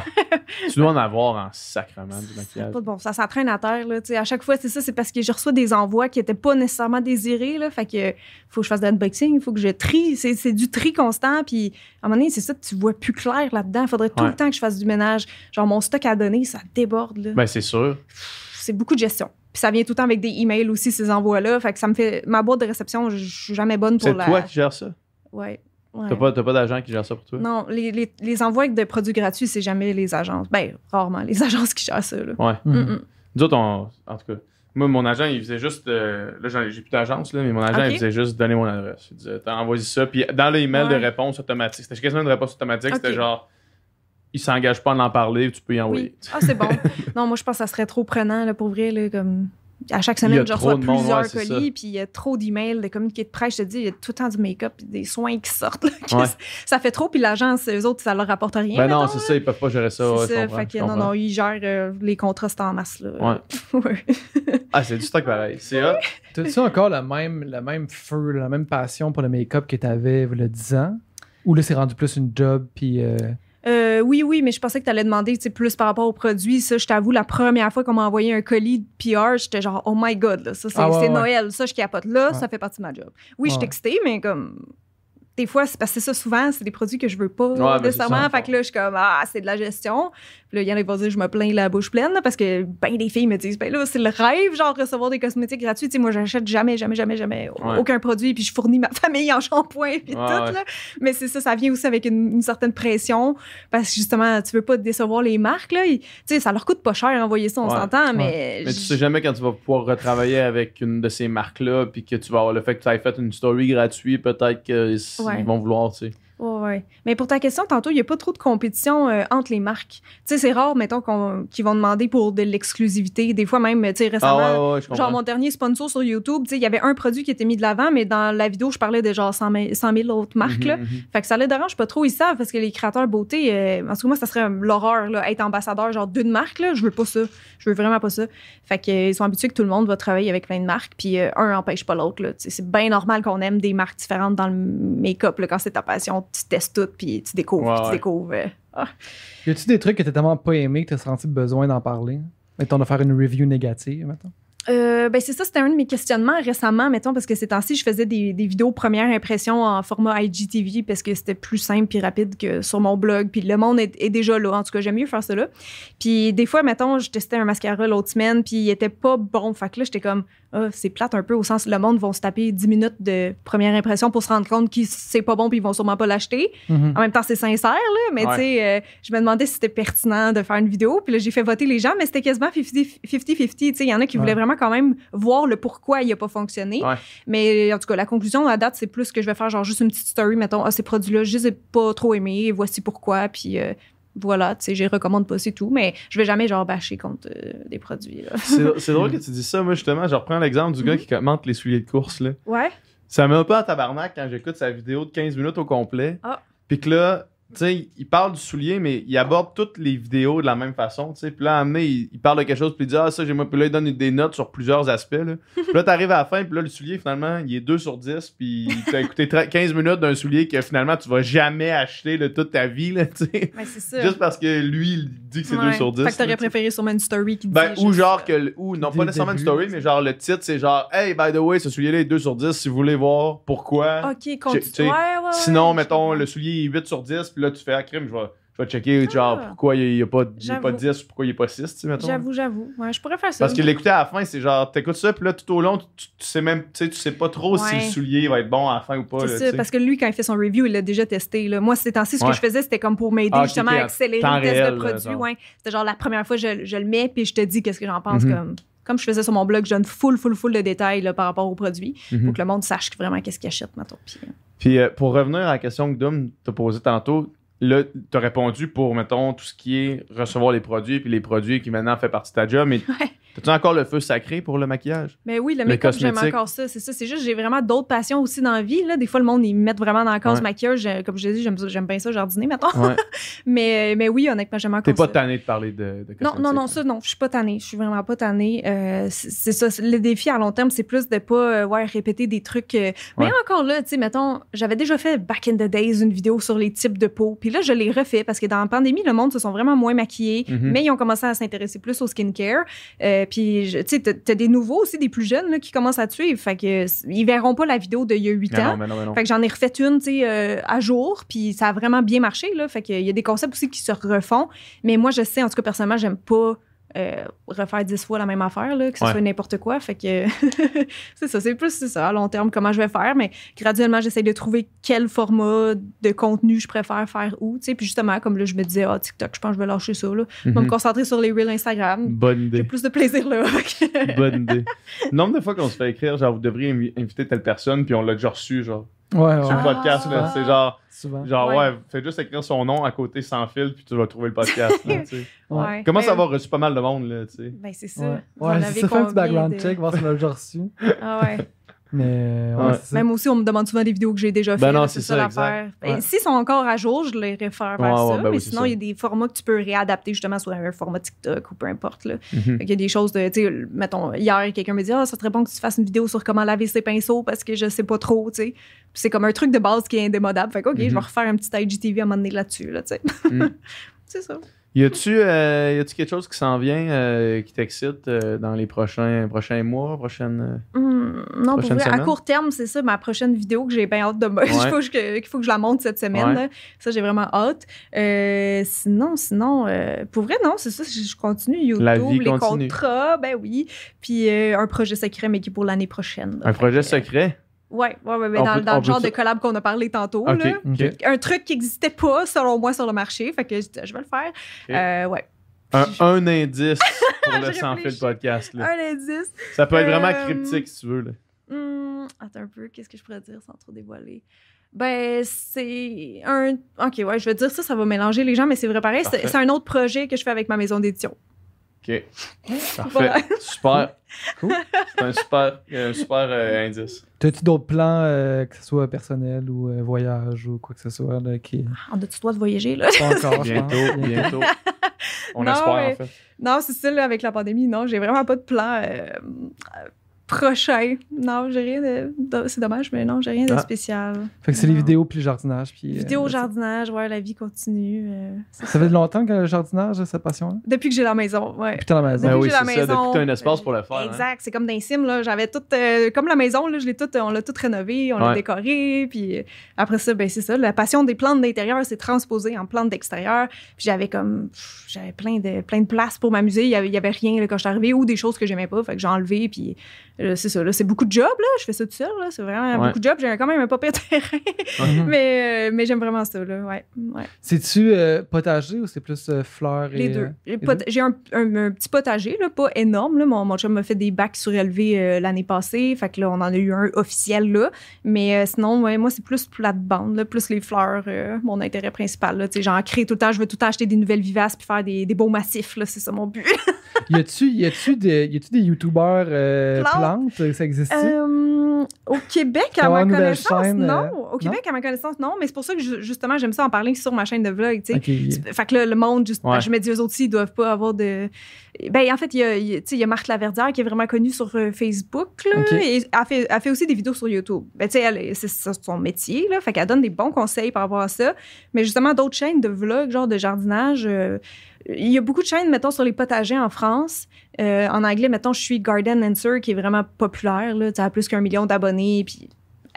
Tu dois en avoir en sacrement du maquillage. pas bon, ça s'entraîne à terre. Là, à chaque fois, c'est ça, c'est parce que je reçois des envois qui n'étaient pas nécessairement désirés. Là, fait que faut que je fasse de l'unboxing, il faut que je trie. C'est, c'est du tri constant. Puis à un moment donné, c'est ça, tu vois plus clair là-dedans. Il faudrait tout Ouais. le temps que je fasse du ménage. Genre, mon stock à donner, ça déborde. Là. Ben, c'est sûr. C'est beaucoup de gestion. Puis ça vient tout le temps avec des emails aussi, ces envois-là. Fait que ça me fait. Ma boîte de réception, je suis jamais bonne pour C'est la. toi qui gères ça? Ouais. ouais. T'as pas, t'as pas d'agent qui gère ça pour toi? Non, les, les, les envois de produits gratuits, c'est jamais les agences. Ben, rarement les agences qui gèrent ça. Là. Ouais. Mm, mm. Nous autres, on- en tout cas, moi, mon agent, il faisait juste. euh, là, j'en ai- j'ai plus d'agence, là, mais mon agent, il faisait juste donner mon adresse. Il disait, T'as envoyé ça. Puis dans l'email de Ouais. réponse automatique, c'était quasiment une réponse automatique. C'était genre, il s'engage pas à en parler, tu peux y envoyer. Oui. Ah, c'est bon. non, moi, je pense que ça serait trop prenant, là, pour vrai. Là, comme... À chaque Il y a semaine, je reçois monde, plusieurs ouais, colis, puis il y a trop d'emails, de communiqués de presse. Je te dis, il y a tout le temps du make-up, puis des soins qui sortent. là, que Ouais. ça- fait trop, puis l'agence, eux autres, ça leur rapporte rien. Ben non, c'est ça, ils peuvent pas gérer ça. ouais, ça. Fait que non, non, ils gèrent euh, les contrats, c'est en masse. Là. Ouais. Ah, c'est du stock pareil. C'est hot. T'as-tu encore le même, le même feu, la même passion pour le make-up que t'avais il y a 10 ans? Ou là, c'est rendu plus une job, puis... euh, Euh, oui, oui, mais je pensais que tu allais demander plus par rapport aux produits. Ça, je t'avoue, la première fois qu'on m'a envoyé un colis de PR, j'étais genre, oh my god, là, ça, c'est Ah ouais, c'est ouais. Noël. Ça, je capote là, Ouais. ça fait partie de ma job. Oui, je suis excitée, mais comme. Des fois, c'est parce que ça, souvent, c'est des produits que je veux pas nécessairement. Fait que là, je suis comme, ah, c'est de la gestion. Là, il y en a qui vont dire, je me plains la bouche pleine, là, parce que ben des filles me disent, ben là, c'est le rêve, genre, recevoir des cosmétiques gratuits. Tu sais, moi, j'achète jamais, jamais, jamais, jamais Ouais. aucun produit, puis je fournis ma famille en shampoing, puis Ouais, tout, là. Mais c'est ça, ça vient aussi avec une, une certaine pression, parce que justement, tu veux pas décevoir les marques, là. Tu sais, ça leur coûte pas cher d'envoyer ça, on s'entend, mais. Mais tu sais jamais quand tu vas pouvoir retravailler avec une de ces marques-là, puis que tu vas avoir le fait que tu aies fait une story gratuite, peut-être qu'ils vont vouloir, tu sais. Ouais, ouais. Mais pour ta question, tantôt, il n'y a pas trop de compétition euh, entre les marques. Tu sais, c'est rare, mettons, qu'on- qu'ils vont demander pour de l'exclusivité. Des fois, même, tu sais, récemment, Ah ouais, ouais, je comprends. genre mon dernier sponsor sur YouTube, tu sais, il y avait un produit qui était mis de l'avant, mais dans la vidéo, je parlais de genre 100 000, 100 000 autres marques, là. Mhm, mhm. Fait que ça les dérange pas trop. Ils savent parce que les créateurs beauté, euh, en tout cas, moi, ça serait l'horreur, là, être ambassadeur, genre d'une marque, là. Je veux pas ça. Je veux vraiment pas ça. Fait que, euh, ils sont habitués que tout le monde va travailler avec plein de marques, puis euh, un empêche pas l'autre, là. Tu sais, C'est bien normal qu'on aime des marques différentes dans le make-up, là, quand c'est ta passion. Tu testes tout, puis tu découvres, Ouais, puis tu ouais. découvres. euh, ah. Y a-tu des trucs que t'as tellement pas aimé que t'as senti besoin d'en parler? Mettons de faire une review négative, mettons. Euh, ben c'est ça, c'était un de mes questionnements récemment, mettons, parce que ces temps-ci, je faisais des, des vidéos première impression en format IGTV parce que c'était plus simple puis rapide que sur mon blog. Puis le monde est, est déjà là. En tout cas, j'aime mieux faire ça là. Puis des fois, mettons, je testais un mascara l'autre semaine puis il était pas bon. Fait que là, j'étais comme, ah, c'est plate un peu au sens le monde vont se taper 10 minutes de première impression pour se rendre compte que c'est pas bon puis ils vont sûrement pas l'acheter. Mhm. En même temps, c'est sincère, là, mais Ouais. tu sais, euh, je me demandais si c'était pertinent de faire une vidéo. Puis là, j'ai fait voter les gens, mais c'était quasiment 50-50. Tu sais, il y en a qui Ouais. voulaient vraiment quand même voir le pourquoi il a pas fonctionné. Ouais. Mais en tout cas, la conclusion à date, c'est plus que je vais faire genre juste une petite story, mettons, ah, ces produits-là, je les ai pas trop aimés, et voici pourquoi. Puis euh, voilà, tu sais, je les recommande pas, c'est tout. Mais je vais jamais genre bâcher contre euh, des produits, là. C'est c'est drôle que tu dis ça. Moi, justement, je reprends l'exemple du gars Mhm. qui commente les souliers de course. Là. Ouais. Ça me met un peu en tabarnak quand j'écoute sa vidéo de 15 minutes au complet. Ah. Puis que là, sais, il parle du soulier, mais il aborde toutes les vidéos de la même façon. tu sais. Puis là, à un moment donné, il, il parle de quelque chose, puis il dit Ah, ça, j'ai moi. Puis là, il donne des notes sur plusieurs aspects. Là. puis là, t'arrives à la fin, puis là, le soulier, finalement, il est 2 sur 10. Puis t'as écouté 30 15 minutes d'un soulier que finalement, tu vas jamais acheter de toute ta vie. Là, tu sais. Ben, c'est ça. Juste parce que lui, il dit que c'est 2 Ouais. sur 10. Fait que là, t'aurais préféré sûrement une story qui dit. Ben, ou juste, genre que. le- Ou non, pas le nécessairement une story, mais genre le titre, c'est genre Hey, by the way, ce soulier-là est 2 sur 10 si vous voulez voir pourquoi. Ok, continue. sais, Ouais, ouais, ouais, Sinon, mettons, le soulier est 8 sur 10, puis là, tu fais un crime, je vais, je vais checker genre Ah. pourquoi il n'y a, pas- il pas J'avoue. 10 ou pourquoi il n'y a pas 6, tu sais, mettons. J'avoue, j'avoue. Ouais, je pourrais faire ça. Parce que l'écouter à la fin, c'est genre, t'écoutes ça, puis là, tout au long, tu, sais même, tu sais, tu sais pas trop si le soulier va être bon à la fin ou pas. C'est ça, parce que lui, quand il fait son review, il l'a déjà testé. Là. Moi, ces temps-ci, ce Ouais. que je faisais, c'était comme pour m'aider Ah, justement à accélérer temps le test réel, de produit. Ouais. C'était genre la première fois, je, je le mets, puis je te dis qu'est-ce que j'en pense. Mhm. comme, comme je faisais sur mon blog, je donne full, full, full de détails là, par rapport au produit Mhm. pour que le monde sache vraiment qu'est-ce qu'il achète. Puis, euh, Puis euh, pour revenir à la question que Dom t'a posée tantôt, là, t'as répondu pour, mettons, tout ce qui est recevoir les produits, puis les produits qui maintenant fait partie de ta job, mais. T'as-tu encore le feu sacré pour le maquillage? Mais oui, le Le make-up, j'aime encore ça. C'est ça. C'est juste, j'ai vraiment d'autres passions aussi dans la vie. Là. Des fois, le monde, ils me mettent vraiment dans la case Ouais. maquillage. Comme je l'ai dit, j'aime, bien ça, jardiner, maintenant. Ouais. mais, mais oui, honnêtement, j'aime encore T'es pas ça. tanné de parler de, de Non, non, non, ça, non, je suis pas tannée. Je suis vraiment pas tannée. Euh, c'est c'est ça. c'est- Le défi à long terme, c'est plus de pas euh, ouais, répéter des trucs. euh, Mais encore là, tu sais, mettons, j'avais déjà fait back in the days une vidéo sur les types de peau. Puis là, je l'ai refait parce que dans la pandémie, le monde se sont vraiment moins maquillés, Mhm. mais ils ont commencé à s'intéresser plus au skincare. Euh, puis, je- tu sais, t'as- des nouveaux aussi, des plus jeunes là, qui commencent à te suivre. Fait que ils verront pas la vidéo d'il y a 8 Mais ans. non, mais non, mais non. Fait que j'en ai refait une, tu sais, euh, à jour, puis ça a vraiment bien marché, là. Fait qu'il y a des concepts aussi qui se refont. Mais moi, je sais, en tout cas, personnellement, j'aime pas euh, refaire 10 fois la même affaire, là, que ce Ouais. soit n'importe quoi. Fait que c'est ça, c'est plus ça, à long terme, comment je vais faire. Mais graduellement, j'essaie de trouver quel format de contenu je préfère faire où, tu sais. Puis justement, comme là, je me disais, ah, TikTok, je pense que je vais lâcher ça, là. Je vais Mhm. me concentrer sur les reels Instagram. Bonne J'ai idée. plus de plaisir là. Bonne idée. Nombre de fois qu'on se fait écrire, genre, vous devriez invi- inviter telle personne, puis on l'a déjà reçu, genre, Ouais, ouais. sur le podcast, là. C'est genre, Souvent. genre, ouais. Ouais. fais juste écrire son nom à côté sans fil, puis tu vas trouver le podcast, là, tu sais. Ouais. Ouais. Comment ça avoir reçu pas mal de monde, là, tu sais? Ben, c'est ça. Ouais, c'est ça, fait un petit background de- check, voir si on l'a déjà reçu. Ah ouais. Mais ouais, Ouais. Même aussi, on me demande souvent des vidéos que j'ai déjà Ben faites. non, là, c'est ça, l'affaire. Ben, Ouais. S'ils sont encore à jour, je les réfère vers Ouais, ça. ouais, ben mais oui, sinon, il y a des formats que tu peux réadapter justement sur un format TikTok ou peu importe. Là. Fait qu'il y a des choses de, tu sais, mettons, hier, quelqu'un me dit, ah, ça serait bon que tu fasses une vidéo sur comment laver ses pinceaux parce que je sais pas trop, tu sais. Puis c'est comme un truc de base qui est indémodable. Fait que, OK, je Mhm. vais refaire un petit IGTV à un moment donné là-dessus, là, tu sais. Mhm. c'est ça. Y a-tu euh, quelque chose qui s'en vient, euh, qui t'excite euh, dans les prochains, prochains mois, prochaines. euh, Hum, non, pour vrai, à court terme, c'est ça, ma prochaine vidéo que j'ai bien hâte de me- il, faut que faut que je la monte cette semaine. Ouais. là. Ça, j'ai vraiment hâte. Sinon, sinon, pour vrai, non, c'est ça, je, continue YouTube, La vie les continue. contrats, ben oui. Puis un projet secret, mais qui est pour l'année prochaine. là. Un projet que, secret? Ouais, ouais, ouais, mais On dans, peut- dans on le genre de collab qu'on a parlé tantôt. Là. Un truc qui n'existait pas, selon moi, sur le marché. Fait que je, je vais le faire. Euh, ouais. Un, un indice pour le sans fil podcast. Là. Un indice. Ça peut être vraiment Euh, cryptique si tu veux. Là. Hum, attends un peu, qu'est-ce que je pourrais dire sans trop dévoiler? Ben, c'est un. Ok, ouais, je vais dire ça, ça va mélanger les gens, mais c'est vrai pareil. C'est un autre projet que je fais avec ma maison d'édition. OK. Parfait. Super. Cool. C'est un super, un super euh, indice. T'as-tu d'autres plans, euh, que ce soit personnel ou euh, voyage ou quoi que ce soit, là, qui. En dessous de toi de voyager, là. Pas encore. Bientôt, bientôt. On Non, espère, mais- en fait. Non, c'est ça, là, avec la pandémie. Non, j'ai vraiment pas de plan euh, euh, prochain. Non, j'ai rien de. de- C'est dommage, mais non, j'ai rien de Ah. spécial. Fait que c'est les vidéos puis le jardinage. Puis, euh, Vidéo, that's it. jardinage, ouais, la vie continue. euh, Ça fait longtemps que le jardinage, cette passion-là? Depuis que j'ai la maison, ouais. Puis t'es à la maison. Ben Depuis oui, que la ça. maison, Depuis que tu as un espace pour le faire. hein. Exact, c'est comme dans Sims, là. J'avais tout, euh, comme la maison, là, je l'ai tout, on l'a tout rénové, on l'a décoré, puis après ça, ben c'est ça, la passion des plantes d'intérieur s'est transposée en plantes d'extérieur, puis j'avais comme, j'avais plein de, plein de place pour m'amuser, il y avait, il y avait rien là, quand je suis arrivée, ou des choses que j'aimais pas, fait que j'ai enlevé, puis c'est ça, là, c'est beaucoup de job, là, je fais ça tout seul, là, c'est vraiment Ouais. beaucoup de job, j'ai quand même un pas pire terrain, Mhm. mais, euh, mais j'aime vraiment ça, là, ouais, ouais. C'est-tu euh, potager ou c'est plus euh, fleurs Les et. deux. J'ai deux? J'ai un, un- un petit potager, là, pas énorme. Là. Mon, mon chum m'a fait des bacs surélevés euh, l'année passée. Fait que là, on en a eu un officiel là. Mais euh, sinon, ouais, moi, c'est plus plate-bande, là, plus les fleurs, euh, mon intérêt principal. Là. Tu sais, J'en crée tout le temps. Je veux tout le temps acheter des nouvelles vivaces puis faire des, des beaux massifs. là. C'est ça mon but. Y a-tu y a-tu des, y a-tu des youtubeurs euh, Plantes? Ça existe Euh, au Québec, à ma connaissance, chaîne, non. euh, Au Québec, à ma connaissance, non. Mais c'est pour ça que ju- justement, j'aime ça en parler sur ma chaîne de vlog. tu sais. Ok. Fait que là, le monde, juste, Ouais. je me dis, eux aussi, ils doivent pas avoir de. Ben, en fait, il y a, il y a- Marthe Laverdière qui est vraiment connue sur euh, Facebook, là, et elle fait, elle fait aussi des vidéos sur YouTube. Ben, tu sais, c'est son métier, là. Fait qu'elle donne des bons conseils par rapport à ça. Mais justement, d'autres chaînes de vlog, genre de jardinage, euh, il y a beaucoup de chaînes, mettons, sur les potagers en France. Euh, en anglais, mettons, je suis Garden Answer, qui est vraiment populaire, là. Tu sais, elle a plus qu'un million d'abonnés, puis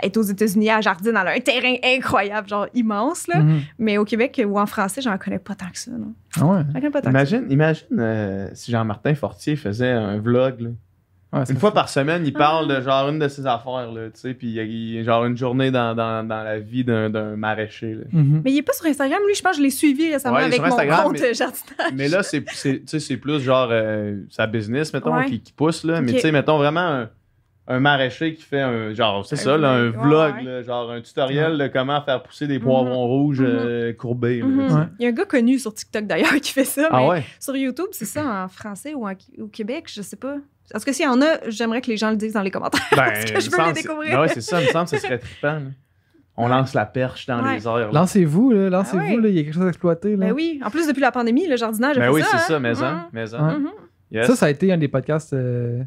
est aux États-Unis, à jardine, elle a un terrain incroyable, genre immense, là. Mhm. Mais au Québec ou en français, j'en connais pas tant que ça, non. Ah ouais. Pas tant Imagine, imagine euh, si Jean-Martin Fortier faisait un vlog. Ouais, Une fois fou. par semaine, il Ah. parle de genre une de ses affaires, là, tu sais, puis il y a genre une journée dans, dans, dans la vie d'un d'un maraîcher. là. Mhm. Mais il est pas sur Instagram, lui, je pense que je l'ai suivi récemment Ouais, avec mon Instagram, compte mais- jardinage. Mais là, c'est c'est- tu sais, c'est plus genre euh, sa business, mettons, Ouais. qui, qui pousse, là. Mais tu sais, mettons vraiment un, un maraîcher qui fait un genre, c'est Un ça, là, un vlog, ouais, vlog, ouais. là, genre un tutoriel de comment faire pousser des poivrons rouges Mhm. euh, courbés. là. Il y a un gars connu sur TikTok d'ailleurs qui fait ça. Ah mais ouais? Sur YouTube, c'est ça en français ou en- au Québec, je sais pas. Tout cas, s'il y en a, j'aimerais que les gens le disent dans les commentaires. Parce que Ben, je veux me les semble- découvrir. Ouais, c'est ça, il me semble que ce serait trippant. là. On lance la perche dans Ouais. les airs. Lancez-vous, là, lancez-vous, Ah ouais. là, il y a quelque chose à exploiter. Là. Ben oui. En plus, depuis la pandémie, le jardinage a Ben fait oui, ça. c'est hein. ça, mais en, mais Ouais. en. Mhm. Yes. Ça, ça a été un des podcasts euh,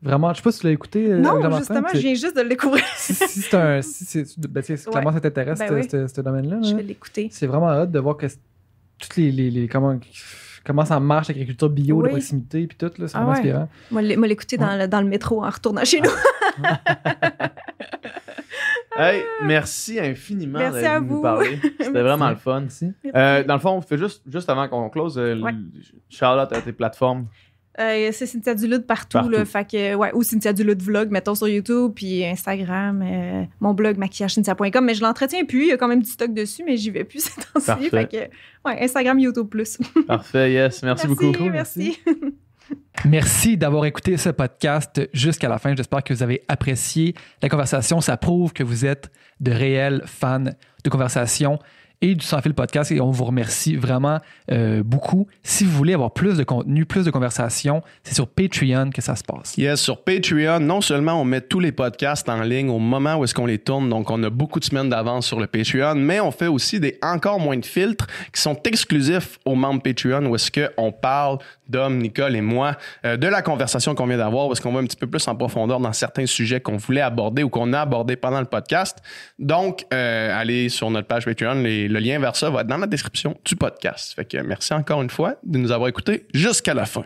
vraiment. Je sais pas si tu l'as écouté. euh, Non, justement, je viens juste de le découvrir. Si, si c'est un. Si c'est, ben, clairement, ça t'intéresse, Ben ce- oui. ce, domaine-là. Je vais l'écouter. C'est vraiment hâte de voir que toutes les, les, les- comment, comment ça marche, l'agriculture bio de proximité, puis tout, là, c'est Ah vraiment ouais. inspirant. Moi, l'é- moi, l'écouter dans, le, dans le métro en retournant chez nous. Hey, merci infiniment Merci d'être à venu nous vous. parler. C'était vraiment le fun. Euh, dans le fond, on fait juste, juste avant qu'on close, euh, Ouais. shout-out à tes plateformes. Euh, c'est Cynthia Duluth partout, Partout. Là, fait que, ouais, ou Cynthia Duluth vlog, mettons sur YouTube, puis Instagram, euh, mon blog maquillagecynthia.com, mais je l'entretiens plus, il y a quand même du stock dessus, mais j'y vais plus ces temps-ci. Parfait. Fait que, ouais, Instagram, YouTube plus. Parfait, yes. Merci, beaucoup. Merci. Merci d'avoir écouté ce podcast jusqu'à la fin. J'espère que vous avez apprécié la conversation. Ça prouve que vous êtes de réels fans de conversation et du Sans Fil Podcast et on vous remercie vraiment euh, beaucoup. Si vous voulez avoir plus de contenu, plus de conversation, c'est sur Patreon que ça se passe. Yes, sur Patreon, non seulement on met tous les podcasts en ligne au moment où est-ce qu'on les tourne, donc on a beaucoup de semaines d'avance sur le Patreon, mais on fait aussi des encore moins de filtres qui sont exclusifs aux membres Patreon où est-ce qu'on parle, Dom, Nicole et moi, euh, de la conversation qu'on vient d'avoir, est-ce qu'on va un petit peu plus en profondeur dans certains sujets qu'on voulait aborder ou qu'on a abordé pendant le podcast. Donc, euh, allez sur notre page Patreon, le lien vers ça va être dans la description du podcast. Fait que merci encore une fois de nous avoir écoutés jusqu'à la fin.